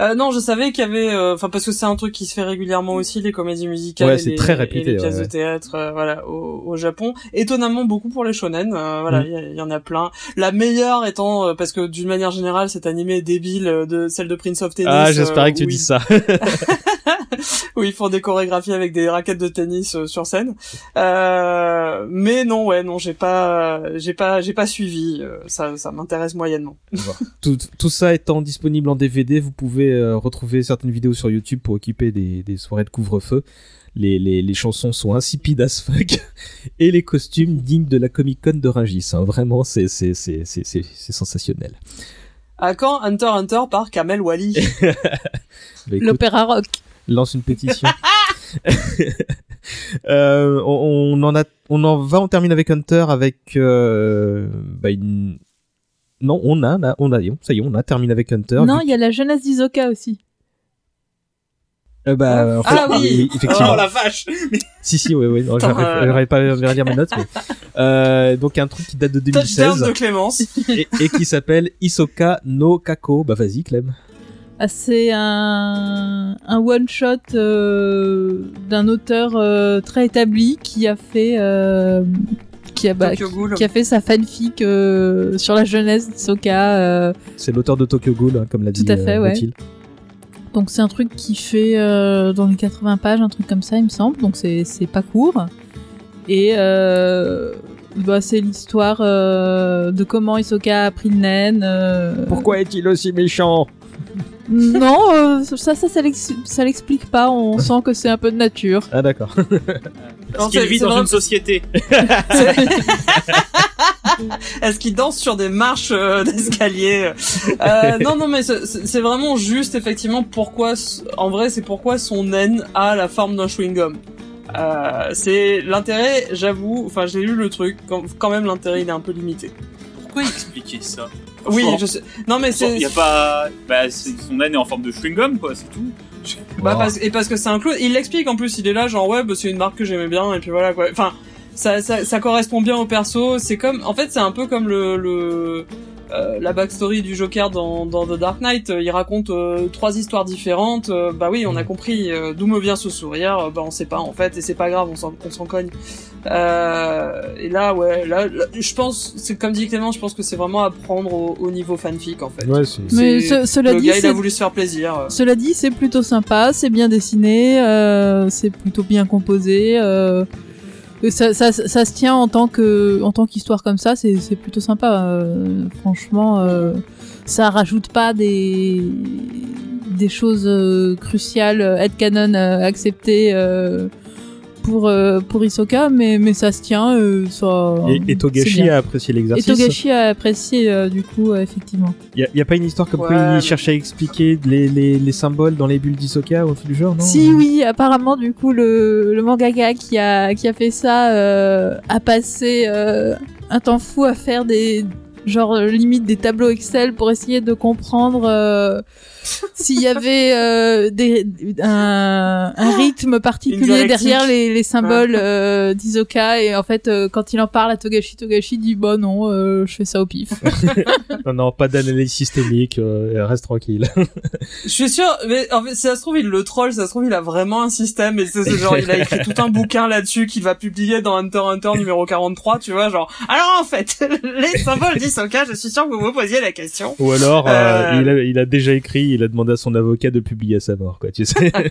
Euh, non, je savais qu'il y avait, euh, enfin parce que c'est un truc qui se fait régulièrement aussi les comédies musicales, Ouais, et c'est les, très et réputé, les pièces ouais, de théâtre, euh, voilà, au, au Japon. Étonnamment beaucoup pour les shonen, euh, voilà, Mm. il y, en a plein. La meilleure étant euh, parce que d'une manière générale, cet animé est débile euh, de celle de Prince of Tennis. Ah, j'espérais que tu dis ils- ça. où ils font des chorégraphies avec des raquettes de tennis sur scène. Euh, mais non, ouais, non, j'ai pas, j'ai pas, j'ai pas suivi. euh, ça, ça m'intéresse moyennement. tout, tout ça étant disponible en DVD, vous pouvez euh, retrouver certaines vidéos sur YouTube pour occuper des, des soirées de couvre-feu. Les, les, les chansons sont insipides as fuck et les costumes dignes de la Comic Con de Rungis. hein. Vraiment, c'est c'est c'est c'est c'est c'est sensationnel. À quand Hunter Hunter par Kamel Wally Bah, écoute, L'opéra rock. lance une pétition. Euh, on, on en a, on en va, on termine avec Hunter avec, euh, bah, une- non, on a, là, on a, ça y est, on a terminé avec Hunter. Non, il y a la jeunesse d'Isoka aussi. Euh, bah, en fait, Ah oui. effectivement. Oh la vache Si, si, oui, oui. J'arrive euh, j'arrive pas à relire mes notes. Mais... Euh, donc, un truc qui date de Touchdown 2016 de Clémence. et, et qui s'appelle Isoka no Kako. Bah, vas-y, Clem. Ah, c'est un, un one-shot euh, d'un auteur euh, très établi qui a fait... qui a, bah, Tokyo Ghoul. qui a fait sa fanfic euh, sur la jeunesse d'Isoka. euh, C'est l'auteur de Tokyo Ghoul, hein, comme l'a dit Tout à fait, euh, ouais. Donc c'est un truc qui fait euh, dans les 80 pages, un truc comme ça, il me semble. Donc c'est c'est pas court. Et euh, bah, c'est l'histoire euh, de comment Isoka a pris le naine. euh, Pourquoi est-il aussi méchant? Non, euh, ça, ça, ça l'ex- ça l'explique pas. On sent que c'est un peu de nature. Ah, d'accord. Parce Non, qu'il c'est- vit dans une société. Est-ce qu'il danse sur des marches euh, d'escalier euh, Non, non, mais c'est- vraiment juste effectivement pourquoi, s- en vrai, c'est pourquoi son naine a la forme d'un chewing gum. Euh, c'est l'intérêt, j'avoue. Enfin, j'ai lu le truc. Quand, quand même, l'intérêt il est un peu limité. Pourquoi expliquer ça? Oui, je sais. Non, mais c'est. Il y a pas. Bah, c'est- son naine est en forme de chewing gum, quoi, c'est tout. Bah, Oh. parce, et parce que c'est un clown. Il l'explique en plus. Il est là, genre ouais, bah, c'est une marque que j'aimais bien et puis voilà quoi. Enfin, ça, ça, ça correspond bien au perso. C'est comme, en fait, c'est un peu comme le, le euh, la backstory du Joker dans, dans The Dark Knight. Il raconte euh, trois histoires différentes. Euh, bah oui, on a compris euh, d'où me vient ce sourire. Euh, Bah on sait pas en fait et c'est pas grave, on s'en, on s'en cogne. Euh, et là, ouais, là, là, je pense, c'est comme dit Clément, je pense que c'est vraiment à prendre au, au niveau fanfic en fait. Ouais, c'est. Mais C'est- ce- cela le dit, gars, il a c'est- voulu se faire plaisir. Cela dit, c'est plutôt sympa, c'est bien dessiné, euh, c'est plutôt bien composé. Euh, ça, ça, ça se tient en tant que, en tant qu'histoire comme ça, c'est c'est plutôt sympa. euh, franchement, euh, ça rajoute pas des des choses euh, cruciales, headcanon euh, acceptées euh, pour euh, pour Hisoka, mais mais ça se tient. euh, ça, Et, et Togashi a apprécié Et l'exercice. Togashi a apprécié euh, du coup, euh, effectivement. Il y, a pas une histoire comme Ouais, quoi il cherche à expliquer les, les, les symboles dans les bulles d'Isoka ou un truc du genre, non Si oui, apparemment du coup le, le mangaka qui a qui a fait ça euh, a passé euh, un temps fou à faire des genre limite des tableaux Excel pour essayer de comprendre euh, s'il y avait euh, des, un, un rythme particulier derrière les, les symboles euh, d'Isoka et en fait euh, quand il en parle à Togashi, Togashi dit bah non euh, je fais ça au pif. Non, non, pas d'analyse systémique, euh, reste tranquille. Je suis sûr, mais en fait, si ça se trouve, il le troll, si ça se trouve, il a vraiment un système, et c'est c'est genre, il a écrit tout un bouquin là-dessus qu'il va publier dans Hunter x Hunter numéro 43, tu vois, genre, alors en fait, les symboles d'Isoka, je suis sûr que vous vous posiez la question. Ou alors, euh, Euh. il, a, il a déjà écrit, il a demandé à son avocat de publier à sa mort, quoi, tu sais.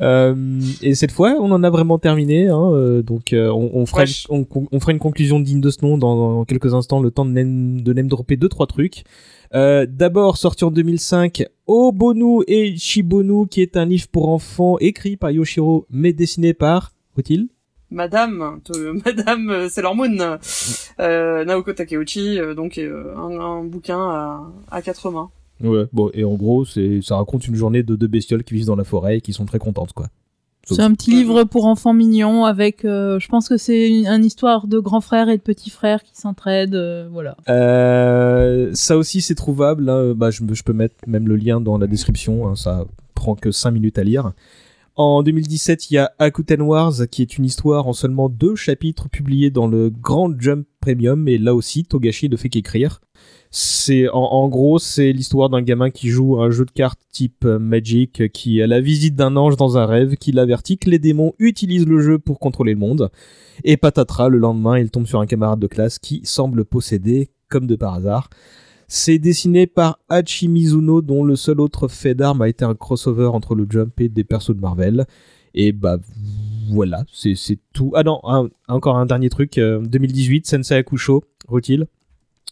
Euh, et cette fois, on en a vraiment terminé. Hein, euh, donc, euh, on, on, fera une, on, on fera une conclusion digne de ce nom dans, dans quelques instants, le temps de name, de name dropper deux trois trucs. D'abord, sorti en 2005, Obonu et Shibonu, qui est un livre pour enfants écrit par Yoshiro, mais dessiné par, faut-il? Madame, Madame Sailor Moon, Naoko Takeuchi, donc un, un bouquin à, à quatre mains. Ouais, bon, et en gros, c'est, ça raconte une journée de deux bestioles qui vivent dans la forêt et qui sont très contentes, quoi. C'est un petit livre pour enfants mignons avec, euh, je pense que c'est une, une histoire de grands frères et de petits frères qui s'entraident, euh, voilà. Euh, ça aussi, c'est trouvable. hein. Bah, je, peux mettre même le lien dans la description. hein. Ça prend que 5 minutes à lire. En 2017, il y a Akuten Wars, qui est une histoire en seulement deux chapitres publiés dans le Grand Jump Premium. Et là aussi, Togashi ne fait qu'écrire. C'est en, gros, c'est l'histoire d'un gamin qui joue un jeu de cartes type euh, Magic, euh, qui a la visite d'un ange dans un rêve, qui l'avertit que les démons utilisent le jeu pour contrôler le monde. Et patatras, le lendemain, il tombe sur un camarade de classe qui semble posséder, comme de par hasard. C'est dessiné par Hachi Mizuno, dont le seul autre fait d'armes a été un crossover entre le Jump et des persos de Marvel. Et bah voilà, c'est tout. Ah non, encore un dernier truc. euh, 2018, Sensei Akusho, Rutil.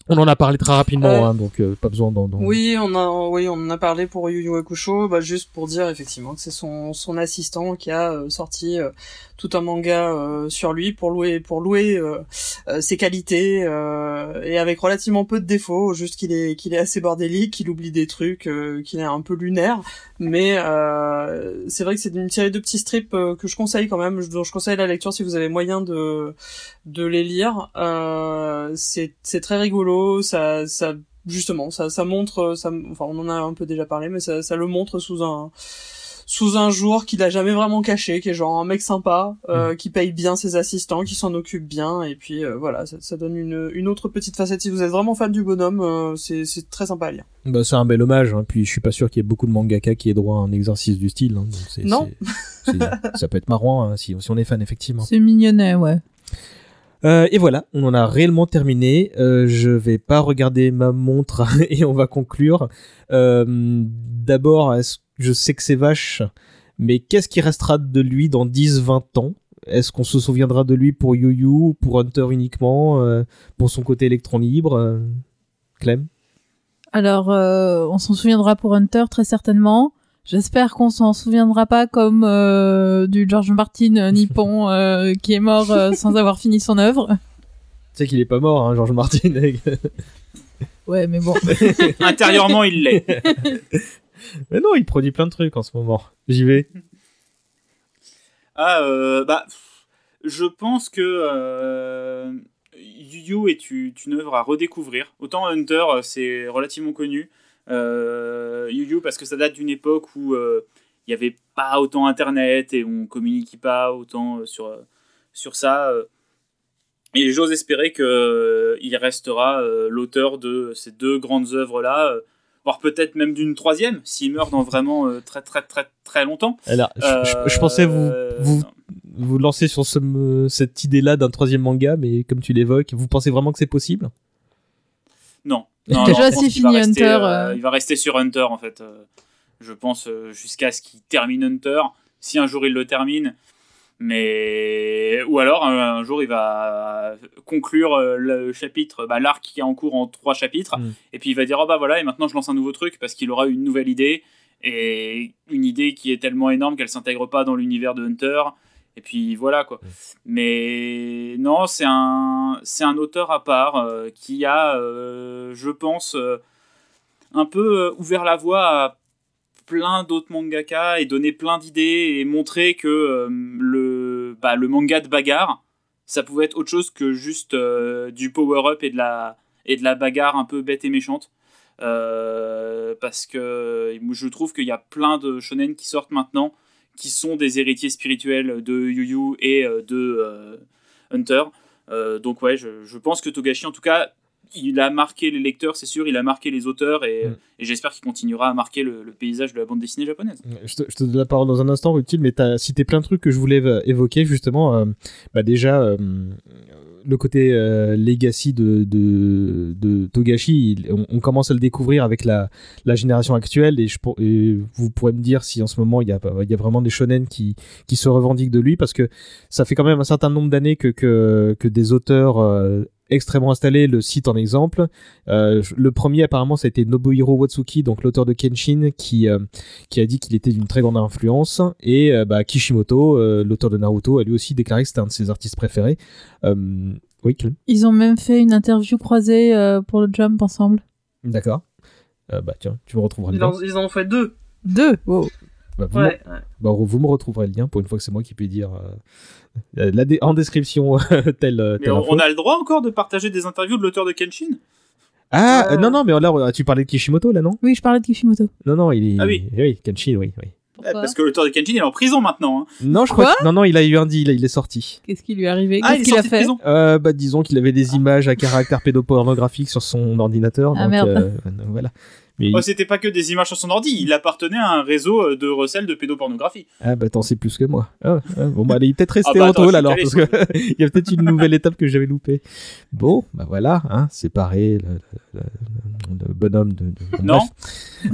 On en a parlé très rapidement, Euh, hein, donc euh, pas besoin d'en... Oui, on a, oui, on en a parlé pour Yu Yu Hakusho, bah, juste pour dire effectivement que c'est son, son assistant qui a euh, sorti euh, tout un manga euh, sur lui pour louer, pour louer euh, euh, ses qualités euh, et avec relativement peu de défauts, juste qu'il est, qu'il est assez bordélique, qu'il oublie des trucs, euh, qu'il est un peu lunaire, mais c'est vrai que c'est une série de petits strips que je conseille quand même, dont je conseille la lecture si vous avez moyen de de les lire. C'est c'est très rigolo, ça ça justement ça ça montre ça enfin on en a un peu déjà parlé mais ça ça le montre sous un sous un jour qu'il a jamais vraiment caché, qui est genre un mec sympa, euh, Mm. qui paye bien ses assistants, qui s'en occupe bien, et puis euh, voilà, ça, ça donne une, une autre petite facette. Si vous êtes vraiment fan du bonhomme, euh, c'est c'est très sympa à lire. Bah, c'est un bel hommage, hein. puis je suis pas sûr qu'il y ait beaucoup de mangaka qui aient droit à un exercice du style. hein. Donc c'est- Non. c'est- c'est- ça peut être marrant hein, si, si on est fan, effectivement. C'est mignonnet, ouais. Euh, et voilà, on en a réellement terminé. Euh, je vais pas regarder ma montre et on va conclure. Euh, D'abord, est-ce- je sais que c'est vache, mais qu'est-ce qui restera de lui dans 10-20 ans? Est-ce qu'on se souviendra de lui pour Yu Yu, pour Hunter uniquement, euh, pour son côté électron libre euh, Clem? Alors, euh, on s'en souviendra pour Hunter très certainement. J'espère qu'on s'en souviendra pas comme euh, du George Martin nippon euh, qui est mort euh, sans avoir fini son œuvre. Tu sais qu'il est pas mort, hein, George Martin. Ouais, mais bon. Intérieurement, il l'est. mais non, il produit plein de trucs en ce moment. J'y vais. Ah, euh, bah, je pense que euh, Yu Yu est u- une œuvre à redécouvrir. Autant Hunter, euh, c'est relativement connu. Euh, Yu Yu, parce que ça date d'une époque où il n'y avait pas autant Internet et on communiquait pas autant sur, sur ça. Et j'ose espérer qu'il restera l'auteur de ces deux grandes œuvres-là, voire peut-être même d'une troisième, s'il meurt dans vraiment euh, très très très très longtemps. Alors, je, je- je pensais vous, Euh, vous, vous lancer sur ce, cette idée-là d'un troisième manga, mais comme tu l'évoques, vous pensez vraiment que c'est possible? Non. non Déjà, non, finit rester, Hunter, euh, euh. Il va rester sur Hunter, en fait. euh, je pense euh, jusqu'à ce qu'il termine Hunter. Si un jour il le termine. Mais. Ou alors, un, un jour, il va conclure euh, le chapitre, bah, l'arc qui est en cours en trois chapitres. Mm. Et puis il va dire Oh bah voilà, et maintenant je lance un nouveau truc parce qu'il aura une nouvelle idée. Et une idée qui est tellement énorme qu'elle s'intègre pas dans l'univers de Hunter. Et puis voilà quoi. Mais non, c'est un, c'est un auteur à part euh, qui a, euh, je pense, euh, un peu ouvert la voie à plein d'autres mangaka et donné plein d'idées et montré que euh, le, bah, le manga de bagarre, ça pouvait être autre chose que juste euh, du power-up et de la et de la bagarre un peu bête et méchante. Euh, parce que je trouve qu'il y a plein de shonen qui sortent maintenant qui sont des héritiers spirituels de Yu Yu et de Hunter. Donc ouais, je, je pense que Togashi, en tout cas, il a marqué les lecteurs, c'est sûr, il a marqué les auteurs et, Mm. et j'espère qu'il continuera à marquer le, le paysage de la bande dessinée japonaise. je te, je te donne la parole dans un instant, utile, mais tu as cité plein de trucs que je voulais euh, évoquer, justement. euh, bah déjà, euh, le côté euh, legacy de, de, de Togashi, il- on, on commence à le découvrir avec la, la génération actuelle, et, je, et vous pourrez me dire si en ce moment il y a, il y a vraiment des shonen qui, qui se revendiquent de lui, parce que ça fait quand même un certain nombre d'années que, que, que des auteurs extrêmement installés le citent en exemple. Euh, le premier, apparemment, ça a été Nobuhiro Watsuki, donc l'auteur de Kenshin, qui, euh, qui a dit qu'il était d'une très grande influence. Et euh, bah, Kishimoto, euh, l'auteur de Naruto, a lui aussi déclaré que c'était un de ses artistes préférés. Euh, oui, Clem Ils ont même fait une interview croisée euh, pour le Jump ensemble. D'accord. Euh, bah tiens, tu me retrouveras Ils en, ils en ont fait deux. Deux? Wow. Bah, vous, Ouais. me- bah, vous me retrouverez le lien pour une fois que c'est moi qui peux dire euh, euh, la dé- en description telle, euh, Mais telle on, info. on a le droit encore de partager des interviews de l'auteur de Kenshin? Ah, Euh. euh, non, non, mais là, euh, tu parlais de Kishimoto, là, non? Oui, je parlais de Kishimoto. Non, non, il est... Ah oui. Oui, Kenshin, oui, oui. Eh, Parce que l'auteur de Kenshin il est en prison maintenant. hein. Non, je crois que... Non, non, il a eu un deal, il est sorti. Qu'est-ce qui lui est arrivé? Ah, Qu'est-ce est qu'il a fait? Euh, bah, disons qu'il avait des images à caractère pédopornographique sur son ordinateur. Ah, donc, merde. euh, donc, voilà. Mais Oh, C'était pas que des images sur son ordi, il appartenait à un réseau euh, de recel de pédopornographie. ah bah t'en sais plus que moi. Ah, ah, bon bah il est peut-être resté Ah bah, en alors parce que il y a peut-être une nouvelle étape que j'avais loupée. Bon bah voilà, hein, séparé le, le- le- le bonhomme de. de- Non.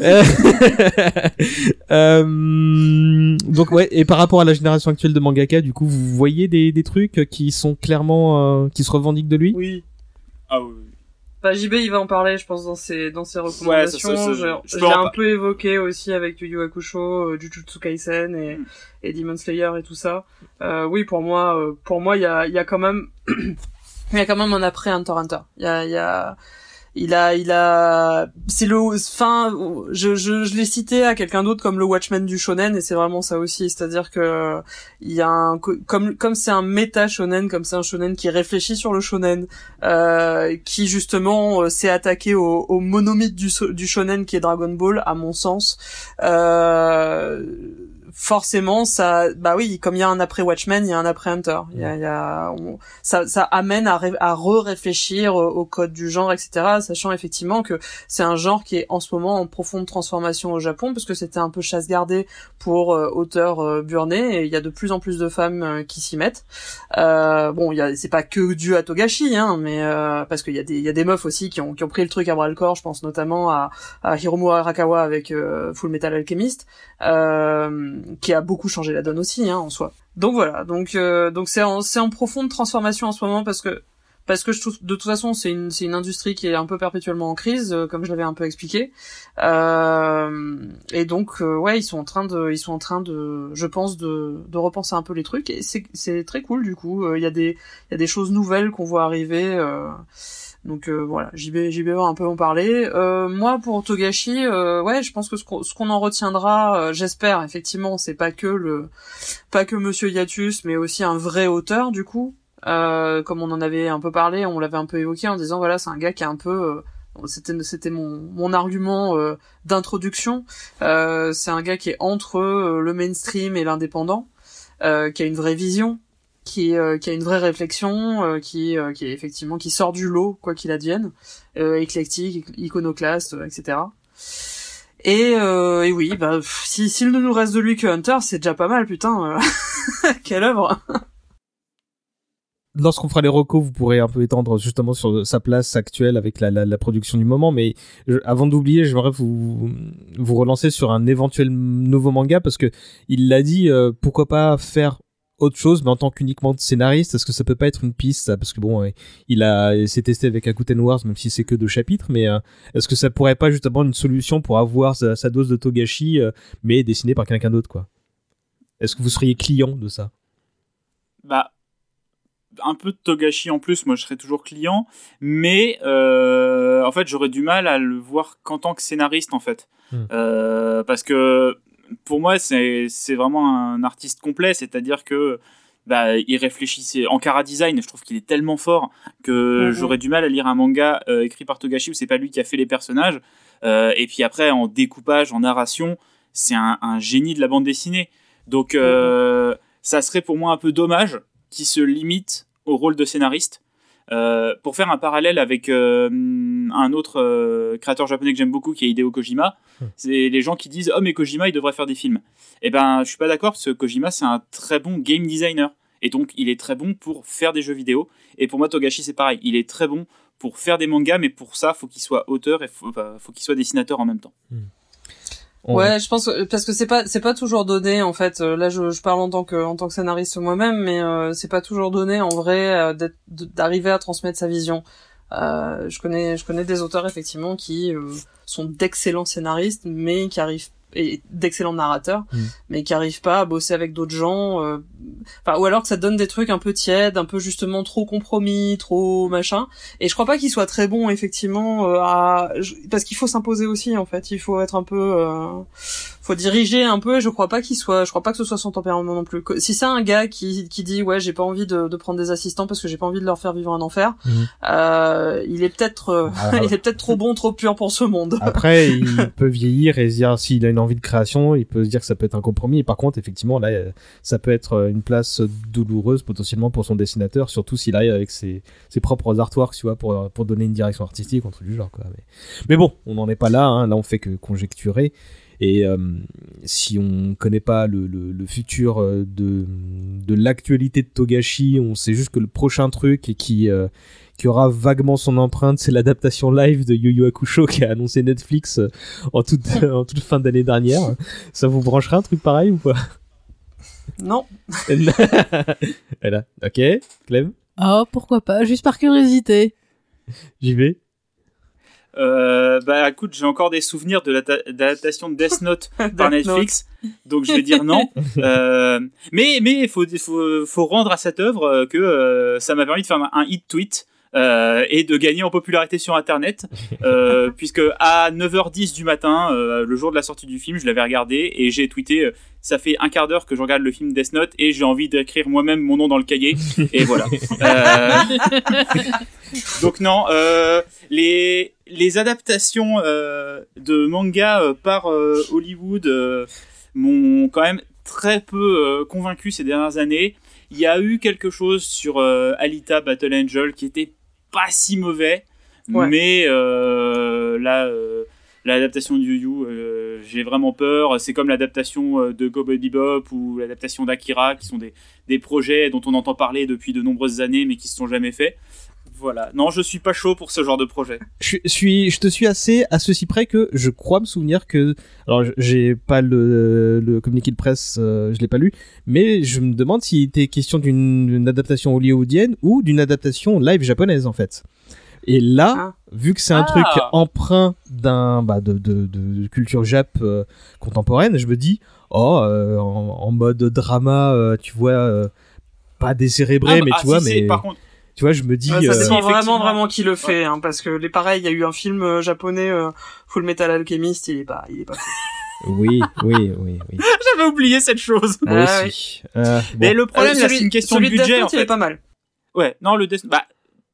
Euh, euh, donc ouais et par rapport à la génération actuelle de mangaka, du coup vous voyez des, des trucs qui sont clairement euh, qui se revendiquent de lui? Oui. Ah oui. Bah, JB, il va en parler, je pense, dans ses, dans ses recommandations. ça, ça, je l'ai un peu évoqué aussi avec Yu Yu Hakusho, euh, Jujutsu Kaisen et, Mm. et Demon Slayer et tout ça. Euh, oui, pour moi, euh, pour moi, il y a, il y a quand même, il y a quand même un après Hunter Hunter. Il y a, il y a, il a, il a, c'est le, enfin, je, je, je l'ai cité à quelqu'un d'autre comme le Watchmen du shonen et c'est vraiment ça aussi, c'est-à-dire que il y a un, co- comme, comme c'est un méta shonen, comme c'est un shonen qui réfléchit sur le shonen, euh, qui justement euh, s'est attaqué au, au monomythe du, du shonen qui est Dragon Ball, à mon sens. Euh, forcément ça bah oui comme il y a un après Watchmen il y a un après Hunter. Il y a, il y a on- ça ça amène à, ré- à re-réfléchir au, au code du genre etc sachant effectivement que c'est un genre qui est en ce moment en profonde transformation au Japon parce que c'était un peu chasse gardée pour euh, auteurs euh, burnés et il y a de plus en plus de femmes euh, qui s'y mettent. Euh, bon il y a c'est pas que dû à Togashi hein mais euh, parce qu'il y a des il y a des meufs aussi qui ont qui ont pris le truc à bras le corps. Je pense notamment à, à Hiromu Arakawa avec Full Metal Alchemist euh, qui a beaucoup changé la donne aussi hein, en soi. Donc voilà, donc euh, donc c'est en c'est en profonde transformation en ce moment parce que parce que je trouve de toute façon c'est une c'est une industrie qui est un peu perpétuellement en crise euh, comme je l'avais un peu expliqué. Euh, et donc euh, ouais ils sont en train de ils sont en train de je pense de de repenser un peu les trucs. Et c'est c'est très cool du coup. Il y a des il y a des choses nouvelles qu'on voit arriver donc euh, voilà, JB, va un peu en parler. Euh, moi, pour Togashi, euh, ouais, je pense que ce qu'on en retiendra, euh, j'espère, effectivement, c'est pas que le, pas que Monsieur Yatus, mais aussi un vrai auteur, du coup. Euh, comme on en avait un peu parlé, on l'avait un peu évoqué en disant voilà, c'est un gars qui est un peu, euh, c'était c'était mon mon argument d'introduction. C'est un gars qui est entre le mainstream et l'indépendant, qui a une vraie vision, qui, euh, qui a une vraie réflexion, euh, qui, euh, qui est effectivement qui sort du lot quoi qu'il advienne, éclectique, iconoclaste, etc. Et, euh, et oui, bah s'il ne nous reste de lui que Hunter, c'est déjà pas mal, putain. Quelle œuvre Lorsqu'on fera les recos, vous pourrez un peu étendre justement sur sa place actuelle avec la, la, la production du moment. Mais avant d'oublier, j'aimerais vous, vous relancer sur un éventuel nouveau manga parce que il l'a dit, euh, pourquoi pas faire autre chose, mais en tant qu'uniquement scénariste, est-ce que ça peut pas être une piste ça? Parce que bon, il a il s'est testé avec Akuten Wars, même si c'est que deux chapitres, mais euh, est-ce que ça pourrait pas justement une solution pour avoir sa, sa dose de Togashi, euh, mais dessinée par quelqu'un d'autre, quoi? Est-ce que vous seriez client de ça? Bah, un peu de Togashi en plus, moi je serais toujours client, mais euh, en fait j'aurais du mal à le voir qu'en tant que scénariste en fait. Hmm. Euh, parce que pour moi c'est vraiment un artiste complet, c'est-à-dire que bah, il réfléchit en cara design, je trouve qu'il est tellement fort que Mhm. j'aurais du mal à lire un manga euh, écrit par Togashi où c'est pas lui qui a fait les personnages. Euh, et puis après en découpage, en narration, c'est un, un génie de la bande dessinée. Donc euh, ça serait pour moi un peu dommage qui se limite au rôle de scénariste. Euh, pour faire un parallèle avec euh, un autre euh, créateur japonais que j'aime beaucoup qui est Hideo Kojima, Hmm. c'est les gens qui disent oh mais Kojima il devrait faire des films. Eh ben je suis pas d'accord parce que Kojima c'est un très bon game designer et donc il est très bon pour faire des jeux vidéo. Et pour moi Togashi c'est pareil, il est très bon pour faire des mangas mais pour ça faut qu'il soit auteur et faut, enfin, faut qu'il soit dessinateur en même temps. Ouais, je pense que- parce que c'est pas c'est pas toujours donné en fait. Euh, Là, je, je parle en tant que en tant que scénariste moi-même, mais euh, c'est pas toujours donné en vrai euh, d'arriver à transmettre sa vision. Euh, je connais je connais des auteurs effectivement qui euh, sont d'excellents scénaristes, mais qui arrivent et d'excellents narrateurs, Mm. mais qui arrivent pas à bosser avec d'autres gens. euh, Enfin, ou alors que ça donne des trucs un peu tièdes, un peu justement trop compromis, trop machin. Et je crois pas qu'il soit très bon effectivement euh, à parce qu'il faut s'imposer aussi en fait. Il faut être un peu, euh, faut diriger un peu. Et je crois pas qu'il soit, je crois pas que ce soit son tempérament non plus. Si c'est un gars qui qui dit ouais j'ai pas envie de, de prendre des assistants parce que j'ai pas envie de leur faire vivre un enfer, Mhm. euh, il est peut-être euh, Ah, il est peut-être trop bon, trop pur pour ce monde. Après, il peut vieillir et se dire s'il a une envie de création, il peut se dire que ça peut être un compromis. Et par contre, effectivement, là, ça peut être une place douloureuse potentiellement pour son dessinateur, surtout s'il arrive avec ses, ses propres artworks, tu vois, pour, pour donner une direction artistique, truc du genre, quoi. Mais, mais bon, on n'en est pas là. hein. Là, on fait que conjecturer. Et euh, si on connaît pas le, le, le futur euh, de, de l'actualité de Togashi, on sait juste que le prochain truc et qui, euh, qui aura vaguement son empreinte, c'est l'adaptation live de Yu Yu Hakusho qui a annoncé Netflix en toute, en toute fin d'année dernière. Ça vous brancherait un truc pareil ou pas? Non. Voilà, ok, Clem, Oh, pourquoi pas, juste par curiosité. j'y vais. Euh, bah écoute, j'ai encore des souvenirs de d'adaptation de Death Note par Death Note. Netflix, donc je vais dire non. Euh, mais mais faut faut faut rendre à cette œuvre euh, que euh, ça m'a permis de faire un, un hit tweet. Euh, et de gagner en popularité sur internet euh, puisque à 9h10 du matin euh, le jour de la sortie du film je l'avais regardé et j'ai tweeté ça fait un quart d'heure que je regarde le film Death Note et j'ai envie d'écrire moi-même mon nom dans le cahier et voilà donc non, les les adaptations de manga par Hollywood m'ont quand même très peu convaincu ces dernières années. Il y a eu quelque chose sur euh, Alita Battle Angel qui était pas si mauvais, Ouais. mais euh, là, euh, l'adaptation de Yu Yu, euh, j'ai vraiment peur. C'est comme l'adaptation de Cowboy Bebop ou l'adaptation d'Akira, qui sont des, des projets dont on entend parler depuis de nombreuses années, mais qui se sont jamais faits. Voilà. Non, je suis pas chaud pour ce genre de projet. Je suis, je te suis assez à ceci près que je crois me souvenir que, alors j'ai pas le, le communiqué de presse, euh, je l'ai pas lu, mais je me demande s'il était question d'une adaptation hollywoodienne ou d'une adaptation live japonaise en fait. Et là, Ah. vu que c'est un Ah. truc emprunt d'un bah, de, de, de culture jap euh, contemporaine, je me dis, oh, euh, en, en mode drama, euh, tu vois, euh, pas décérébré, Ah, mais ah, tu vois, si, mais par contre, tu vois, je me dis, Ouais, ça euh, dépend Si, vraiment vraiment qui le fait, hein, parce que les pareils, il y a eu un film euh, japonais euh, Full Metal Alchemist, il est pas, il est pas. fou. oui, oui, oui, oui. j'avais oublié cette chose. Moi Ah, aussi. Euh, bon. Mais le problème, Euh, c'est une question celui de budget, Death en Note, il est fait. pas mal. Ouais, non, le Death... Bah,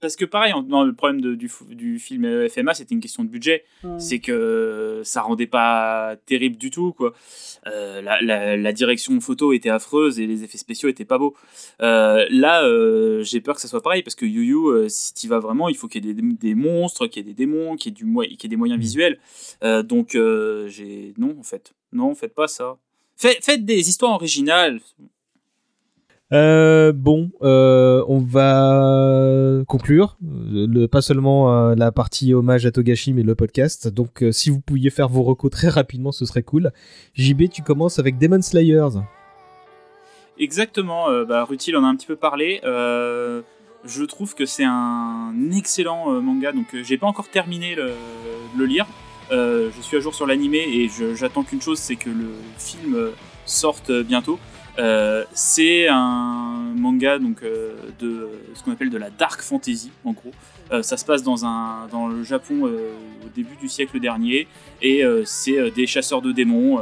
parce que pareil, non, le problème de- du, du film euh, FMA, c'était une question de budget. C'est que ça rendait pas terrible du tout, quoi. Euh, la, la- la direction photo était affreuse et les effets spéciaux étaient pas beaux. Euh, là, euh, j'ai peur que ça soit pareil, parce que Yu Yu, euh, si tu vas vraiment, il faut qu'il y ait des, des monstres, qu'il y ait des démons, qu'il y ait, du, qu'il y ait des moyens visuels. Euh, donc, euh, j'ai... Non, en fait. Non, faites pas ça. Faites, faites des histoires originales. Euh, bon, euh, on va conclure. Euh, pas seulement la partie hommage à Togashi, mais le podcast. Donc, si vous pouviez faire vos recos très rapidement, ce serait cool. JB, tu commences avec Demon Slayers. Exactement, bah, Rutil en a un petit peu parlé. Je trouve que c'est un excellent manga, donc j'ai pas encore terminé le, le lire. Je suis à jour sur l'animé et j'attends qu'une chose, c'est que le film sorte bientôt. Euh, c'est un manga donc euh, de ce qu'on appelle de la dark fantasy en gros. Euh, ça se passe dans un dans le Japon au début du siècle dernier et c'est des chasseurs de démons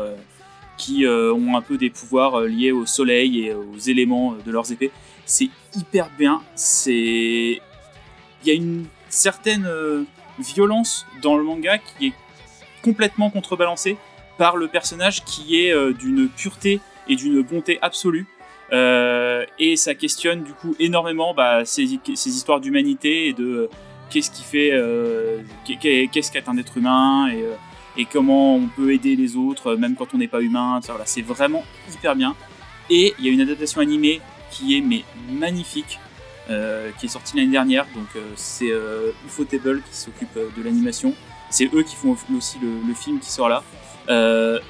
qui ont un peu des pouvoirs liés au soleil et aux éléments de leurs épées. C'est hyper bien. Il y a une certaine violence dans le manga qui est complètement contrebalancée par le personnage qui est d'une pureté et d'une bonté absolue. Euh, et ça questionne du coup énormément bah, ces, histoires d'humanité et de euh, qu'est-ce qui fait, euh, qu'est- qu'est-ce qu'est un être humain et, comment on peut aider les autres même quand on n'est pas humain. Voilà, c'est vraiment hyper bien. Et il y a une adaptation animée qui est mais magnifique, qui est sortie l'année dernière. Donc c'est Ufotable qui s'occupe de l'animation. C'est eux qui font aussi le, film qui sort là.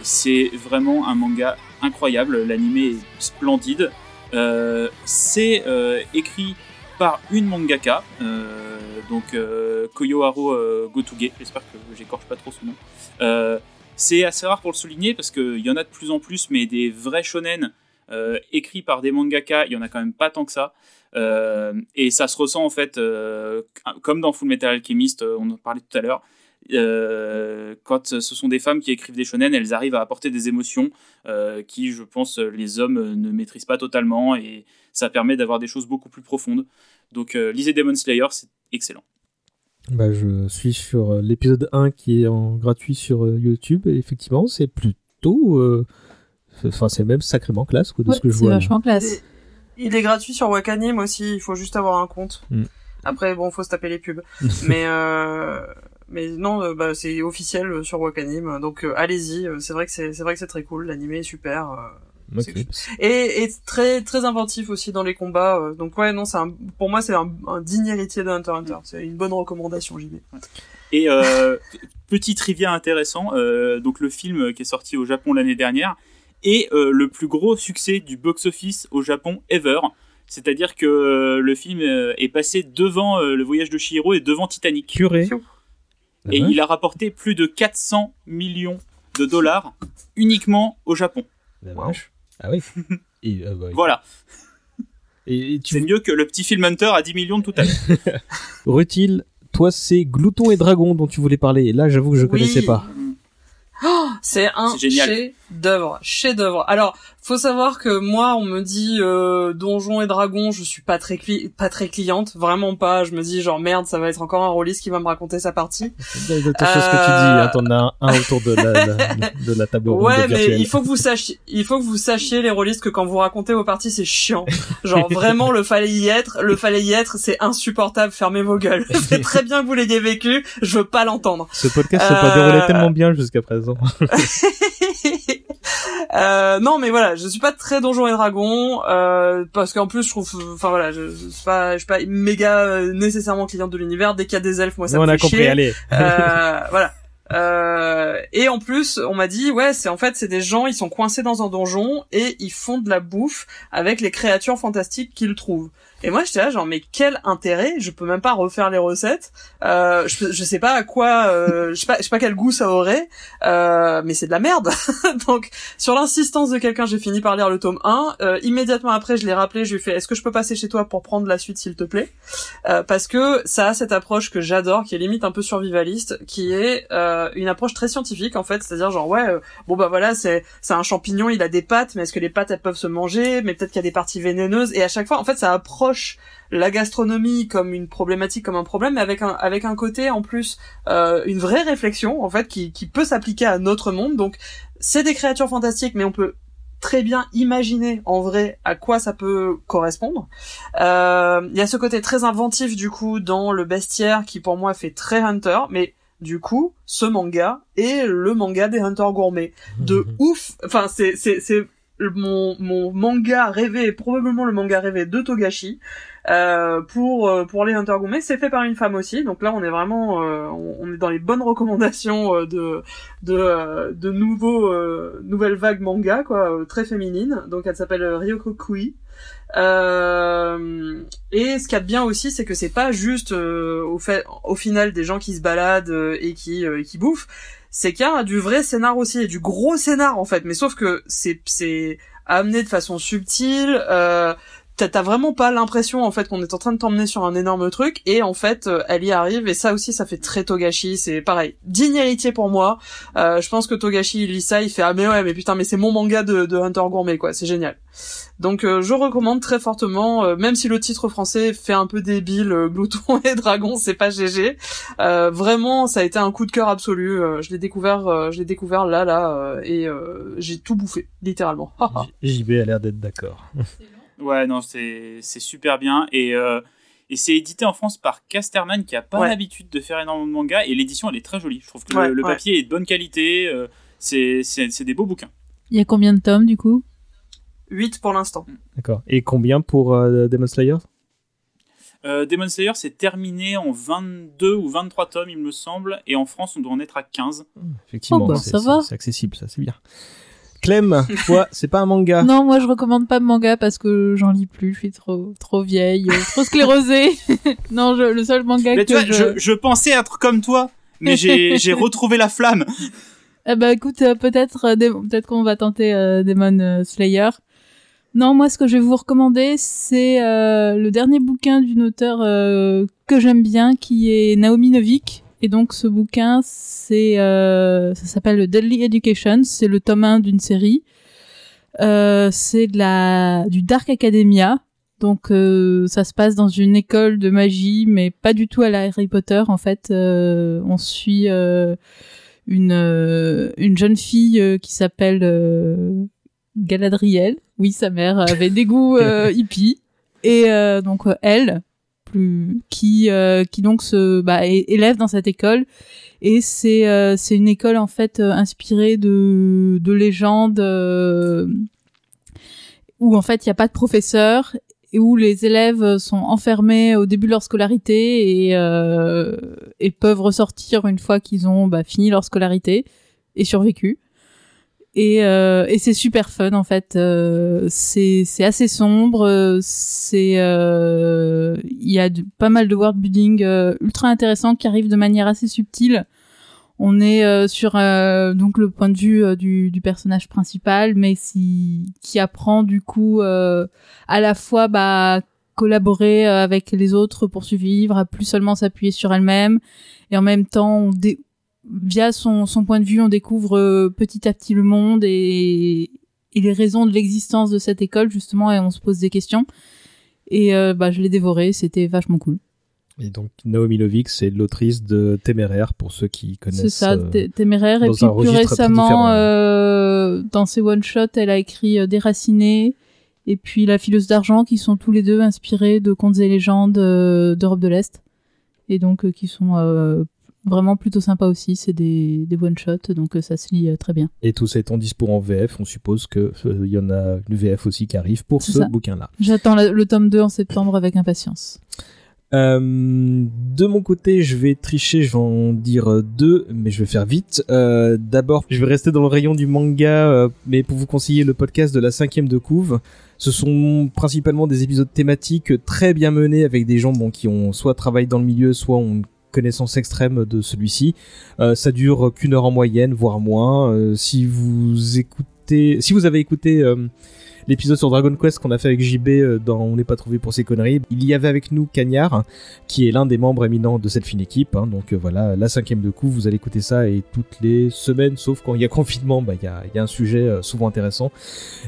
C'est vraiment un manga incroyable. L'animé est splendide. Euh, c'est euh, écrit par une mangaka, euh, donc Koyoharo Gotuge. J'espère que j'écorche pas trop son nom. C'est assez rare pour le souligner parce qu'il y en a de plus en plus, mais des vrais shonen écrits par des mangaka, il y en a quand même pas tant que ça. Et ça se ressent en fait, comme dans Full Metal Alchemist, on en parlait tout à l'heure. Euh, quand ce sont des femmes qui écrivent des shonen, elles arrivent à apporter des émotions euh, qui, je pense, les hommes euh, ne maîtrisent pas totalement et ça permet d'avoir des choses beaucoup plus profondes. Donc, euh, lisez Demon Slayer, c'est excellent. Bah, je suis sur euh, l'épisode 1 qui est en gratuit sur euh, YouTube et effectivement, c'est plutôt. euh, Enfin, c'est même sacrément classe quoi, de Ouais, ce que je c'est vois. là. vachement classe. Il est gratuit sur Wakanim aussi, il faut juste avoir un compte. Mm. Après, bon, faut se taper les pubs. mais euh, mais non, euh, bah, c'est officiel euh, sur Wakanim, donc euh, allez-y. C'est vrai que c'est c'est vrai que c'est très cool. L'animé est super. euh, et, et très très inventif aussi dans les combats. donc ouais, non, c'est pour moi c'est un, un digne héritier de Hunter x Hunter. C'est une bonne recommandation, JB. Et euh, petit trivia intéressant, euh, donc le film qui est sorti au Japon l'année dernière est euh, le plus gros succès du box-office au Japon ever. C'est-à-dire que le film est passé devant euh, le voyage de Chihiro et devant Titanic. Curé. Et il a rapporté plus de 400 millions de dollars uniquement au Japon. La vache. Ah oui. Et, euh, bah, Voilà, et, et tu c'est mieux que le petit film Hunter à 10 millions de tout à l'heure. Rutil, toi, c'est Glouton et Dragon dont tu voulais parler. Et là, j'avoue que je Oui. connaissais pas. Oh, C'est un génial. Chef-d'œuvre, chef-d'œuvre. Alors, faut savoir que moi, on me dit euh, Donjons et Dragons, je suis pas très cli- pas très cliente, vraiment pas. Je me dis genre merde, ça va être encore un rôliste qui va me raconter sa partie. C'est exactement ce que tu dis. hein, T'en as un, autour de la, la- de la table ronde Ouais, mais il faut que vous sachiez, il faut que vous sachiez les rôlistes que quand vous racontez vos parties, c'est chiant. Genre vraiment, le fallait y être, le fallait y être, c'est insupportable. Fermez vos gueules. c'est très bien que vous l'ayez vécu. Je veux pas l'entendre. Ce podcast s'est Euh, pas déroulé tellement bien jusqu'à présent. Euh, non, mais voilà, je suis pas très Donjons et Dragons euh, parce qu'en plus, je trouve, enfin voilà, je, je suis pas, je suis pas méga euh, nécessairement cliente de l'univers. Dès qu'il y a des elfes, moi ça on me a fait compris, chier. allez. Euh, voilà. Euh, et en plus, on m'a dit, ouais, c'est en fait, c'est des gens, ils sont coincés dans un donjon et ils font de la bouffe avec les créatures fantastiques qu'ils trouvent. Et moi, j'étais là, genre, mais quel intérêt? Je peux même pas refaire les recettes. Euh, je, je sais pas à quoi, euh, je sais pas, je sais pas quel goût ça aurait, euh, mais c'est de la merde. Donc, sur l'insistance de quelqu'un, j'ai fini par lire le tome 1. Euh, immédiatement après, je l'ai rappelé, je lui ai fait, est-ce que je peux passer chez toi pour prendre la suite, s'il te plaît? Euh, Parce que ça a cette approche que j'adore, qui est limite un peu survivaliste, qui est euh, une approche très scientifique en fait, c'est-à-dire genre ouais, bon bah voilà, c'est c'est un champignon, il a des pattes, mais est-ce que les pattes elles peuvent se manger? Mais peut-être qu'il y a des parties vénéneuses. Et à chaque fois, en fait, ça approche la gastronomie comme une problématique, comme un problème, mais avec un avec un côté en plus euh, une vraie réflexion en fait qui qui peut s'appliquer à notre monde. Donc c'est des créatures fantastiques, mais on peut très bien imaginer en vrai à quoi ça peut correspondre. Euh, Il y a ce côté très inventif du coup dans le bestiaire qui pour moi fait très Hunter, mais du coup ce manga est le manga des Hunters gourmets de ouf. Enfin c'est c'est c'est le- mon mon manga rêvé, probablement le manga rêvé de Togashi. Euh, pour euh, pour les Hunter gourmets, c'est fait par une femme aussi. Donc là, on est vraiment euh, on, est dans les bonnes recommandations euh, de de euh, de nouveaux euh, nouvelles vagues manga quoi, euh, très féminines. Donc elle s'appelle euh, Ryoko Kui. Euh, et ce qu'il y a de bien aussi, c'est que c'est pas juste euh, au fait, au final des gens qui se baladent euh, et qui euh, qui bouffent. C'est qu'il y a du vrai scénar aussi et du gros scénar en fait. Mais sauf que c'est c'est amené de façon subtile. Euh, T'as vraiment pas l'impression en fait qu'on est en train de t'emmener sur un énorme truc et en fait euh, elle y arrive et ça aussi ça fait très Togashi c'est pareil digne héritier pour moi euh, je pense que Togashi il lit ça il fait ah mais ouais mais putain mais c'est mon manga de, de Hunter Gourmet quoi c'est génial donc euh, je recommande très fortement, euh, même si le titre français fait un peu débile, euh, Glouton et Dragon, c'est pas GG. Euh, vraiment, ça a été un coup de cœur absolu. Je l'ai découvert, je l'ai découvert là, là, et j'ai tout bouffé, littéralement. JB a l'air d'être d'accord. Ouais, non, c'est c'est super bien. Et, euh, et c'est édité en France par Casterman qui a pas Ouais. l'habitude de faire énormément de mangas. Et l'édition, elle est très jolie. Je trouve que Ouais, le, le ouais. papier est de bonne qualité. euh, c'est c'est- c'est des beaux bouquins. Il y a combien de tomes du coup? 8 pour l'instant. D'accord. Et combien pour euh, Demon Slayer? Euh, Demon Slayer, c'est terminé en 22 ou 23 tomes, il me semble. Et en France, on doit en être à 15. Effectivement, Oh, bah, c'est accessible, ça, c'est bien. Clem, toi, c'est pas un manga. Non, moi je recommande pas de manga parce que j'en lis plus, je suis trop trop vieille, euh, trop sclérosée. non, je- le seul manga Mais que tu vois, je... je, je pensais être comme toi. Mais j'ai j'ai retrouvé la flamme. Eh ben écoute, euh, peut-être euh, peut-être qu'on va tenter euh, Demon Slayer. Non, moi ce que je vais vous recommander, c'est euh, le dernier bouquin d'une auteure euh, que j'aime bien, qui est Naomi Novik. Et donc ce bouquin, c'est euh, ça s'appelle Deadly Education. C'est le tome 1 d'une série. Euh, c'est de la du Dark Academia. Donc euh, ça se passe dans une école de magie, mais pas du tout à la Harry Potter. En fait, on suit une une jeune fille qui s'appelle Galadriel. Oui, sa mère avait des goûts hippies. Et donc elle, plus qui euh, qui donc se bah, élève dans cette école. Et c'est euh, c'est une école en fait euh, inspirée de de légendes euh, où en fait il n'y a pas de professeur et où les élèves sont enfermés au début de leur scolarité et, euh, et peuvent ressortir une fois qu'ils ont bah, fini leur scolarité et survécu. Et, euh, et c'est super fun en fait. Euh, c'est assez sombre. euh, C'est euh, il y a pas mal de world building euh, ultra intéressant qui arrive de manière assez subtile. On est sur donc le point de vue du, du personnage principal, mais si, qui apprend du coup à la fois bah, collaborer avec les autres pour survivre, à plus seulement s'appuyer sur elle-même, et en même temps on, dé- via son, son point de vue, on découvre euh, petit à petit le monde et, et les raisons de l'existence de cette école justement, et on se pose des questions. Et euh, bah, je l'ai dévoré, c'était vachement cool. Et donc Naomi Novik, c'est l'autrice de Téméraire pour ceux qui connaissent. C'est ça, euh, Té- Téméraire. Et puis plus récemment, euh, dans ses one-shots, elle a écrit Déraciné et puis La fileuse d'argent, qui sont tous les deux inspirés de contes et légendes d'Europe de l'Est. Et donc, qui sont vraiment plutôt sympas aussi. C'est des, des one-shots, donc euh, ça se lit euh, très bien. Et tous étant dispo en VF, on suppose euh, il y en a une VF aussi qui arrive pour ce ça. bouquin-là. J'attends le tome 2 en septembre avec impatience. Euh, de mon côté, je vais tricher, je vais en dire euh, deux, mais je vais faire vite. Euh, D'abord, je vais rester dans le rayon du manga, euh, mais pour vous conseiller le podcast de la cinquième de couve. Ce sont principalement des épisodes thématiques très bien menés avec des gens bon, qui ont soit travaillé dans le milieu, soit ont une connaissance extrême de celui-ci. Euh, ça dure qu'une heure en moyenne, voire moins. Euh, si vous écoutez, si vous avez écouté euh, l'épisode sur Dragon Quest qu'on a fait avec JB euh, dans On n'est pas trouvé pour ses conneries, il y avait avec nous Cagnard, qui est l'un des membres éminents de cette fine équipe. hein. donc euh, voilà, la cinquième de coup, vous allez écouter ça et toutes les semaines, sauf quand il y a confinement, bah, il y, a, y a un sujet euh, souvent intéressant.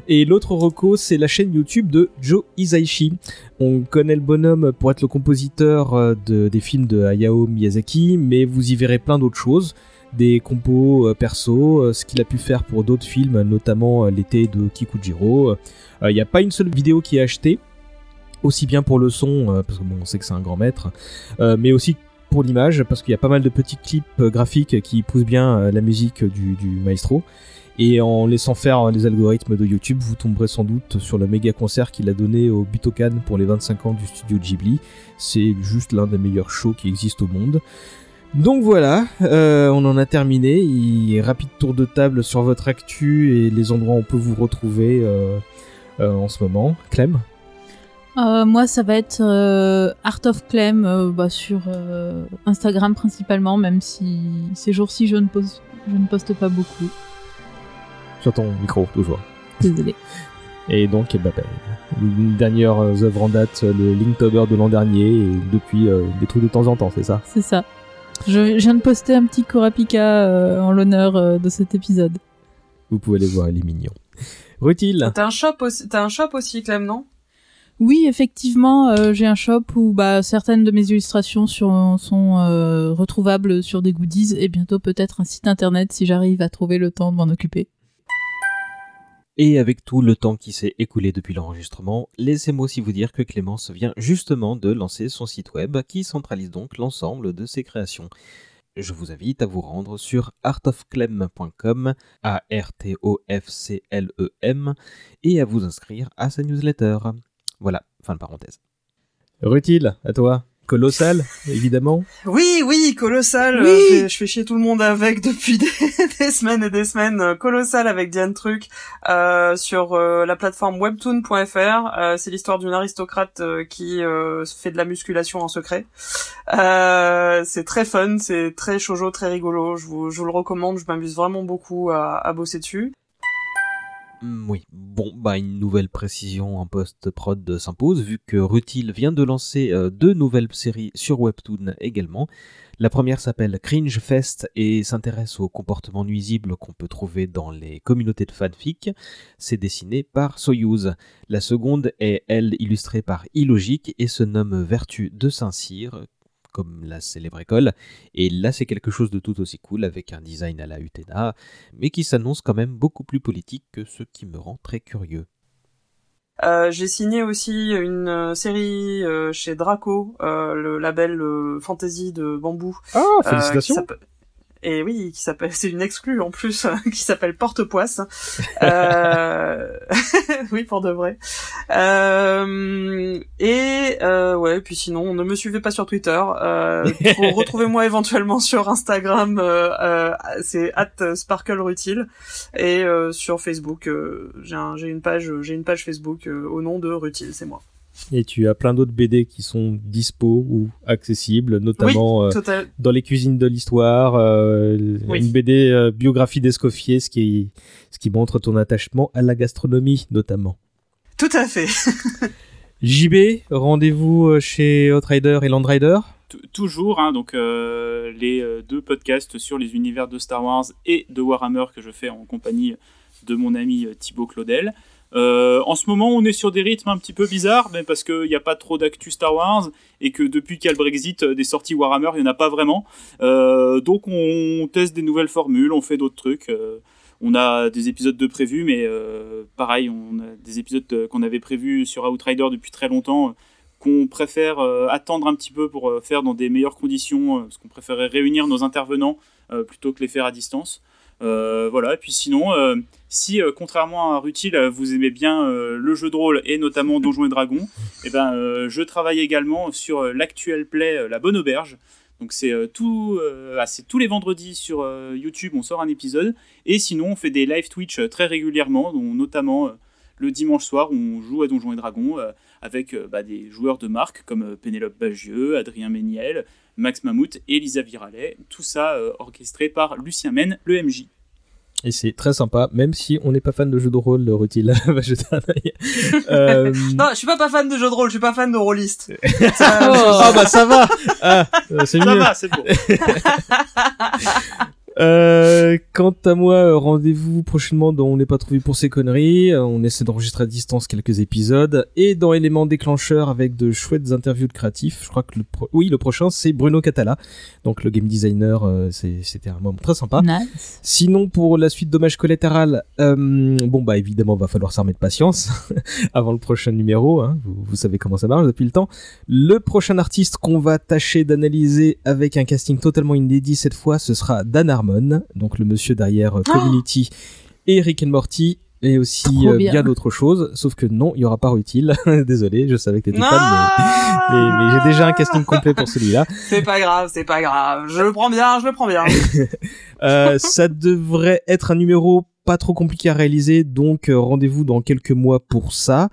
Et l'autre reco, c'est la chaîne YouTube de Joe Hisaishi. On connaît le bonhomme pour être le compositeur de, des films de Hayao Miyazaki, mais vous y verrez plein d'autres choses des compos euh, perso, euh, ce qu'il a pu faire pour d'autres films, notamment euh, l'été de Kikujiro. Il n'y a pas une seule vidéo qui est achetée, aussi bien pour le son, parce que sait que c'est un grand maître, mais aussi pour l'image, parce qu'il y a pas mal de petits clips graphiques qui poussent bien la musique du, maestro. Et en laissant faire les algorithmes de YouTube, vous tomberez sans doute sur le méga concert qu'il a donné au Butokan pour les 25 ans du studio Ghibli. C'est juste l'un des meilleurs shows qui existent au monde. Donc voilà, euh, on en a terminé. Et rapide tour de table sur votre actu et les endroits où on peut vous retrouver euh, euh, en ce moment. Clem Euh, moi, ça va être euh, Art of Clem euh, bah, sur euh, Instagram principalement, même si ces jours-ci je ne poste, je ne poste pas beaucoup. Sur ton micro, toujours. Désolée. Et donc, eh ben, ben, une dernière œuvre en date, le Linktober de l'an dernier, et depuis euh, des trucs de temps en temps, c'est ça? C'est ça. Je, je viens de poster un petit Korapika euh, en l'honneur euh, de cet épisode. Vous pouvez aller voir, il est mignon. Rutil T'as un shop aussi, t'as un shop aussi, Clem, non? Oui, effectivement, euh, j'ai un shop où bah, certaines de mes illustrations sur- sont euh, retrouvables sur des goodies et bientôt peut-être un site internet si j'arrive à trouver le temps de m'en occuper. Et avec tout le temps qui s'est écoulé depuis l'enregistrement, laissez-moi aussi vous dire que Clémence vient justement de lancer son site web qui centralise donc l'ensemble de ses créations. Je vous invite à vous rendre sur artofclem.com, A-R-T-O-F-C-L-E-M, et à vous inscrire à sa newsletter. Voilà, fin de parenthèse. Rutil, à toi. Colossal, évidemment. Oui, oui, colossal. Oui. euh, je, fais, je fais chier tout le monde avec depuis des, des semaines et des semaines. euh, Colossal avec Diane Truc euh, sur euh, la plateforme webtoon.fr. Euh, c'est l'histoire d'une aristocrate qui euh, fait de la musculation en secret. Euh, c'est très fun, c'est très shoujo, très rigolo. Je vous, je vous le recommande. Je m'amuse vraiment beaucoup à, à bosser dessus. Hmm, Oui, bon, bah une nouvelle précision en post-prod s'impose, vu que Rutil vient de lancer euh, deux nouvelles séries sur Webtoon également. La première s'appelle Cringe Fest et s'intéresse aux comportements nuisibles qu'on peut trouver dans les communautés de fanfic. C'est dessiné par Soyuz. La seconde est, elle, illustrée par Illogique et se nomme Vertu de Saint-Cyr, comme la célèbre école. Et là, c'est quelque chose de tout aussi cool avec un design à la Utena, mais qui s'annonce quand même beaucoup plus politique que ce qui me rend très curieux. Euh, j'ai signé aussi une euh, série euh, chez Draco, euh, le label euh, fantasy de bambou. Ah, qui félicitations et oui, qui s'appelle, c'est une exclue en plus, qui s'appelle Porte-Poisse. Euh... oui, pour de vrai. Euh... Et euh, ouais, puis sinon, ne me suivez pas sur Twitter. Retrouvez-moi éventuellement sur Instagram, c'est @sparklerutile et sur Facebook, j'ai un, j'ai une page, j'ai une page Facebook au nom de Rutile, c'est moi. Et tu as plein d'autres BD qui sont dispo ou accessibles, notamment euh, dans les cuisines de l'histoire, euh, Oui. une BD euh, biographie d'Escoffier, ce qui, ce qui montre ton attachement à la gastronomie notamment. Tout à fait. JB, rendez-vous chez Outrider et Landrider? Toujours, hein, donc euh, les deux podcasts sur les univers de Star Wars et de Warhammer que je fais en compagnie de mon ami Thibaut Claudel. Euh, en ce moment, on est sur des rythmes un petit peu bizarres, mais parce qu'il n'y a pas trop d'actu Star Wars et que depuis qu'il y a le Brexit, euh, des sorties Warhammer, il n'y en a pas vraiment. Euh, donc on teste des nouvelles formules, on fait d'autres trucs. on a des épisodes de prévus, mais pareil, on a des épisodes qu'on avait prévus sur Outrider depuis très longtemps, qu'on préfère attendre un petit peu pour faire dans des meilleures conditions, parce qu'on préférait réunir nos intervenants plutôt que les faire à distance. Voilà, et puis sinon, si euh, contrairement à Rutil, euh, vous aimez bien euh, le jeu de rôle et notamment Donjons et Dragons, eh ben, je travaille également sur l'actuel play La Bonne Auberge. Donc c'est ah, tous les vendredis sur YouTube, on sort un épisode. Et sinon, on fait des live Twitch très régulièrement, dont notamment le dimanche soir où on joue à Donjons et Dragons avec bah, des joueurs de marque comme Pénélope Bagieux, Adrien Méniel, Max Mammouth et Lisa Viralet. Tout ça orchestré par Lucien Men, le MJ. Et c'est très sympa, même si on n'est pas fan de jeux de rôle, le Rutil va jeter un œil. Euh, Non, je suis pas pas fan de jeux de rôle, je suis pas fan de rôliste. Ah bah ça va ah, euh, C'est Ça mieux va, c'est bon. Euh, quant à moi, euh, rendez-vous prochainement dans On n'est pas trouvé pour ces conneries. Euh, On essaie d'enregistrer à distance quelques épisodes. Et dans Éléments déclencheurs avec de chouettes interviews de créatifs. Je crois que le pro- oui, le prochain c'est Bruno Catala. Donc le game designer, euh, c'était un moment très sympa. Nice. Sinon, pour la suite Dommage collatéral, euh, bon bah évidemment, va falloir s'armer de patience avant le prochain numéro. Hein. Vous, vous savez comment ça marche depuis le temps. Le prochain artiste qu'on va tâcher d'analyser avec un casting totalement inédit cette fois, ce sera Dan Harmon, donc le monsieur derrière euh, Community et Rick and Morty. Et aussi euh, bien. bien, d'autres choses, sauf que non, il y aura pas utile. Désolé, je savais que t'étais fan, mais, Ah mais, mais j'ai déjà un casting complet pour celui-là. C'est pas grave, c'est pas grave. Je le prends bien, je le prends bien. Euh, ça devrait être un numéro pas trop compliqué à réaliser, donc euh, rendez-vous dans quelques mois pour ça.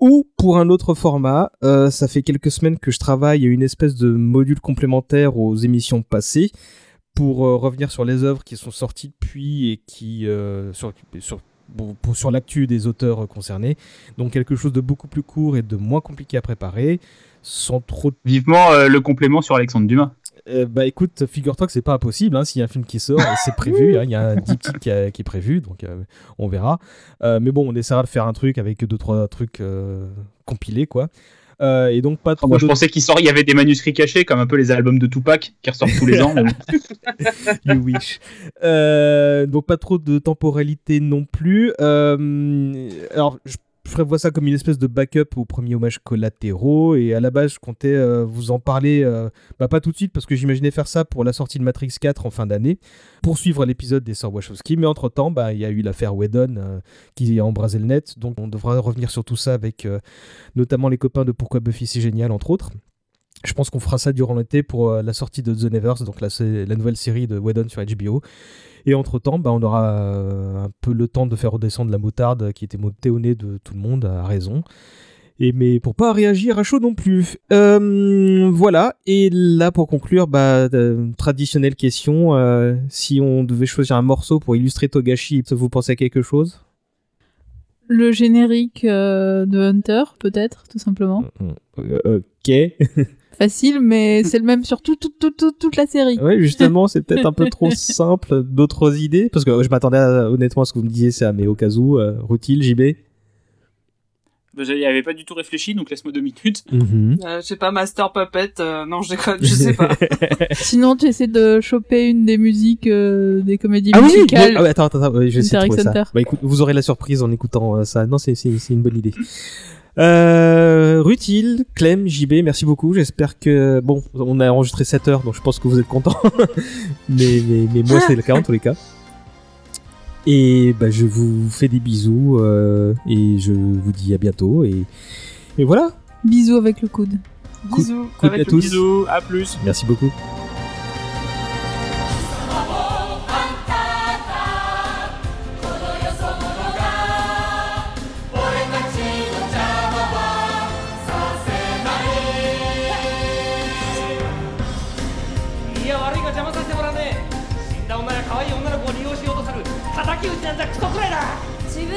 Ou pour un autre format, ça fait quelques semaines que je travaille à une espèce de module complémentaire aux émissions passées pour euh, revenir sur les œuvres qui sont sorties depuis et qui euh, sur, sur, sur l'actu des auteurs euh, concernés. Donc quelque chose de beaucoup plus court et de moins compliqué à préparer, sans trop Vivement euh, le complément sur Alexandre Dumas. euh, bah écoute, figure-toi que c'est pas impossible. Hein, S'il y a un film qui sort, c'est prévu. hein, Il y a un diptyque qui, a- qui est prévu, donc euh, on verra. Mais bon, on essaiera de faire un truc avec deux trois trucs compilés, quoi. Euh, et donc pas trop. Moi, je pensais qu'il sort, il y avait des manuscrits cachés, comme un peu les albums de Tupac qui ressortent tous les ans. You wish. Euh, donc pas trop de temporalité non plus. Euh, alors je je prévois ça comme une espèce de backup au premier hommage collatéraux et à la base je comptais euh, vous en parler euh, bah, pas tout de suite parce que j'imaginais faire ça pour la sortie de Matrix 4 en fin d'année poursuivre l'épisode des sœurs Wachowski mais entre temps bah il y a eu l'affaire Whedon euh, qui a embrasé le net donc on devra revenir sur tout ça avec notamment les copains de Pourquoi Buffy c'est génial entre autres je pense qu'on fera ça durant l'été pour la sortie de The Nevers, donc la, la nouvelle série de Whedon sur HBO. Et entre-temps, bah, on aura euh, un peu le temps de faire redescendre la moutarde qui était montée au nez de tout le monde, à raison. Et mais pour pas réagir à chaud non plus. Euh, voilà. Et là, pour conclure, bah, euh, traditionnelle question. euh, si on devait choisir un morceau pour illustrer Togashi, vous pensez à quelque chose? Le générique de Hunter, peut-être, tout simplement. Euh, Ok. Facile, mais c'est le même sur tout, tout, tout, tout- toute la série. Ouais, justement, c'est peut-être un peu trop simple. D'autres idées Parce que je m'attendais à- honnêtement à ce que vous me disiez ça, mais au cas où, euh, Rutil, JB Bah, J'y avais pas du tout réfléchi, donc laisse-moi deux minutes. Euh, je sais pas, Master Puppet, euh, non, je déconne, je sais pas. Sinon, tu essaies de choper une des musiques euh, des comédies Ah oui, musicales. oui, ah ouais, attends, attends, attends, ouais, je vais essayer de trouver ça. Bah écoute, vous aurez la surprise en écoutant euh, ça. Non, c'est c'est c'est une bonne idée. Euh, Rutil, Clem, JB, merci beaucoup. J'espère que bon, on a enregistré 7 heures, donc je pense que vous êtes contents. mais, mais mais moi c'est le cas en tous les cas. Et bah je vous fais des bisous euh, et je vous dis à bientôt et et voilà. Bisous avec le coude. Bisous. Coude avec à le tous. Bisous, à plus. Merci beaucoup.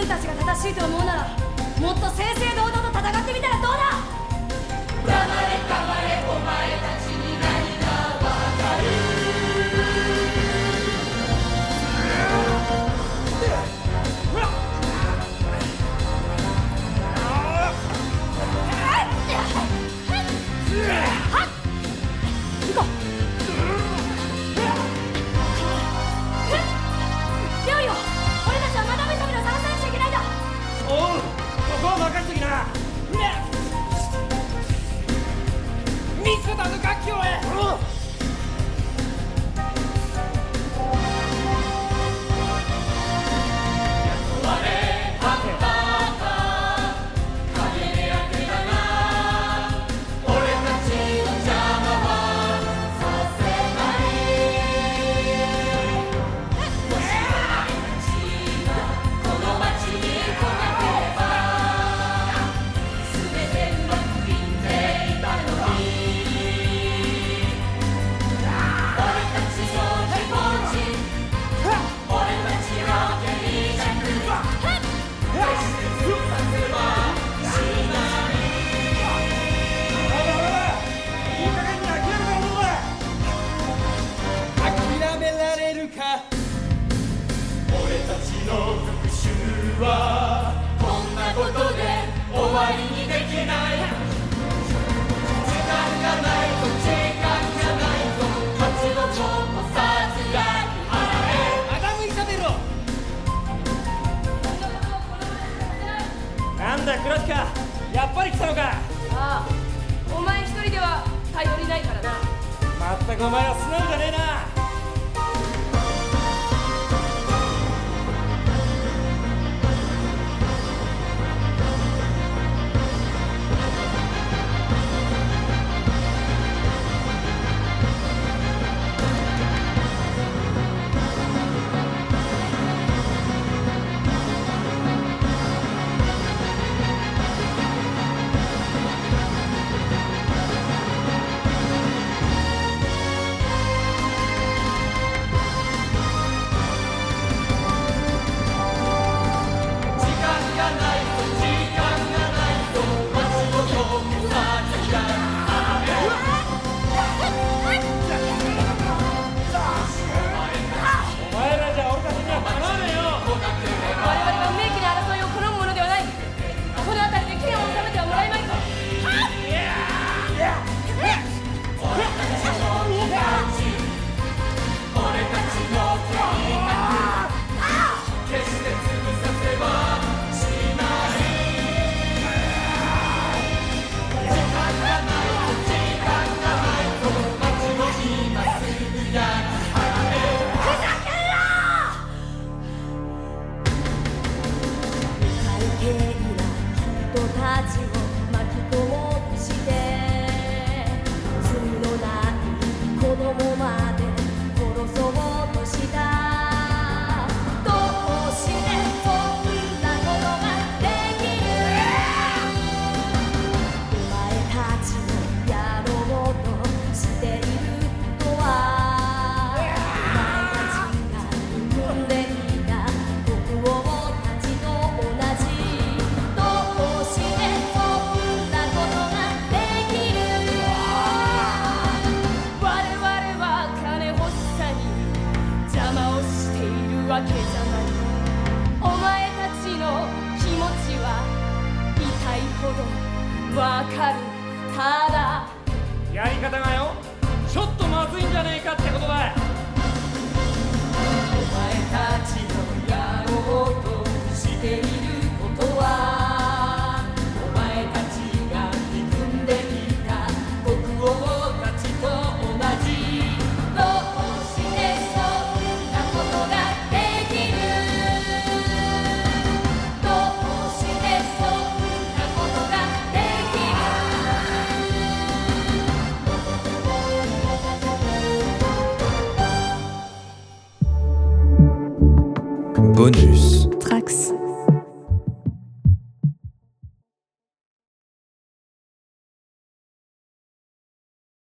たちが正しいと思うならもっと正々堂々と戦ってみたらどうだ？